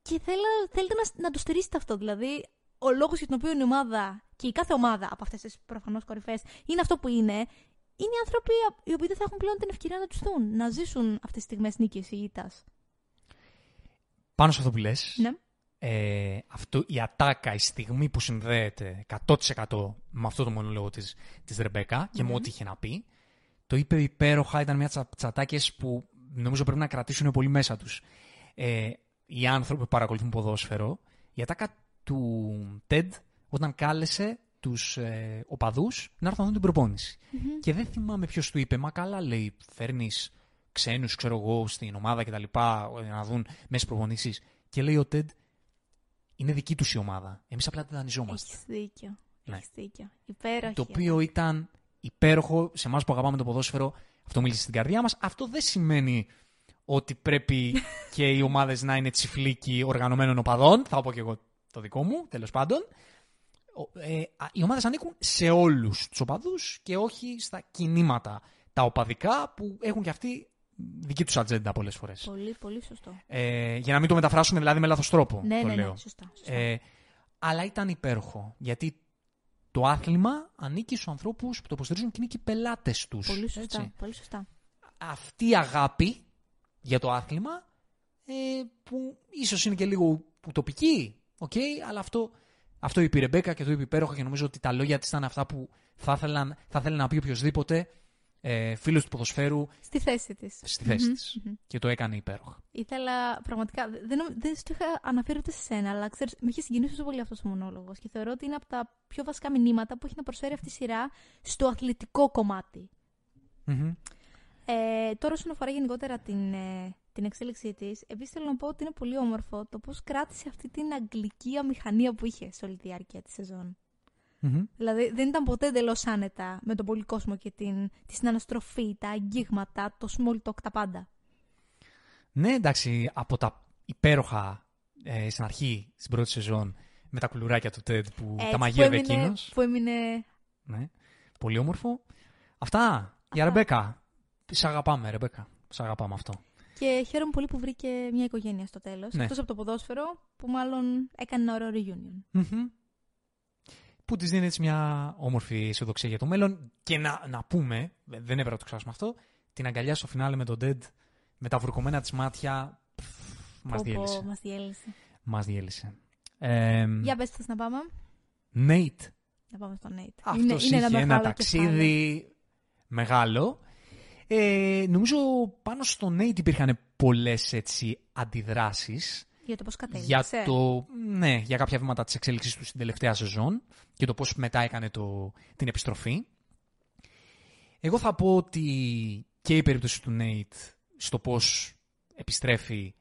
Και θέλα, θέλετε να, να το στηρίσετε αυτό. Δηλαδή, ο λόγος για τον οποίο η ομάδα και η κάθε ομάδα από αυτές τις προφανώς κορυφές είναι αυτό που είναι, είναι οι άνθρωποι οι οποίοι δεν θα έχουν πλέον την ευκαιρία να τους δουν, να ζήσουν αυτές τις στιγμές νίκης ή ήττας. Πάνω σε αυτό που λες, Ναι. ε, αυτό, η ατάκα, η στιγμή που συνδέεται 100% με αυτό το μονόλογο της, της Ρεμπέκα και με ό,τι είχε να πει, το είπε υπέροχα, ήταν μια τσα, τσατάκες που νομίζω πρέπει να κρατήσουν πολύ μέσα τους. Ε, οι άνθρωποι που παρακολουθούν ποδόσφαιρο, η ατάκα του TED όταν κάλεσε τους ε, οπαδούς να έρθουν να δουν την προπόνηση. Και δεν θυμάμαι ποιος του είπε, μα καλά λέει, φέρνεις ξένους, ξέρω εγώ, στην ομάδα κτλ. να δουν μέσα προπονήσεις. Και λέει ο TED, είναι δική τους η ομάδα. Εμείς απλά δεν δανειζόμαστε. Έχεις δίκιο. Ναι. Έχεις δίκιο. Υπέροχη. Το οποίο ήταν υπέροχο σε εμάς που αγαπάμε το ποδόσφαιρο. Αυτό μίλησε στην καρδιά μας. Αυτό δεν σημαίνει ότι πρέπει και οι ομάδες να είναι τσιφλίκι οργανωμένων οπαδών. Θα πω και εγώ το δικό μου, τέλος πάντων. Ο- ε, α, οι ομάδες ανήκουν σε όλους τους οπαδούς και όχι στα κινήματα τα οπαδικά που έχουν και αυτοί δική τους ατζέντα πολλές φορές. Πολύ, πολύ σωστό. Ε, για να μην το μεταφράσουμε δηλαδή με λάθος τρόπο. Ναι, το ναι, λέω. ναι, σωστά. σωστά. Ε, αλλά ήταν υπέροχο. Γιατί το άθλημα ανήκει στους ανθρώπους που το υποστηρίζουν και είναι και οι πελάτες τους. πολύ σωστά. Πολύ σωστά. Αυτή η αγάπη για το άθλημα ε, που ίσως είναι και λίγο ουτοπική, οκ, αλλά αυτό, αυτό είπε η Ρεμπέκα και το είπε υπέροχα και νομίζω ότι τα λόγια της ήταν αυτά που θα, ήθελαν, θα ήθελε να πει οποιοδήποτε ε, φίλος του ποδοσφαίρου Στη θέση της. στη θέση της. Και το έκανε υπέροχα. Ήθελα πραγματικά. Δεν, νομ- δεν στο είχα αναφέρει ούτε σε σένα, αλλά ξέρεις, με είχε συγκινήσει τόσο πολύ αυτός ο μονόλογος και θεωρώ ότι είναι από τα πιο βασικά μηνύματα που έχει να προσφέρει αυτή η σειρά στο αθλητικό κομμάτι. Μμμ. Ε, τώρα, όσον αφορά γενικότερα την, ε, την εξέλιξή της, επίσης θέλω να πω ότι είναι πολύ όμορφο το πώς κράτησε αυτή την αγγλική αμηχανία που είχε σε όλη τη διάρκεια της σεζόν. Μμμ. Δηλαδή, δεν ήταν ποτέ εντελώς άνετα με τον πολυκόσμο και την, τη συναναστροφή, τα αγγίγματα, το small talk, τα πάντα. Ναι, εντάξει, από τα υπέροχα ε, στην αρχή, στην πρώτη σεζόν, με τα κουλουράκια του Ted που Έτσι, τα που μαγείρευε έμεινε- εκείνος. Που έμεινε. Ναι. Πολύ όμορφο. Αυτά. Για Αυτά. Ρεμπέκα. Σ' αγαπάμε, Ρεμπέκα. Σ' αγαπάμε αυτό. Και χαίρομαι πολύ που βρήκε μια οικογένεια στο τέλος. Ναι. Εκτός από το ποδόσφαιρο, που μάλλον έκανε ένα ωραίο reunion. Μμμ. Που της δίνει έτσι μια όμορφη αισιοδοξία για το μέλλον. Και να, να πούμε, δεν έπρεπε να το ξεχάσουμε αυτό, την αγκαλιά στο φινάλε με τον Dead, με τα βουρκωμένα της μάτια. Μας Πω, πω, διέλυσε. Μας διέλυσε. Μας διέλυσε. Ε, Για πες τι θες να πάμε. Nate. Να πάμε στο Nate. Αυτός είναι, είναι είχε ένα, μεγάλο ταξίδι μεγάλο. Ε, νομίζω πάνω στο Nate υπήρχαν πολλές έτσι αντιδράσεις κεφάλαιο. Για το πώς κατέληξε. για, το, ναι, για κάποια βήματα της εξέλιξης του στην τελευταία σεζόν και το πώς μετά έκανε το, την επιστροφή. Εγώ θα πω ότι και η περίπτωση του Nate στο πώς επιστρέφει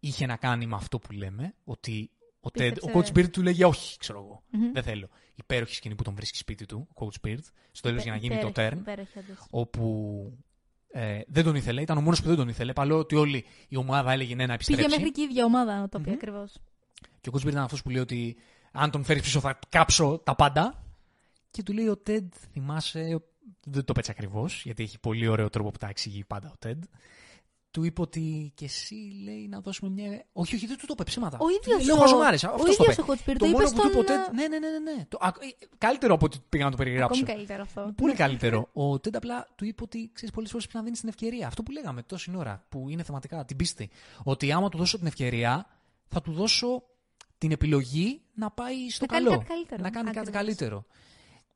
είχε να κάνει με αυτό που λέμε, ότι ο, Ted, ο Πίστεψε. Coach Beard του λέγει όχι, ξέρω εγώ. Μμμ. Δεν θέλω. Υπέροχη σκηνή που τον βρίσκει σπίτι του, ο Coach Beard, στο τέλος για να γίνει το Υπέροχη, turn, υπέροχη, όντως. όπου ε, δεν τον ήθελε, ήταν ο μόνος που δεν τον ήθελε, παρόλο ότι όλη η ομάδα έλεγε ναι να επιστρέψει. Πήγε μέχρι και η ίδια ομάδα να το πει Μμμ. ακριβώς. Και ο Coach Beard ήταν αυτός που λέει ότι αν τον φέρεις πίσω θα κάψω τα πάντα. Και του λέει ο Ted, θυμάσαι, δεν το πέτσε ακριβώς, γιατί έχει πολύ ωραίο τρόπο που τα εξηγεί πάντα ο Ted. Του είπε ότι και εσύ λέει να δώσουμε μια. Όχι, όχι, δεν του το είπε ψέματα. Ο ίδιος Λέω ο- χαζομάρες, ο αυτός το ίδιος είπε. ο Coach Beard Το το είπε μόνο που του είπε ο στον, Ted. Ναι, ναι, ναι, ναι. ναι. Το, α, ε, καλύτερο από ό,τι πήγα να το περιγράψω. Ακόμη καλύτερο αυτό. Πολύ καλύτερο. Ο Τέντ απλά του είπε ότι ξέρεις πολλές φορές πρέπει να δίνεις την ευκαιρία. Αυτό που λέγαμε τόση ώρα, που είναι θεματικά, την πίστη. Ότι άμα του δώσω την ευκαιρία, θα του δώσω την επιλογή να πάει στο Να κάνει καλό. κάτι καλύτερο. Να κάνει κάτι Ακριβώς. καλύτερο.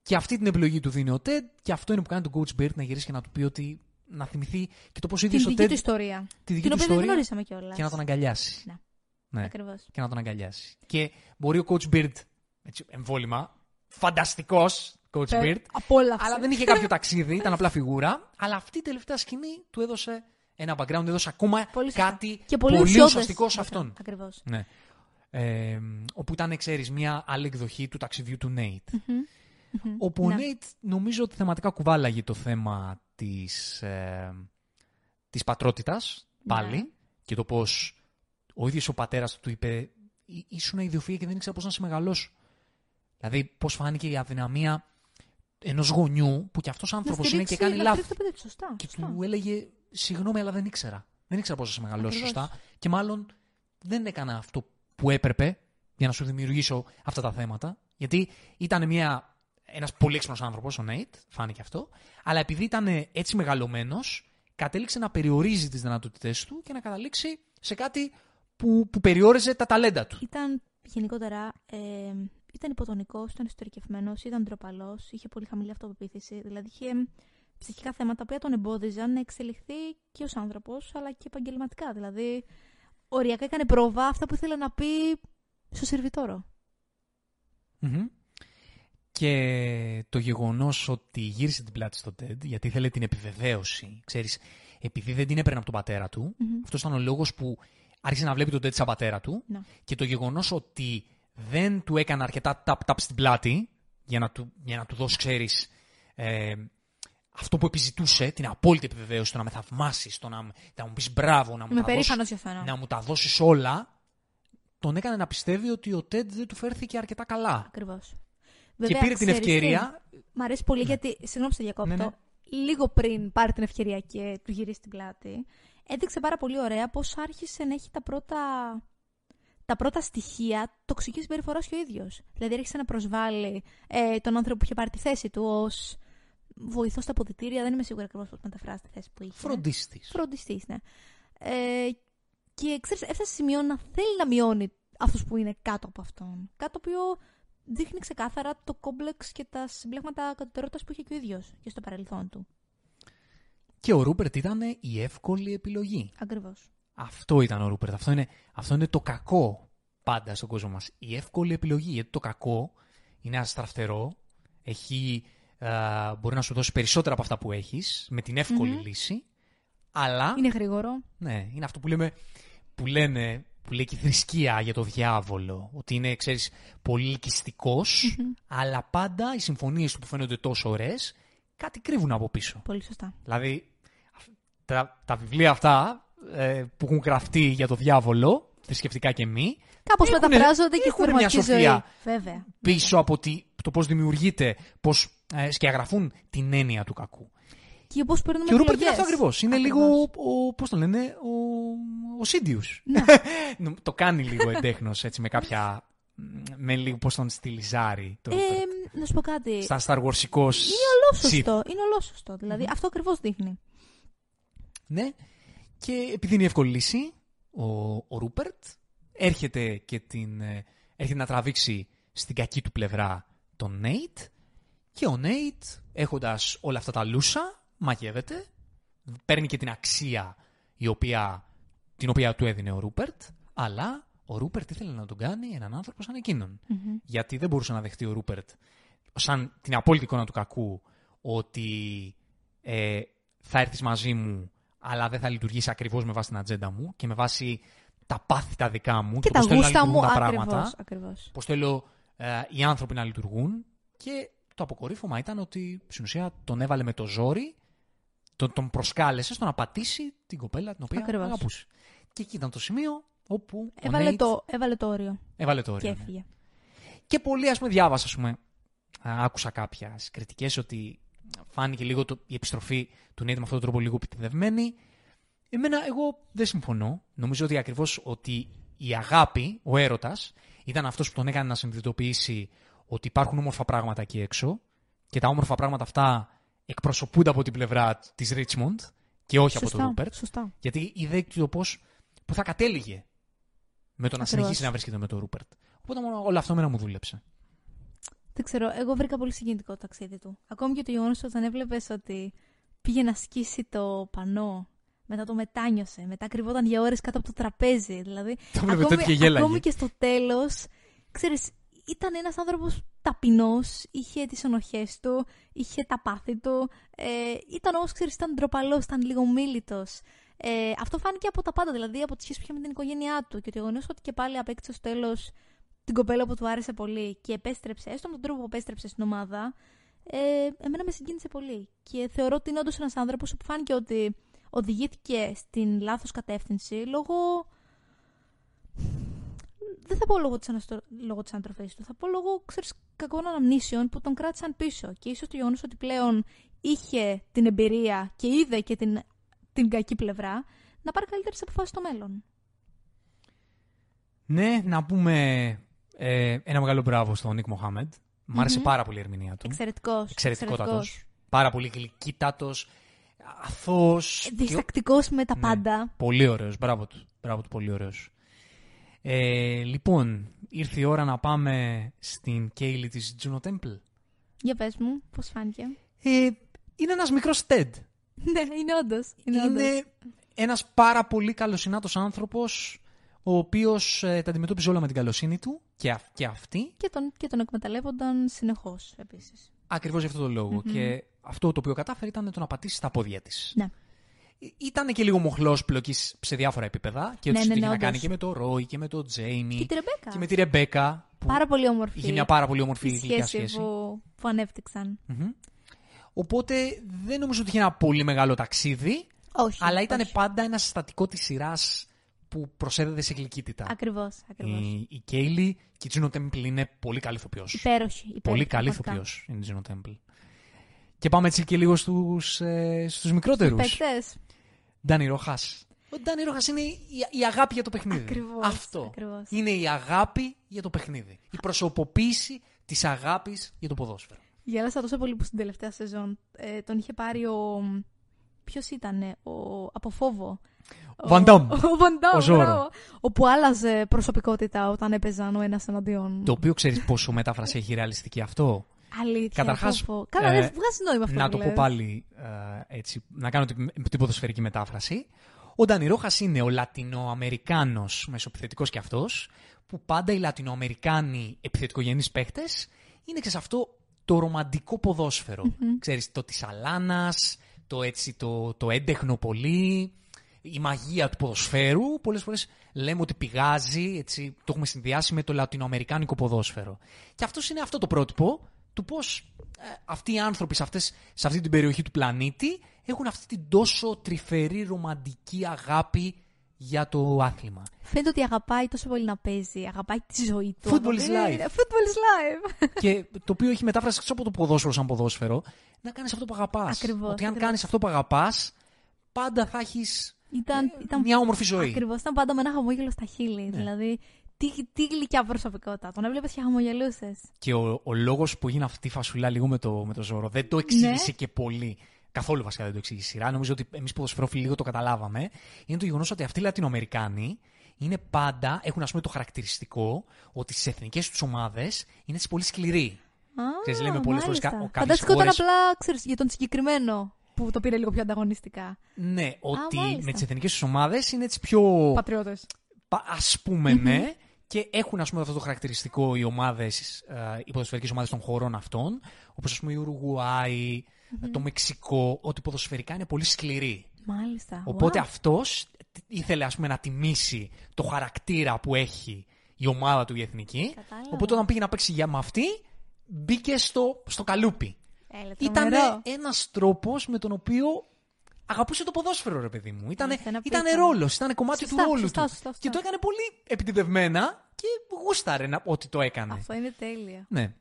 Και αυτή την επιλογή του δίνει ο Τέντ, και αυτό είναι που κάνει τον coach Beard να γυρίσει και να του πει ότι να θυμηθεί και το πώς ίδιο Την ο δική Τέντ του ιστορία. τη δική Την του οποία δεν ιστορία γνωρίσαμε κιόλας. και να τον αγκαλιάσει. Ναι. Ναι. Ακριβώς. Και να τον αγκαλιάσει. Και μπορεί ο coach Beard, έτσι, εμβόλυμα, φανταστικός coach Beard, Απόλαυσε. αλλά δεν είχε κάποιο ταξίδι, ήταν απλά φιγούρα. Αλλά αυτή η τελευταία σκηνή του έδωσε ένα background, έδωσε ακόμα Πολύ σωστά. κάτι και πολύ, πολύ ουσιώδες ουσιαστικό σε background. αυτόν. Ακριβώς. Ναι. Ε, όπου ήταν, ξέρεις, μια άλλη εκδοχή του ταξιδιού του Nate. Μμμ. Όπου ο Ναι. Nate νομίζω ότι θεματικά κουβάλαγε το θέμα της, ε, της πατρότητας πάλι Ναι. και το πώς ο ίδιος ο πατέρας του είπε «Ή- ήσουν ιδιοφυΐα και δεν ήξερα πώς να σε μεγαλώσω. Δηλαδή πώς φάνηκε η αδυναμία ενός γονιού που κι αυτός Να άνθρωπος είναι και στηρίξει- κάνει να λάθη. στηρίξει το παιδί του, σωστά. Και σωστά. του έλεγε συγγνώμη αλλά δεν ήξερα. Δεν ήξερα πώς να σε μεγαλώσω Ακριβώς. σωστά και μάλλον δεν έκανα αυτό που έπρεπε για να σου δημιουργήσω αυτά τα θέματα. Γιατί ήταν μια, ένας πολύ έξυπνος άνθρωπος, ο Νέιτ, φάνηκε αυτό, αλλά επειδή ήταν έτσι μεγαλωμένος, κατέληξε να περιορίζει τις δυνατότητές του και να καταλήξει σε κάτι που, που περιόριζε τα ταλέντα του. Ήταν γενικότερα. Ε, ήταν υποτονικός, ήταν ιστορικευμένος, ήταν ντροπαλός, είχε πολύ χαμηλή αυτοπεποίθηση. Δηλαδή είχε ψυχικά θέματα που τον εμπόδιζαν να εξελιχθεί και ως άνθρωπος, αλλά και επαγγελματικά. Δηλαδή, οριακά έκανε πρόβα αυτά που ήθελε να πει στο σερβιτόρο. Μμμ. Και το γεγονός ότι γύρισε την πλάτη στο TED, γιατί ήθελε την επιβεβαίωση, ξέρεις, επειδή δεν την έπαιρνε από τον πατέρα του, Μμμ. αυτός ήταν ο λόγος που άρχισε να βλέπει τον TED σαν πατέρα του, Ναι. και το γεγονός ότι δεν του έκανε αρκετά tap-tap στην πλάτη, για να του, για να του δώσει, ξέρεις, ε, αυτό που επιζητούσε, την απόλυτη επιβεβαίωση, το να με θαυμάσεις, το να, να μου πεις μπράβο, να μου, Είμαι τα δώσεις, περήφανος για σένα. να μου τα δώσεις όλα, τον έκανε να πιστεύει ότι ο TED δεν του φέρθηκε αρκετά καλά. Ακριβώ. και πήρε την ευκαιρία. Μ' αρέσει πολύ γιατί, συγγνώμη που σε διακόπτω, Ναι, ναι. λίγο πριν πάρει την ευκαιρία και του γυρίσει την πλάτη, έδειξε πάρα πολύ ωραία πώς άρχισε να έχει τα πρώτα, τα πρώτα στοιχεία τοξικής συμπεριφοράς και ο ίδιος. Δηλαδή άρχισε να προσβάλλει ε, τον άνθρωπο που είχε πάρει τη θέση του ως βοηθό στα αποδητήρια. Δεν είμαι σίγουρη ακριβώς πώς μεταφράζει τη θέση που είχε. Φροντίστη. Φροντιστής, ναι. Ε, και ξέρεις, έφτασε σε σημείο να θέλει να μειώνει αυτούς που είναι κάτω από αυτόν. Κάτι το οποίο δείχνει ξεκάθαρα το κόμπλεξ και τα συμπλέγματα κατωτερότητας που είχε και ο ίδιος και στο παρελθόν του. Και ο Ρούπερτ ήταν η εύκολη επιλογή. Ακριβώς. Αυτό ήταν ο Ρούπερτ. Αυτό είναι, αυτό είναι το κακό πάντα στον κόσμο μας. Η εύκολη επιλογή. Γιατί το κακό είναι αστραφτερό, έχει, α, μπορεί να σου δώσει περισσότερα από αυτά που έχεις, με την εύκολη Μμμ. λύση, αλλά Είναι γρήγορο. ναι, είναι αυτό που, λέμε, που λένε, που λέει και η θρησκεία για το διάβολο, ότι είναι, ξέρεις, πολύ ελκυστικός, αλλά πάντα οι συμφωνίες του που φαίνονται τόσο ωραίες, κάτι κρύβουν από πίσω. Πολύ σωστά. Δηλαδή, τα, τα βιβλία αυτά ε, που έχουν γραφτεί για το διάβολο, θρησκευτικά και μη, Κάπως Έχουνε- μεταφράζονται και έχουνε στην μια πραγματική σοφία. ζωή. Βέβαια. πίσω από τη, το πώς δημιουργείται, πώς ε, σκιαγραφούν την έννοια του κακού. Και πώ παίρνουμε Και ο Ρούπερτ είναι επιλογές. αυτό ακριβώς. Είναι Ακριβώς. λίγο, ο, πώς το λένε, ο, ο Σίντιους. Ναι. το κάνει λίγο εντέχνος, έτσι, με κάποια, με λίγο πώς τον στυλιζάρει το Ε, Ρούπερτ. να σου πω κάτι. Στα Star Warsικός Είναι ολόσωστο. Είναι ολόσωστο. Δηλαδή, αυτό ακριβώς δείχνει. Ναι. Και επειδή είναι η εύκολη λύση, ο, ο Ρούπερτ έρχεται, και την, ε, έρχεται να τραβήξει στην κακή του πλευρά τον Νέιτ και ο Νέιτ, έχοντας όλα αυτά τα λούσα, μαγεύεται, παίρνει και την αξία η οποία, την οποία του έδινε ο Ρούπερτ, αλλά ο Ρούπερτ ήθελε να τον κάνει έναν άνθρωπο σαν εκεινον Γιατί δεν μπορούσε να δεχτεί ο Ρούπερτ, σαν την απόλυτη εικόνα του κακού, ότι ε, θα έρθεις μαζί μου, αλλά δεν θα λειτουργήσει ακριβώς με βάση την ατζέντα μου και με βάση τα πάθη τα δικά μου Και τα πώς θέλω να γούστα μου. λειτουργούν τα Ακριβώς. πράγματα. Ακριβώς. Πώς θέλω ε, οι άνθρωποι να λειτουργούν. Και το αποκορύφωμα ήταν ότι στην ουσία τον έβαλε με το ζόρι, τον, τον προσκάλεσε στο να πατήσει την κοπέλα την οποία Ακριβώς. αγαπούσε. Και εκεί ήταν το σημείο όπου ο Έβαλε Nate το, έβαλε το όριο. έβαλε το Και όριο. ναι. έφυγε. Και πολύ, ας πούμε, διάβασα, ας πούμε, α, άκουσα κάποια κριτικές ότι φάνηκε λίγο το, η επιστροφή του Νέιτ με αυτόν τον τρόπο λίγο επιτεδευμένη. Εμένα, εγώ δεν συμφωνώ. Νομίζω ότι ακριβώς ότι η αγάπη, ο έρωτας, ήταν αυτός που τον έκανε να συνειδητοποιήσει ότι υπάρχουν όμορφα πράγματα εκεί έξω και τα όμορφα πράγματα αυτά εκπροσωπούνται από την πλευρά της Ρίτσμοντ και όχι από τον Σωστά. Ρούπερτ. Σωστά. Γιατί είδε το πώς, που θα κατέληγε με το να Ακριβώς. συνεχίσει να βρίσκεται με τον Ρούπερτ. Οπότε μόνο όλο αυτό μένα μου δούλεψε. Δεν ξέρω, εγώ βρήκα πολύ συγκινητικό το ταξίδι του. Ακόμη και το γεγονός όταν έβλεπες ότι πήγε να σκίσει το πανό, μετά το μετάνιωσε, μετά κρυβόταν για ώρες κάτω από το τραπέζι. Δηλαδή, Το βλέπε τότε και γέλαγε. ακόμη και στο τέλος, ξέρεις, ήταν ένας άνθρωπος ταπεινός, είχε τις ενοχές του, είχε τα πάθη του. Ε, ήταν όμως, ξέρεις, ήταν ντροπαλός, ήταν λίγο μίλητος. Ε, αυτό φάνηκε από τα πάντα, δηλαδή από τη σχέση που είχε με την οικογένειά του. Και το γεγονός ότι και πάλι απέκτησε στο τέλος την κοπέλα που του άρεσε πολύ και επέστρεψε, έστω με τον τρόπο που επέστρεψε στην ομάδα, ε, εμένα με συγκίνησε πολύ. Και θεωρώ ότι είναι όντως ένας άνθρωπος που φάνηκε ότι οδηγήθηκε στην λάθος κατεύθυνση λόγω. Δεν θα πω λόγω της αναστο... λόγω της ανατροφής του, θα πω λόγω ξέρεις, κακών αναμνήσεων που τον κράτησαν πίσω. Και ίσως το γεγονός ότι πλέον είχε την εμπειρία και είδε και την, την κακή πλευρά, να πάρει καλύτερες αποφάσεις στο μέλλον. Ναι, να πούμε ε, ένα μεγάλο μπράβο στον Νίκ Μοχάμεντ. Μ' άρεσε πάρα πολύ η ερμηνεία του. Εξαιρετικός. Εξαιρετικότατος. Πάρα πολύ γλυκύτατος, αθώος. Διστακτικός με τα Ναι. πάντα. Πολύ ωραίος. Μπράβο του. Μπράβο του, πολύ ωραίος. Ε, λοιπόν, ήρθε η ώρα να πάμε στην Κέιλι της Juno Temple. Για πες μου, πώς φάνηκε; Ε, είναι ένας μικρός TED. ναι, είναι όντως. Είναι, Είναι, όντως. ένας πάρα πολύ καλοσυνάτος άνθρωπος, ο οποίος ε, τα αντιμετώπιζε όλα με την καλοσύνη του και, αυ- και αυτή, Και, τον, και τον εκμεταλλεύονταν συνεχώς, επίσης. ακριβώς για αυτόν τον λογο Και αυτό το οποίο κατάφερε ήταν το να πατήσει στα πόδια της. Ναι. Ήταν και λίγο μοχλός πλοκής σε διάφορα επίπεδα και Ναι, ότι ναι, είχε ναι, να κάνει όντως. και με το Ρόι και με το Τζέιμι Και τη Ρεμπέκα. και με τη Ρεμπέκα. Που Πάρα πολύ όμορφη. είχε μια πάρα πολύ όμορφη η γλυκιά σχέση, σχέση. Που, που ανέπτυξαν. Μμμ. Οπότε δεν νομίζω ότι είχε ένα πολύ μεγάλο ταξίδι, Όχι. αλλά ήταν όχι. πάντα ένα συστατικό της σειράς που προσέδεται σε γλυκύτητα. Ακριβώς, ακριβώς. Η, η Κέιλι και η Τζίνο Τέμπλ είναι πολύ καλή ηθοποιός. Υπέροχη, υπέροχη. Πολύ καλή πραγματικά. ηθοποιός είναι η Τζίνο Τέμπλ. Και πάμε έτσι και λίγο στους, ε, στους μικρότερους. Παίκτες. Ντάνι Ροχάς. Ο Ντάνι Ροχάς είναι η, η αγάπη για το παιχνίδι. Ακριβώς, Αυτό. ακριβώς. Είναι η αγάπη για το παιχνίδι. Η προσωποποίηση της αγάπης για το ποδόσφαιρο. Γέλασα τόσο πολύ που στην τελευταία σεζόν ε, τον είχε πάρει ο... Ποιος ήτανε, ο... από φόβο. Ο Van Damme. Ο Van Damme, Ο Zorro. μπράβο. Όπου άλλαζε προσωπικότητα όταν έπαιζαν ο ένας εναντίον. Το οποίο ξέρεις πόσο μετάφραση έχει ρεαλιστική αυτό; Αλήθεια. Καταρχάς, πω, πω. Καλά, ε, δεν βγάζει νόημα αυτό να που το πω λες. πάλι ε, έτσι, να κάνω την, την ποδοσφαιρική μετάφραση. Ο Ντάνι Ρόχας είναι ο Λατινοαμερικάνος μεσοπιθετικός κι αυτός, που πάντα οι Λατινοαμερικάνοι επιθετικογενείς παίχτες είναι ξέρεις αυτό το ρομαντικό ποδόσφαιρο. Ξέρεις, το της Αλάνας, το, έτσι, το, το έντεχνο πολύ, η μαγεία του ποδοσφαίρου. Πολλές φορές λέμε ότι πηγάζει, έτσι, το έχουμε συνδυάσει με το λατινοαμερικάνικο ποδόσφαιρο. Και αυτός είναι αυτό το πρότυπο του πώς ε, αυτοί οι άνθρωποι σε, αυτές, σε αυτή την περιοχή του πλανήτη έχουν αυτή την τόσο τρυφερή ρομαντική αγάπη για το άθλημα. Φαίνεται ότι αγαπάει τόσο πολύ να παίζει. Αγαπάει τη ζωή του. Football is Αγαπάει- life. Football is life. και το οποίο έχει μετάφραση εκτός από το ποδόσφαιρο σαν ποδόσφαιρο, να κάνεις αυτό που αγαπάς. Ακριβώς, Ότι αν ακριβώς. κάνεις αυτό που αγαπάς, πάντα θα έχεις Ήταν, ήταν μια όμορφη ζωή. Ακριβώς. Ήταν πάντα με ένα χαμόγελο στα χείλη. Ναι. Δηλαδή, τι, τι γλυκιά προσωπικότητα. Τον έβλεπες και χαμογελούσες. Και ο, ο λόγος που έγινε αυτή η φασουλά λίγο με το, με το ζώρο δεν το εξήγησε Ναι. και πολύ. Καθόλου βασικά δεν το εξήγησε η σειρά. Νομίζω ότι εμείς ποδοσφαιρόφιλοι λίγο το καταλάβαμε. Είναι το γεγονός ότι αυτοί οι Λατινοαμερικάνοι είναι πάντα, έχουν ας πούμε το χαρακτηριστικό ότι στις εθνικές τους ομάδες είναι έτσι πολύ σκληροί. Ξέρεις, λέμε πολλές φορές κα- ο- κάποιες Φανταστικό ήταν χώρες- απλά ξέρεις, για τον συγκεκριμένο που το πήρε λίγο πιο ανταγωνιστικά. Ναι, ότι μάλιστα. με τις εθνικές τους ομάδες είναι έτσι πιο. Πατριώτες. Α πούμε, ναι. Και έχουν ας πούμε αυτό το χαρακτηριστικό οι ομάδες, ε, οι ποδοσφαιρικές ομάδες των χωρών αυτών, όπως ας πούμε η ουρουγουαη το Μεξικό, ότι ποδοσφαιρικά είναι πολύ σκληροί. Μάλιστα. Οπότε Wow. αυτός ήθελε ας πούμε να τιμήσει το χαρακτήρα που έχει η ομάδα του η εθνική. Κατάλαβα. Οπότε όταν πήγε να παίξει για με αυτή, μπήκε στο, στο καλούπι. Έλα, Ήταν τρομερό. ένας τρόπος με τον οποίο αγαπούσε το ποδόσφαιρο, ρε παιδί μου. Ήτανε, Μάλιστα, ένα ήτανε πείσμα. ρόλος, ήταν κομμάτι Σωστά, του ρόλου σωστά, του. σωστά, σωστά. Και το έκανε πολύ επιτιδευμένα και γούσταρε να, ότι το έκανε. Αυτό είναι τέλειο. Ναι.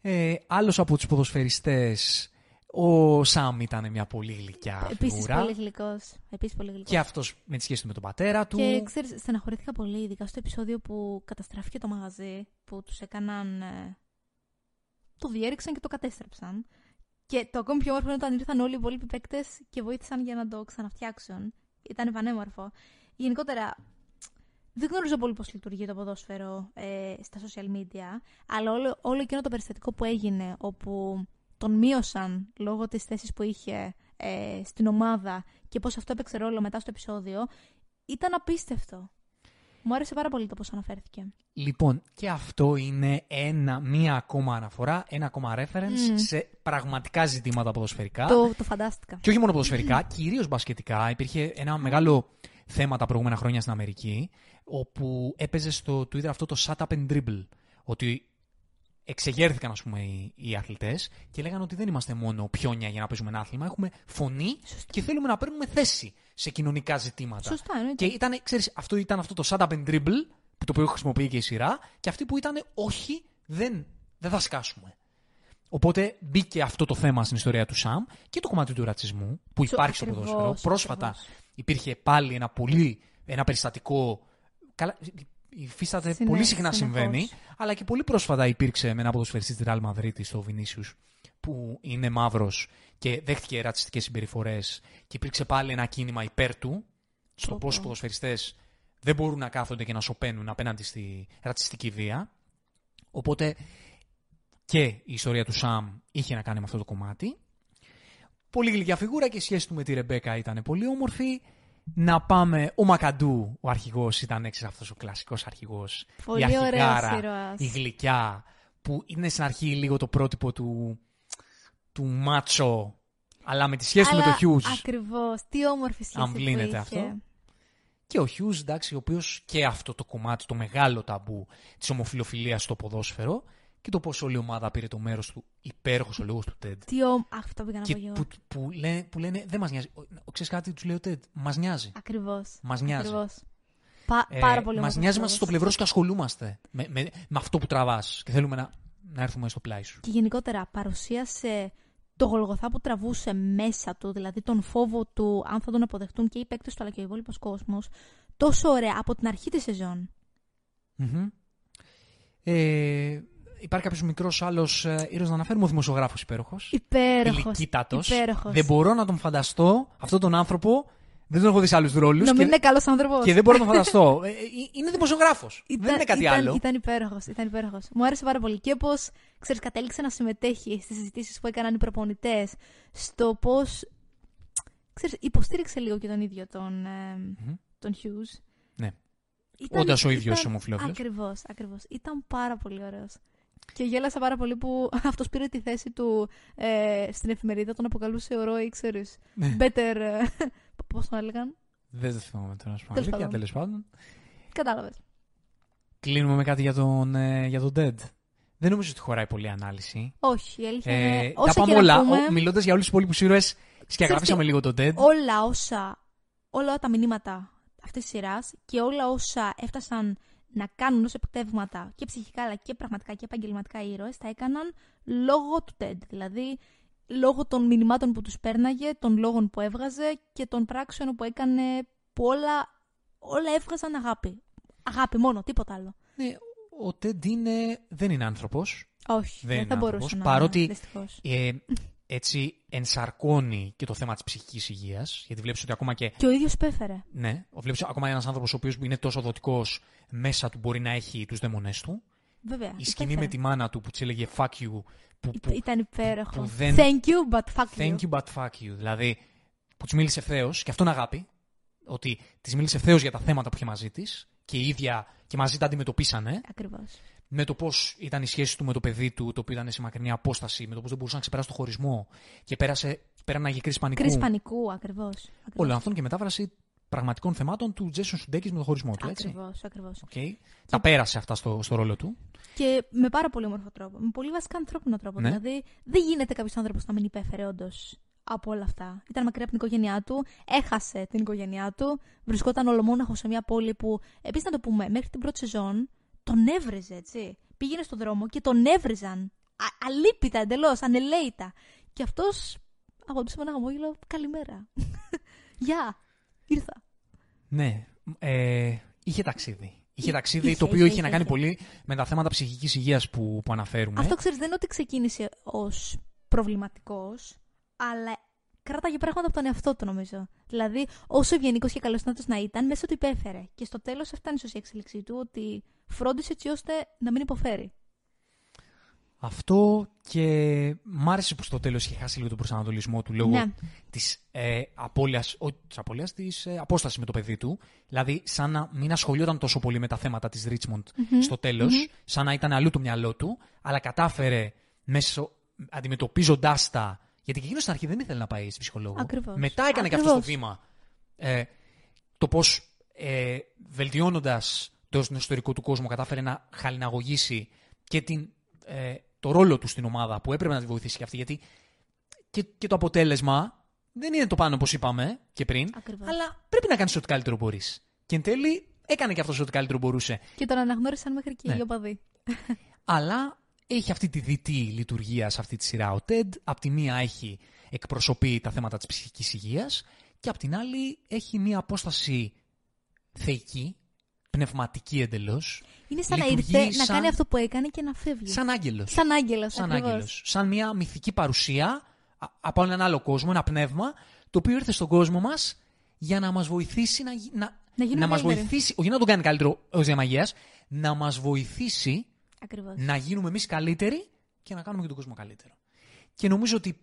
Ε, άλλος από τους ποδοσφαιριστές, ο Σάμ ήταν μια πολύ γλυκιά Επίσης φιγούρα. πολύ γλυκός. Επίσης πολύ γλυκός. Και αυτός με τη σχέση του με τον πατέρα του. Και ξέρεις, στεναχωρήθηκα πολύ, ειδικά στο επεισόδιο που καταστράφηκε το μαγαζί, που τους έκαναν... ε, το διέριξαν και το κατέστρεψαν. Και το ακόμη πιο όμορφο είναι όταν ήρθαν όλοι οι υπόλοιποι παίκτες και βοήθησαν για να το ξαναφτιάξουν. Ήταν πανέμορφο. Γενικότερα, δεν γνωρίζω πολύ πώς λειτουργεί το ποδόσφαιρο ε, στα social media, αλλά όλο, όλο εκείνο το περιστατικό που έγινε, όπου τον μείωσαν λόγω της θέσης που είχε ε, στην ομάδα και πώς αυτό έπαιξε ρόλο μετά στο επεισόδιο, ήταν απίστευτο. Μου άρεσε πάρα πολύ το πώς αναφέρθηκε. Λοιπόν, και αυτό είναι ένα, μία ακόμα αναφορά, ένα ακόμα reference Μμμ. σε πραγματικά ζητήματα ποδοσφαιρικά. Το, το φαντάστηκα. Και όχι μόνο ποδοσφαιρικά, κυρίως μπασκετικά. Υπήρχε ένα μεγάλο θέμα τα προηγούμενα χρόνια στην Αμερική, όπου έπαιζε στο Twitter αυτό το shut up and dribble. Ότι εξεγέρθηκαν, ας πούμε, οι, οι αθλητές και λέγανε ότι δεν είμαστε μόνο πιόνια για να παίζουμε ένα άθλημα. Έχουμε φωνή Σωστά. και θέλουμε να παίρνουμε θέση σε κοινωνικά ζητήματα. Σωστά, εννοείται. Και ήταν, ξέρεις, αυτό ήταν αυτό το shut up and dribble, που το οποίο χρησιμοποιεί και η σειρά, και αυτοί που ήταν όχι, δεν, δεν θα σκάσουμε. Οπότε μπήκε αυτό το θέμα στην ιστορία του Σαμ και το κομμάτι του ρατσισμού που Σω- υπάρχει στο ακριβώς, ποδόσφαιρο. Πρόσφατα ακριβώς. υπήρχε πάλι ένα πολύ ένα περιστατικό. Καλά, υφίσταται Συνέ- πολύ συχνά συνεχώς. συμβαίνει, αλλά και πολύ πρόσφατα υπήρξε με ένα ποδοσφαιριστή της Real Madrid, στο Vinicius, που είναι μαύρος και δέχτηκε ρατσιστικές συμπεριφορές και υπήρξε πάλι ένα κίνημα υπέρ του στο Πω, πώς οι πω. ποδοσφαιριστές δεν μπορούν να κάθονται και να σωπαίνουν απέναντι στη ρατσιστική βία. Οπότε και η ιστορία του Σαμ είχε να κάνει με αυτό το κομμάτι. Πολύ γλυκιά φιγούρα και η σχέση του με τη Ρεμπέκα ήταν πολύ όμορφη. Να πάμε. Ο Μακαντού, ο αρχηγός, ήταν έξι αυτός ο κλασικός αρχηγός. Πολύ η αρχηγάρα, ωραίος ήρωας. η γλυκιά, που είναι στην αρχή λίγο το πρότυπο του, του μάτσο, αλλά με τη σχέση του με το Χιούζ. Ακριβώς. Τι όμορφη σχέση Αν που βλύνεται είχε. αυτό. Και ο Χιούζ, εντάξει, ο οποίος και αυτό το κομμάτι, το μεγάλο ταμπού της ομοφιλοφιλίας στο ποδόσφαιρο και το πώ όλη η ομάδα πήρε το μέρος του, υπέροχος ο λόγος του Τέντ. Τι όμ... Αυτό πήγα να πω Και εγώ. που, που, λένε, που λένε δεν μας νοιάζει. Ξέρεις κάτι, τους λέει ο Τέντ. Μας νοιάζει. Ακριβώς. Μας νοιάζει. Πα... Ε, πάρα πολύ Μας όμορφος νοιάζει, είμαστε λόγος. στο πλευρό σου και ασχολούμαστε με, με, με αυτό που τραβάς. Και θέλουμε να, να έρθουμε στο πλάι σου. Και γενικότερα παρουσίασε το γολγοθά που τραβούσε μέσα του, δηλαδή τον φόβο του αν θα τον αποδεχτούν και οι παίκτες του αλλά και ο υπόλοιπος κόσμος, τόσο ωραία από την αρχή της σεζόν. Μμμ. Ε, υπάρχει κάποιος μικρός άλλος ε, ήρωας να αναφέρουμε. Ο δημοσιογράφος υπέροχος. Υπέροχος. Ηλικίτατο. Υπέροχος. Δεν μπορώ να τον φανταστώ αυτόν τον άνθρωπο. Δεν τον έχω δει σε άλλους ρόλους. Να μην Και, είναι καλός άνθρωπος. και δεν μπορώ να τον φανταστώ. Ε, ε, είναι δημοσιογράφος. Δεν είναι κάτι ήταν, άλλο. Ήταν υπέροχος. Ήταν υπέροχος. Μου άρεσε πάρα πολύ. Και πώ ξέρεις, κατέληξε να συμμετέχει στις συζητήσεις που έκαναν οι προπονητές, στο πώς. ξέρεις, υποστήριξε λίγο και τον ίδιο τον, ε, Μμμ. τον Hughes. Ναι. Ήταν- Όντας ο ίδιος ήταν- ομοφυλόφιλος. Ακριβώς, ακριβώς. Ήταν πάρα πολύ ωραίος. Και γέλασα πάρα πολύ που αυτός πήρε τη θέση του ε, στην εφημερίδα, τον αποκαλούσε ο Ρόι, ξέρεις, Ναι. better, ε, πώς τον έλεγαν, Δεν το θυμάμαι τώρα να σου πω Τέλος αλήθεια, πάντων. τέλος πάντων. κατάλαβες. Κλείνουμε με κάτι για τον, ε, για τον Dead. Δεν νομίζω ότι χωράει πολλή ανάλυση. Όχι, η αλήθεια Ε, είναι, τα όσα πάμε και να όλα. πούμε, Μιλώντας για όλους τους υπόλοιπους ήρωες, Σκιαγραφίσαμε λίγο τον TED. όλα όσα, όλα τα μηνύματα αυτής της σειράς και όλα όσα έφτασαν να κάνουν ω επιτεύγματα και ψυχικά αλλά και πραγματικά και επαγγελματικά οι ήρωες, τα έκαναν λόγω του TED. Δηλαδή, λόγω των μηνυμάτων που τους πέρναγε, των λόγων που έβγαζε και των πράξεων που έκανε που όλα, όλα έβγαζαν αγάπη. Αγάπη μόνο, τίποτα άλλο. Ναι, ο TED είναι, δεν είναι άνθρωπος. Όχι, δεν, Δεν θα είναι μπορούσε άνθρωπος, να παρότι- δυστυχώς. Ε, έτσι ενσαρκώνει και το θέμα της ψυχικής υγείας. Γιατί βλέπεις ότι ακόμα και Και ο ίδιος υπέφερε. Ναι, βλέπεις ακόμα ένας άνθρωπος ο οποίος είναι τόσο δοτικός μέσα του μπορεί να έχει τους δαίμονές του. Βέβαια. Η σκηνή υπέφερε. με τη μάνα του που της έλεγε fuck you. Που, Ή- που, Ήταν υπέροχο. που δεν- Thank you, but fuck you. thank you but fuck you. Δηλαδή που της μίλησε ευθέω και αυτό είναι αγάπη. Ότι της μίλησε ευθέω για τα θέματα που είχε μαζί της και η ίδια και μαζί τα αντιμετωπίσανε. Ακριβώς. Με το πώς ήταν η σχέση του με το παιδί του, το οποίο ήταν σε μακρινή απόσταση, με το πώς δεν μπορούσε να ξεπεράσει το χωρισμό και πέρασε, πέρανε κρίση πανικού. Κρίση πανικού, ακριβώς. Όλο αυτόν και μετάφραση πραγματικών θεμάτων του Τζέσον Σουντέκης με το χωρισμό του, έτσι. Ακριβώς, ακριβώς. Okay. Τα πέρασε αυτά στο, στο ρόλο του. Και με πάρα πολύ όμορφο τρόπο. Με πολύ βασικά ανθρώπινο τρόπο. Ναι. Δηλαδή, δεν γίνεται κάποιος άνθρωπος να μην υπέφερε όντως από όλα αυτά. Ήταν μακριά από την οικογένειά του, έχασε την οικογένειά του, βρισκόταν ολομόναχο σε μια πόλη που, επίσης να το πούμε, μέχρι την πρώτη σεζόν τον έβρεζε, έτσι. Πήγαινε στον δρόμο και τον έβριζαν. Α- αλίπητα εντελώς, ανελαίητα. Και αυτός απαντούσε με ένα χαμόγελο, Καλημέρα. Γεια, ήρθα. Ναι. Ε, είχε ταξίδι. Είχε Εί- ταξίδι είχε, το οποίο είχε, είχε, είχε, να κάνει είχε. πολύ με τα θέματα ψυχικής υγείας που, που αναφέρουμε. Αυτό ξέρεις, δεν είναι ότι ξεκίνησε ως προβληματικός, αλλά κράταγε πράγματα από τον εαυτό του, νομίζω. Δηλαδή, όσο ευγενικός και καλοσυνάτο να ήταν, μέσα του υπέφερε. Και στο τέλος έφτανε η εξέλιξή του ότι φρόντισε έτσι ώστε να μην υποφέρει. Αυτό και μ' άρεσε που στο τέλος είχε χάσει λίγο τον προσανατολισμό του λόγω Ναι. της ε, απώλειας, όχι της απώλειας, της ε, απόστασης με το παιδί του. Δηλαδή, σαν να μην ασχολιόταν τόσο πολύ με τα θέματα της Ρίτσμοντ στο τέλος, σαν να ήταν αλλού το μυαλό του, αλλά κατάφερε μέσω, αντιμετωπίζοντάς τα, γιατί και εκείνος στην αρχή δεν ήθελε να πάει στη ψυχολόγο. Ακριβώς. Μετά έκανε και αυτό το Ακριβώς. βήμα. Ε, το πώς ε, βελτιώνοντας το ιστορικό του κόσμο κατάφερε να χαλιναγωγήσει και την, ε, το ρόλο του στην ομάδα που έπρεπε να τη βοηθήσει και αυτή. Γιατί και, και το αποτέλεσμα δεν είναι το πάνω όπως είπαμε και πριν, Ακριβώς. αλλά πρέπει να κάνεις ό,τι καλύτερο μπορείς. Και εν τέλει έκανε και αυτός ό,τι καλύτερο μπορούσε. Και τον αναγνώρισαν μέχρι και Ναι. οι οπαδοί. Αλλά έχει αυτή τη διτή λειτουργία σε αυτή τη σειρά ο TED. Απ' τη μία έχει εκπροσωπεί τα θέματα της ψυχικής υγείας και απ' την άλλη έχει μία απόσταση θεϊκή, πνευματική εντελώς, Είναι σαν να Λειτουργεί ήρθε να σαν- κάνει αυτό που έκανε και να φεύγει. σαν άγγελος. Σαν άγγελος, σαν ακριβώς. άγγελος. Σαν μια μυθική παρουσία α- από έναν άλλο κόσμο, ένα πνεύμα, το οποίο ήρθε στον κόσμο μας για να μας βοηθήσει να, γι- να, Να γίνουμε να μας καλύτεροι. βοηθήσει, όχι να τον κάνει καλύτερο ως διαμαγείας, να μας βοηθήσει Ακριβώς. να γίνουμε εμείς καλύτεροι και να κάνουμε και τον κόσμο καλύτερο. Και νομίζω ότι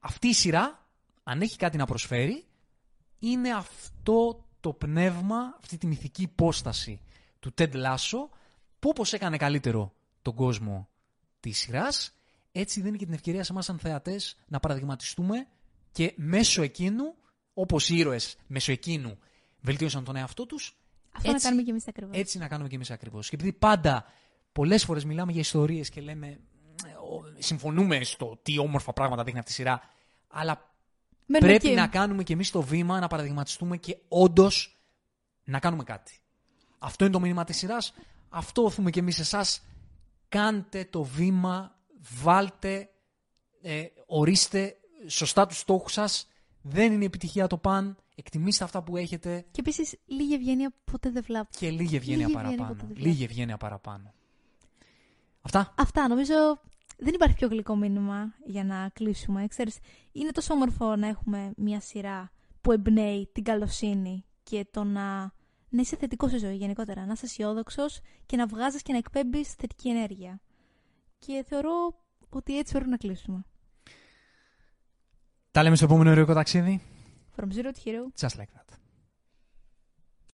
αυτή η σειρά, αν έχει κάτι να προσφέρει, είναι αυτό το πνεύμα, αυτή τη μυθική υπόσταση του Ted Lasso, που όπως έκανε καλύτερο τον κόσμο της σειράς, έτσι δίνει και την ευκαιρία σε εμάς σαν θεατές να παραδειγματιστούμε και μέσω εκείνου, όπως οι ήρωες μέσω εκείνου βελτίωσαν τον εαυτό τους, Αυτό να έτσι- κάνουμε και εμείς ακριβώς. έτσι να κάνουμε και εμείς ακριβώς. Και επειδή πάντα πολλές φορές μιλάμε για ιστορίες και λέμε. «Ε, ο- Συμφωνούμε στο τι όμορφα πράγματα δείχνει αυτή η σειρά. Αλλά πρέπει να κάνουμε και εμείς το βήμα να παραδειγματιστούμε και όντως να κάνουμε κάτι. Αυτό είναι το μήνυμα της σειράς. Αυτό οθούμε και εμείς εσάς. Κάντε το βήμα, βάλτε, ε, ορίστε σωστά τους στόχους σας. Δεν είναι επιτυχία το παν. Εκτιμήστε αυτά που έχετε Και επίσης λίγη ευγένεια ποτέ δεν βλάπτει. και λίγη ευγένεια Λίγη ευγένεια παραπάνω. ποτέ δεν βλάπτει. Λίγη ευγένεια παραπάνω. Αυτά; Αυτά νομίζω δεν υπάρχει πιο γλυκό μήνυμα για να κλείσουμε. Ξέρεις, είναι τόσο όμορφο να έχουμε μια σειρά που εμπνέει την καλοσύνη και το να, να είσαι θετικός στη ζωή γενικότερα. Να είσαι αισιόδοξος και να βγάζεις και να εκπέμπεις θετική ενέργεια. Και θεωρώ ότι έτσι πρέπει να κλείσουμε. Τα λέμε στο επόμενο ερωτικό ταξίδι. From zero to hero. Just like that.